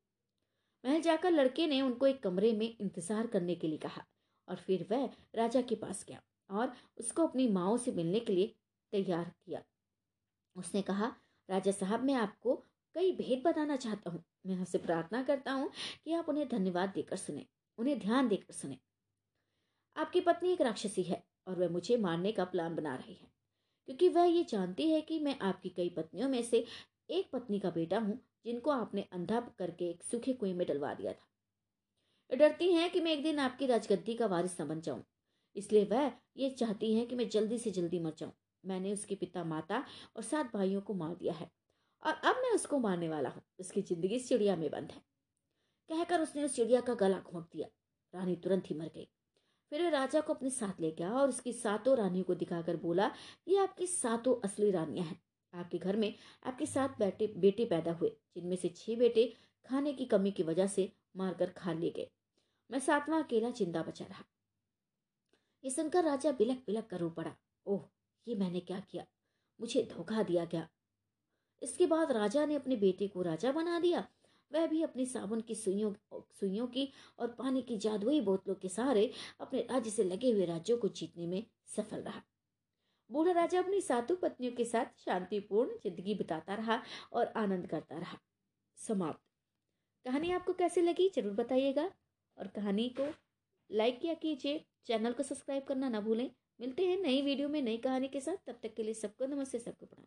महल जाकर लड़के ने उनको एक कमरे में इंतज़ार करने के लिए कहा। और फिर वह राजा के पास गया और उसको अपनी माओ से मिलने के लिए तैयार किया। उसने कहा, राजा साहब, मैं आपको कई भेद बताना चाहता हूँ। मैं आपसे प्रार्थना करता हूँ कि आप उन्हें धन्यवाद देकर सुने, उन्हें ध्यान देकर सुने। आपकी पत्नी एक राक्षसी है और वह मुझे मारने का प्लान बना रही है, क्योंकि वह ये जानती है कि मैं आपकी कई पत्नियों में से एक पत्नी का बेटा हूँ, जिनको आपने अंधा करके एक सूखे कुएँ में डलवा दिया था। डरती हैं कि मैं एक दिन आपकी राजगद्दी का वारिस न बन जाऊँ। इसलिए वह ये चाहती हैं कि मैं जल्दी से जल्दी मर जाऊँ। मैंने उसके पिता माता और सात भाइयों को मार दिया है और अब मैं उसको मारने वाला हूँ। उसकी ज़िंदगी चिड़िया में बंद है। कहकर उसने उस चिड़िया का गला घोंप दिया। रानी तुरंत ही मर गई। फिर वह राजा को अपने साथ ले गया और उसकी सातों रानियों को दिखाकर बोला, ये आपकी सातों असली रानियाँ हैं। आपके घर में आपके सात बेटे बेटे पैदा हुए, जिनमें से छह बेटे खाने की कमी की वजह से मारकर खा लिए गए। मैं सातवां अकेला ज़िंदा बचा रहा। ये सुनकर राजा बिलक बिलक कर रो पड़ा। ओह, ये मैंने क्या किया? मुझे धोखा दिया गया। इसके बाद राजा ने अपने बेटे को राजा बना दिया। वह भी अपनी साबुन की सुइयों सुइयों की और पानी की जादुई बोतलों के सहारे अपने राज्य से लगे हुए राज्यों को जीतने में सफल रहा। बूढ़ा राजा अपनी सातों पत्नियों के साथ शांतिपूर्ण ज़िंदगी बिताता रहा और आनंद करता रहा। समाप्त। कहानी आपको कैसी लगी? ज़रूर बताइएगा। और कहानी को लाइक किया कीजिए, चैनल को सब्सक्राइब करना ना भूलें। मिलते हैं नई वीडियो में नई कहानी के साथ। तब तक के लिए सबको नमस्ते, सबको प्रणाम।